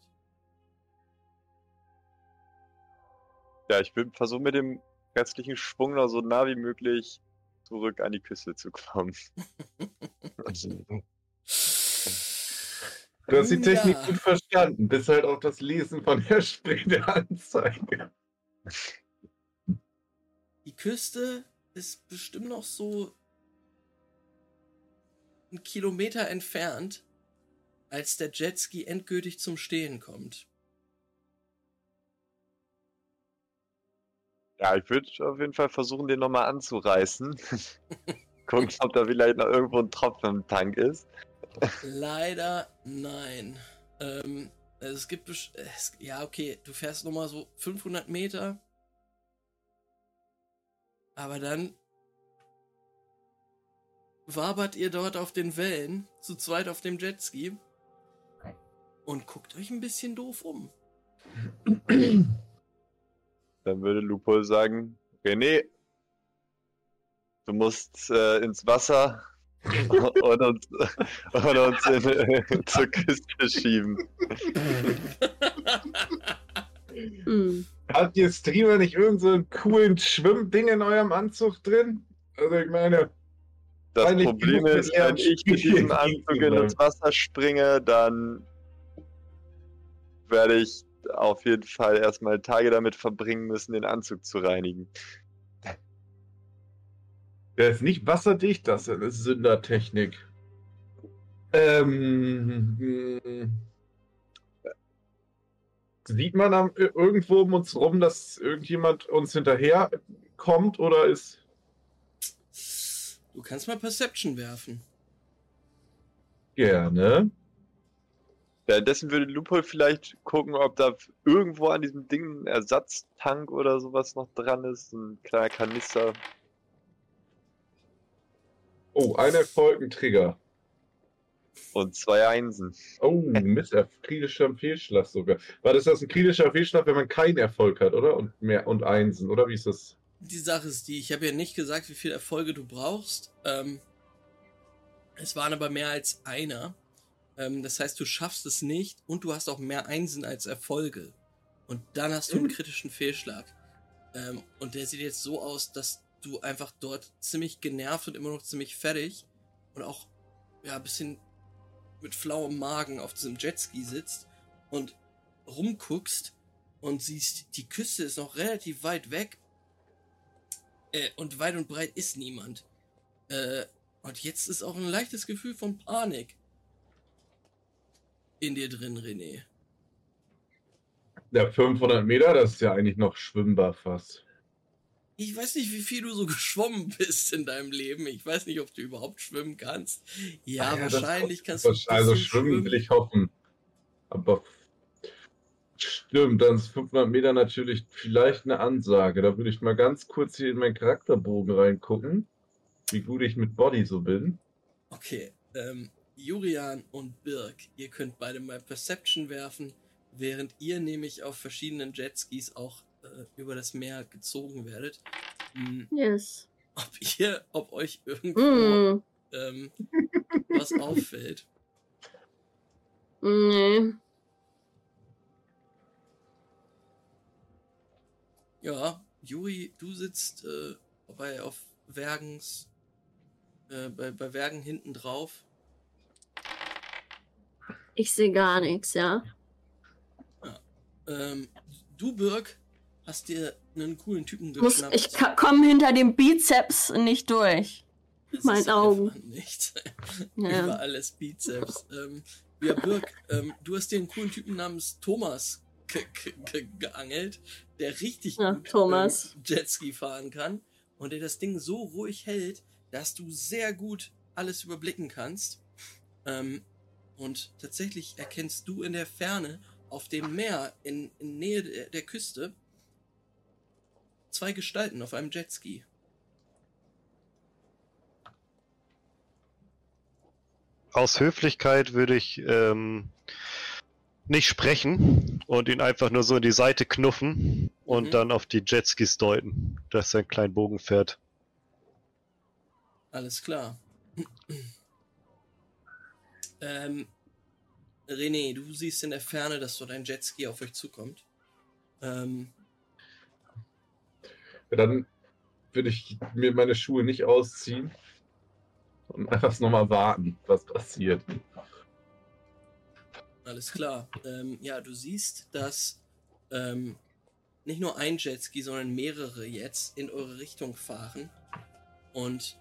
Ja, ich will versuchen mit dem restlichen Schwung noch so nah wie möglich zurück an die Küste zu kommen. Du hast die Technik Ja. gut verstanden, bis halt auf das Lesen von der Spreeanzeige. Die Küste ist bestimmt noch so einen Kilometer entfernt, als der Jetski endgültig zum Stehen kommt. Ja, ich würde auf jeden Fall versuchen, den nochmal anzureißen. Gucken, ob da vielleicht noch irgendwo ein Tropfen im Tank ist. Leider nein. Ähm, es gibt es, ja okay, du fährst noch mal so 500 Meter, aber dann wabert ihr dort auf den Wellen zu zweit auf dem Jetski und guckt euch ein bisschen doof um. Dann würde Lupo sagen, René, du musst äh, ins Wasser und uns, und uns in, äh, zur Küste schieben. Hm. Habt ihr Streamer nicht irgendeinen so coolen Schwimmding in eurem Anzug drin? Also ich meine, Das Weil Problem ist, wenn ich mit diesem Anzug gegenüber. ins Wasser springe, dann werde ich auf jeden Fall erstmal Tage damit verbringen müssen, den Anzug zu reinigen. der ist nicht wasserdicht, das ist Sündertechnik. Ähm, hm. sieht man irgendwo um uns rum, dass irgendjemand uns hinterher kommt oder ist. Du kannst mal Perception werfen. Gerne. Währenddessen würde Lupo vielleicht gucken, ob da irgendwo an diesem Ding ein Ersatztank oder sowas noch dran ist, ein kleiner Kanister. Oh, ein Erfolg, ein Trigger. Und zwei Einsen. Oh, Mist, er- kritischer Fehlschlag sogar. War das das ein kritischer Fehlschlag, wenn man keinen Erfolg hat, oder? Und mehr und Einsen, oder wie ist das? Die Sache ist die, ich habe ja nicht gesagt, wie viele Erfolge du brauchst. Ähm, es waren aber mehr als einer. Ähm, das heißt, du schaffst es nicht und du hast auch mehr Einsen als Erfolge. Und dann hast du einen kritischen Fehlschlag. Ähm, und der sieht jetzt so aus, dass du einfach dort ziemlich genervt und immer noch ziemlich fertig und auch ja ein bisschen mit flauem Magen auf diesem Jetski sitzt und rumguckst und siehst, die Küste ist noch relativ weit weg äh, und weit und breit ist niemand. Äh, Und jetzt ist auch ein leichtes Gefühl von Panik in dir drin, René. Ja, 500 Meter, das ist ja eigentlich noch schwimmbar fast. Ich weiß nicht, wie viel du so geschwommen bist in deinem Leben. Ich weiß nicht, ob du überhaupt schwimmen kannst. Ja, Ah ja, wahrscheinlich kannst du. Also bisschen schwimmen will ich hoffen. Aber stimmt, dann ist 500 Meter natürlich vielleicht eine Ansage. Da würde ich mal ganz kurz hier in meinen Charakterbogen reingucken, wie gut ich mit Body so bin. Okay, ähm, Jurian und Birk, ihr könnt beide mal Perception werfen, während ihr nämlich auf verschiedenen Jetskis auch äh, über das Meer gezogen werdet. Hm, Yes. ob ihr, ob euch irgendwo Mm. ähm, was auffällt. Nee. Ja, Juri, du sitzt äh, bei auf Wergens, äh, bei, bei Wergen hinten drauf. Ich sehe gar nichts, ja. Ähm, du, Birk, hast dir einen coolen Typen Muss, geschnappt. ich komme hinter dem Bizeps nicht durch. Das mein Augen. Nicht. Ja. Über alles Bizeps. ähm, ja, Birk, ähm, du hast dir einen coolen Typen namens Thomas geangelt, der richtig Ja, gut Thomas. ähm, Jetski fahren kann und der das Ding so ruhig hält, dass du sehr gut alles überblicken kannst. Ähm, und tatsächlich erkennst du in der Ferne auf dem Meer in, in Nähe der, der Küste zwei Gestalten auf einem Jetski. Aus Höflichkeit würde ich ähm, nicht sprechen und ihn einfach nur so in die Seite knuffen und Mhm. dann auf die Jetskis deuten, dass er einen kleinen Bogen fährt. Alles klar. ähm, René, du siehst in der Ferne, dass dort ein Jetski auf euch zukommt. Ähm, Ja, dann würde ich mir meine Schuhe nicht ausziehen und einfach nochmal warten, was passiert. Alles klar. Ähm, ja, du siehst, dass ähm, nicht nur ein Jetski, sondern mehrere jetzt in eure Richtung fahren und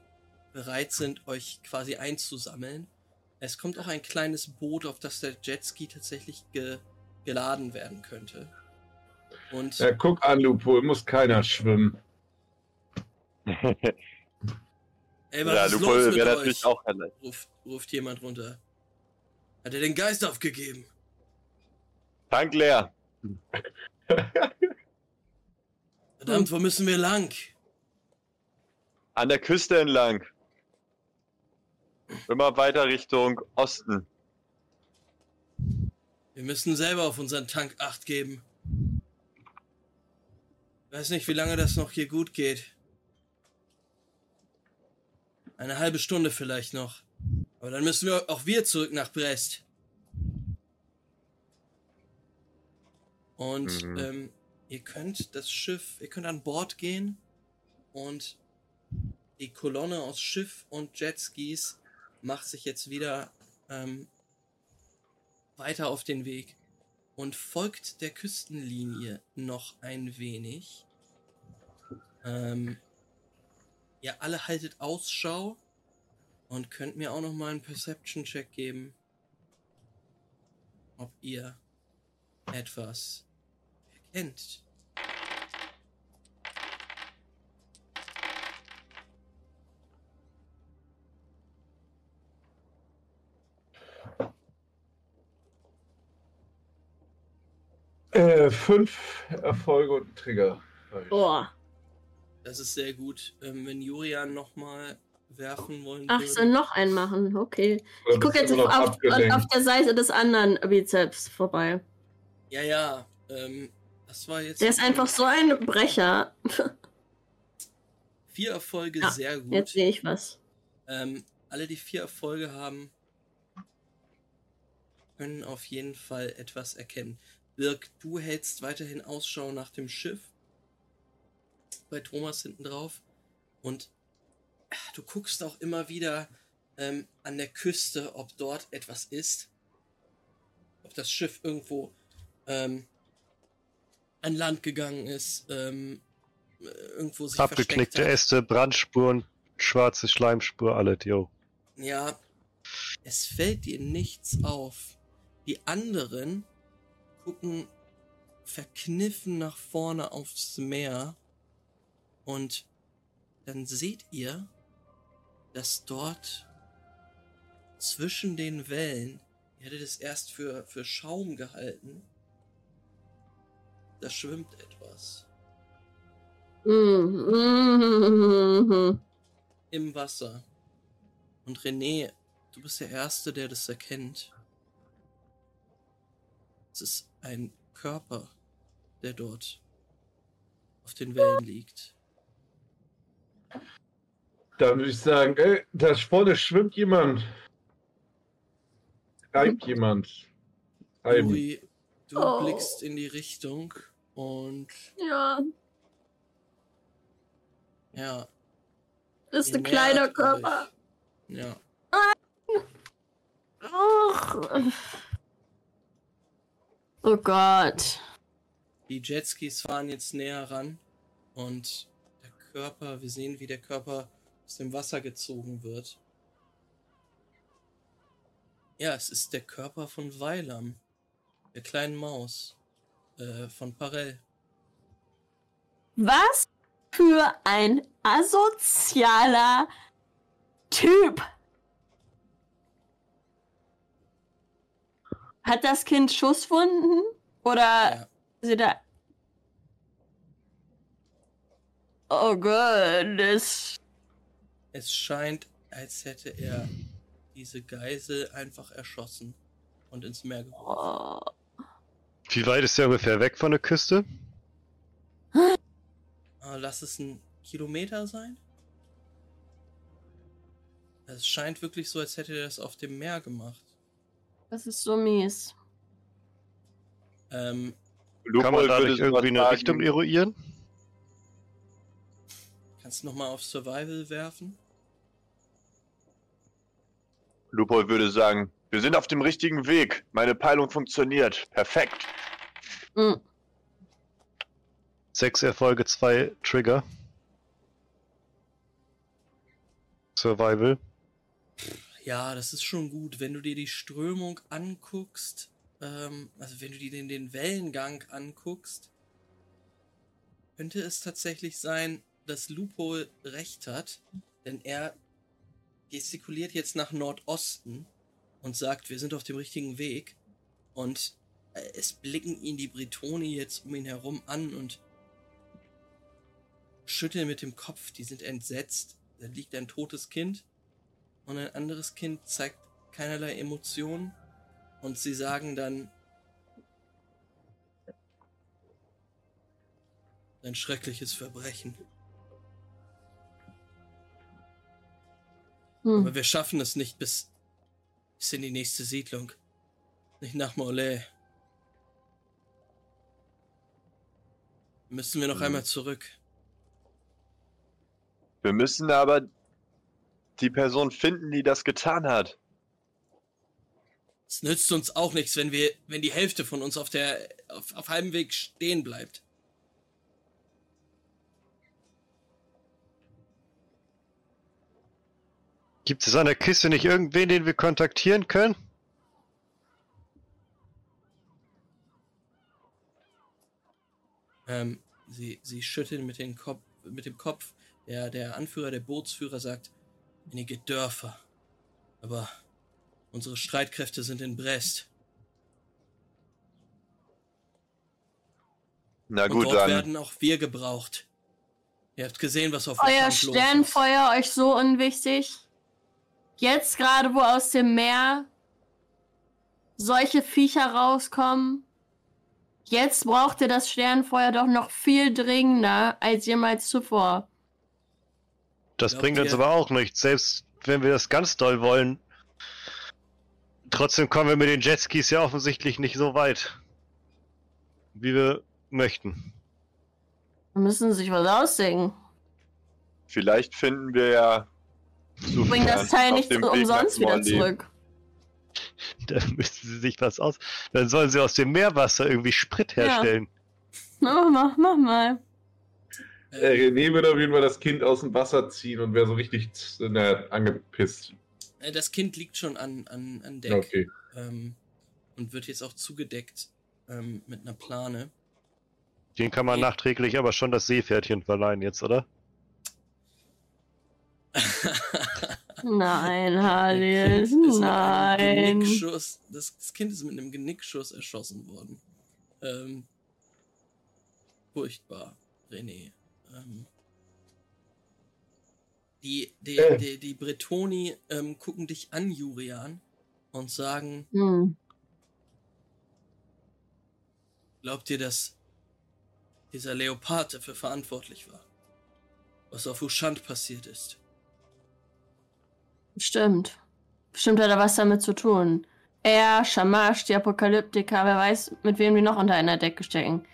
bereit sind, euch quasi einzusammeln. Es kommt auch ein kleines Boot, auf das der Jetski tatsächlich ge geladen werden könnte. Und Ja, guck an, Lupo, muss keiner schwimmen. Ey, was ja, ist Lupo los mit wäre euch? natürlich auch allein. Ruft, ruft jemand runter. Hat er den Geist aufgegeben? Tank leer. Verdammt, wo müssen wir lang? An der Küste entlang. Immer weiter Richtung Osten. Wir müssen selber auf unseren Tank Acht geben. Weiß nicht, wie lange das noch hier gut geht. Eine halbe Stunde vielleicht noch. Aber dann müssen wir auch wir zurück nach Brest. Und Mhm. ähm, ihr könnt das Schiff, ihr könnt an Bord gehen und die Kolonne aus Schiff und Jetskis macht sich jetzt wieder ähm, weiter auf den Weg und folgt der Küstenlinie noch ein wenig. Ähm, ihr alle haltet Ausschau und könnt mir auch noch mal einen Perception-Check geben, ob ihr etwas erkennt. Äh, fünf Erfolge und Trigger. Boah. Das ist sehr gut. Ähm, wenn Jurian noch mal werfen wollen Ach, würde. soll noch einen machen. Okay. Oder Ich gucke jetzt auf, abgelenkt? auf der Seite des anderen Bizeps vorbei. Ja, ja. Ähm, das war jetzt Der ist einfach so ein Brecher. vier Erfolge, Ja, sehr gut. Jetzt sehe ich was. Ähm, alle, die vier Erfolge haben, können auf jeden Fall etwas erkennen. Birk, du hältst weiterhin Ausschau nach dem Schiff. Bei Thomas hinten drauf. Und du guckst auch immer wieder ähm, an der Küste, ob dort etwas ist. Ob das Schiff irgendwo ähm, an Land gegangen ist. Ähm, äh, irgendwo sich Abgeknickte. Äste, Brandspuren. schwarze Schleimspur, alle, yo. Ja, es fällt dir nichts auf. Die anderen gucken verkniffen nach vorne aufs Meer und dann seht ihr, dass dort zwischen den Wellen, ihr hättet es erst für, für Schaum gehalten, da schwimmt etwas Mhm. im Wasser. Und René, du bist der Erste, der das erkennt. Es ist ein Körper, der dort auf den Wellen liegt. Dann würde ich sagen, ey, da vorne schwimmt jemand. Reibt jemand. Reiben. Uri, du Oh. blickst in die Richtung und Ja, ja. ist ihr ein kleiner Körper. euch. Ja. Oh Gott. Die Jetskis fahren jetzt näher ran und der Körper, wir sehen, wie der Körper aus dem Wasser gezogen wird. Ja, es ist der Körper von Weilam, der kleinen Maus, äh, von Parell. Was für ein asozialer Typ. Hat das Kind Schusswunden? Oder Ja, sie da. Oh Gott, das. Es scheint, als hätte er diese Geisel einfach erschossen und ins Meer geworfen. Oh. Wie weit ist der ungefähr weg von der Küste? Ah, lass es ein Kilometer sein? Es scheint wirklich so, als hätte er das auf dem Meer gemacht. Das ist so mies. Ähm, Kann man Lupold dadurch irgendwie eine Richtung eruieren? kannst du nochmal auf Survival werfen? Lupold würde sagen, wir sind auf dem richtigen Weg. Meine Peilung funktioniert. Perfekt. Hm. Sechs Erfolge, zwei Trigger. Survival. Ja, das ist schon gut. Wenn du dir die Strömung anguckst, ähm, also wenn du dir den, den Wellengang anguckst, könnte es tatsächlich sein, dass Loophole recht hat, denn er gestikuliert jetzt nach Nordosten und sagt, wir sind auf dem richtigen Weg und äh, es blicken ihn die Bretoni jetzt um ihn herum an und schütteln mit dem Kopf, die sind entsetzt. Da liegt ein totes Kind und ein anderes Kind zeigt keinerlei Emotionen und sie sagen dann ein schreckliches Verbrechen. Hm. Aber wir schaffen es nicht bis, bis in die nächste Siedlung. Nicht nach Morlaix. Müssen wir noch Hm. einmal zurück. Wir müssen aber die Person finden, die das getan hat. Es nützt uns auch nichts, wenn wir, wenn die Hälfte von uns auf der, auf, auf halbem Weg stehen bleibt. Gibt es an der Kiste nicht irgendwen, den wir kontaktieren können? Ähm, sie, sie schütteln mit, den Kopf, mit dem Kopf. Der, der Anführer, der Bootsführer sagt, einige Dörfer. Aber unsere Streitkräfte sind in Brest. Na Und gut, dort dann. werden auch wir gebraucht. Ihr habt gesehen, was auf dem Euer Kampf los ist. Sternfeuer euch so unwichtig? Jetzt gerade, wo aus dem Meer solche Viecher rauskommen? Jetzt braucht ihr das Sternfeuer doch noch viel dringender als jemals zuvor. Das Glaubt bringt uns ihr- aber auch nichts, selbst wenn wir das ganz doll wollen. Trotzdem kommen wir mit den Jetskis ja offensichtlich nicht so weit, wie wir möchten. Da müssen sich was ausdenken. Vielleicht finden wir ja. Bring das Teil nicht umsonst wieder zurück. Da müssen sie sich was aus. Dann sollen sie aus dem Meerwasser irgendwie Sprit Ja. herstellen. Na, mach mal, mach mal. Äh, René würde auf jeden Fall das Kind aus dem Wasser ziehen und wäre so richtig na, angepisst. Äh, das Kind liegt schon an, an, an Deck Okay. ähm, und wird jetzt auch zugedeckt ähm, mit einer Plane. Den kann man nachträglich aber schon das Seepferdchen verleihen jetzt, oder? Nein, einem nein. Genickschuss, das, das Kind ist mit einem Genickschuss erschossen worden. Ähm, furchtbar, René. Ähm, die, die, Äh. die, die Bretoni ähm, gucken dich an, Jurian, und sagen, Hm. glaubt ihr, dass dieser Leopard dafür verantwortlich war? Was auf Ushant passiert ist? Stimmt. Bestimmt hat er was damit zu tun. Er, Shamash, die Apokalyptiker, wer weiß, mit wem die noch unter einer Decke stecken.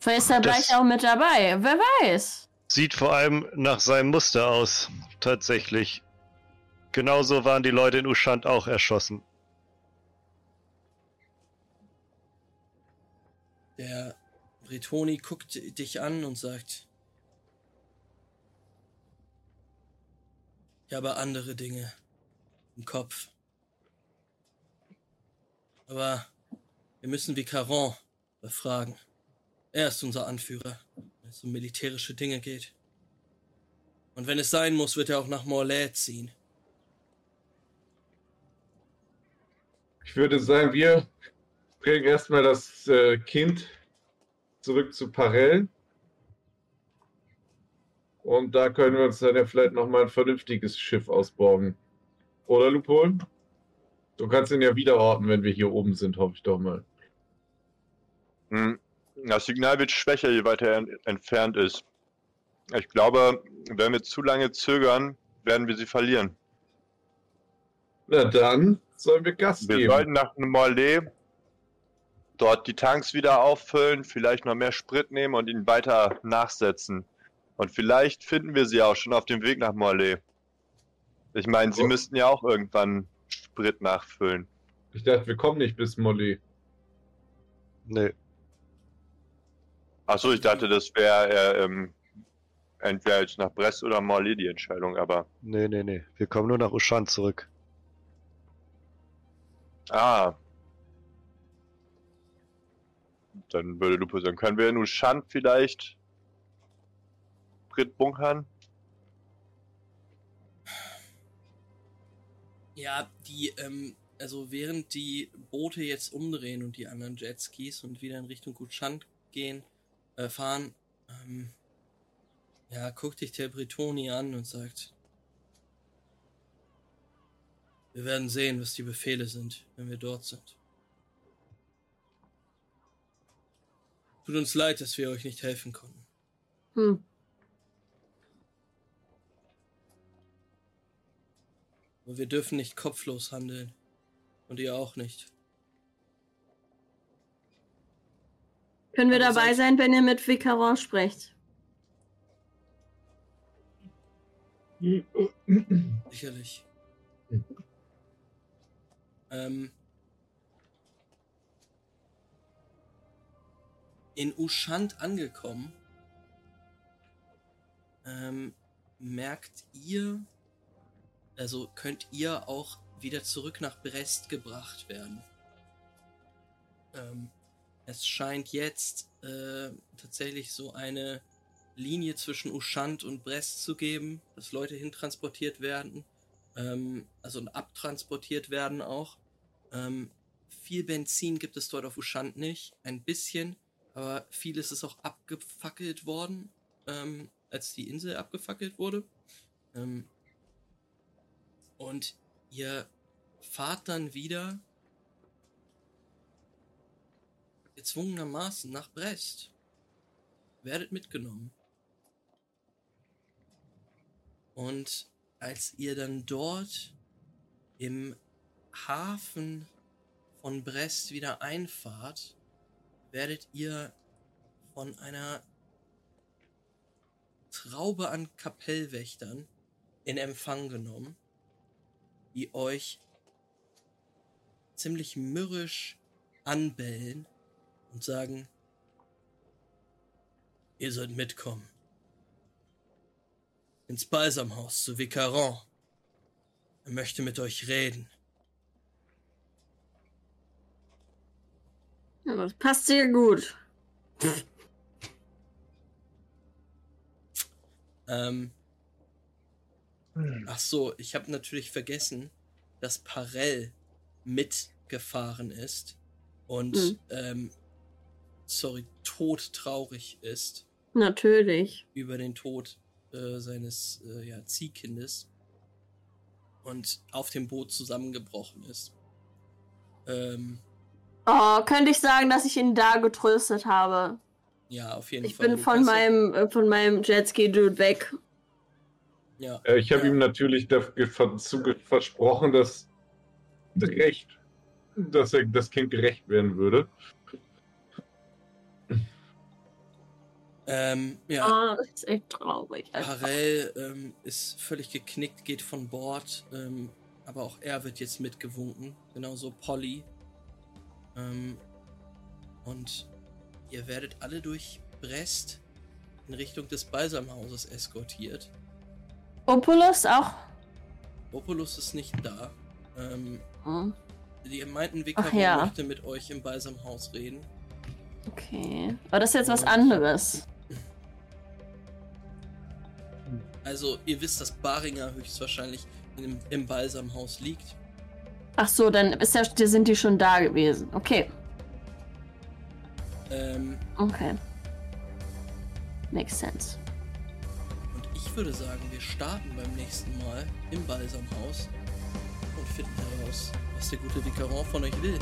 Vielleicht ist er gleich auch mit dabei. Wer weiß. Sieht vor allem nach seinem Muster aus, tatsächlich. Genauso waren die Leute in Ushant auch erschossen. Der Bretoni guckt dich an und sagt, ich habe andere Dinge im Kopf. Aber wir müssen Vicaron befragen. Er ist unser Anführer, wenn es um militärische Dinge geht. Und wenn es sein muss, wird er auch nach Morlaix ziehen. Ich würde sagen, wir bringen erstmal das äh, Kind zurück zu Parell. Und da können wir uns dann ja vielleicht nochmal ein vernünftiges Schiff ausborgen. Oder, Lupol? Du kannst ihn ja wiederorten, wenn wir hier oben sind, hoffe ich doch mal. Hm. Das Signal wird schwächer, je weiter er en- entfernt ist. Ich glaube, wenn wir zu lange zögern, werden wir sie verlieren. Na dann sollen wir Gas Wir geben. sollten nach Morlaix dort die Tanks wieder auffüllen, vielleicht noch mehr Sprit nehmen und ihn weiter nachsetzen. Und vielleicht finden wir sie auch schon auf dem Weg nach Morlaix. Ich meine, sie Oh. müssten ja auch irgendwann Sprit nachfüllen. Ich dachte, wir kommen nicht bis Molly. Nee. Achso, ich dachte, das wäre äh, ähm, entweder jetzt nach Brest oder Morlaix die Entscheidung, aber. Nee, nee, nee. Wir kommen nur nach Ushant zurück. Ah. Dann würde Lupo sagen, können wir in Ushant vielleicht bunkern? Ja, die, ähm, also während die Boote jetzt umdrehen und die anderen Jetskis und wieder in Richtung Gutschand gehen, äh, fahren, ähm, ja, guckt dich der Bretoni an und sagt, wir werden sehen, was die Befehle sind, wenn wir dort sind. Tut uns leid, dass wir euch nicht helfen konnten. Hm. Aber wir dürfen nicht kopflos handeln. Und ihr auch nicht. Können wir Aber dabei sein, wenn ihr mit Vicaron sprecht? Sicherlich. Ähm, in Ushant angekommen, ähm, merkt ihr, also könnt ihr auch wieder zurück nach Brest gebracht werden. Ähm, es scheint jetzt äh, tatsächlich so eine Linie zwischen Ushant und Brest zu geben, dass Leute hintransportiert werden, ähm, also abtransportiert werden auch. Ähm, viel Benzin gibt es dort auf Ushant nicht, ein bisschen, aber vieles ist auch abgefackelt worden, ähm, als die Insel abgefackelt wurde. Ähm, und ihr fahrt dann wieder gezwungenermaßen nach Brest. Werdet mitgenommen. Und als ihr dann dort im Hafen von Brest wieder einfahrt, werdet ihr von einer Traube an Kapellwächtern in Empfang genommen, die euch ziemlich mürrisch anbellen und sagen, Ihr sollt mitkommen. Ins Balsamhaus zu Vicaron. Er möchte mit euch reden. Ja, das passt sehr gut. Ähm. Ach so, ich habe natürlich vergessen, dass Parell mitgefahren ist und Mhm. ähm, sorry, todtraurig ist Natürlich. über den Tod äh, seines äh, ja, Ziehkindes und auf dem Boot zusammengebrochen ist. Ähm, Oh, könnte ich sagen, dass ich ihn da getröstet habe. ja, auf jeden Ich Fall. bin Du von meinem, äh, von meinem Jetski-Dude weg. Ja, Äh, ich habe Ja. ihm natürlich versprochen, dass gerecht, dass er das Kind gerecht werden würde. ähm, ja. Ah, das ist echt traurig. Parell ähm, ist völlig geknickt, geht von Bord, ähm, aber auch er wird jetzt mitgewunken, genauso Polly. Ähm, und ihr werdet alle durch Brest in Richtung des Balsamhauses eskortiert. Opulus auch? Opulus ist nicht da. Ähm, Hm, die meinten, Vicaron Ach ja. möchte mit euch im Balsamhaus reden. Okay. Aber das ist jetzt was anderes. Also, ihr wisst, dass Baringer höchstwahrscheinlich im, im Balsamhaus liegt. Ach so, dann ist ja, sind die schon da gewesen. Okay. Ähm, Okay. Makes sense. Ich würde sagen, wir starten beim nächsten Mal im Balsamhaus und finden heraus, was der gute Vicaron von euch will.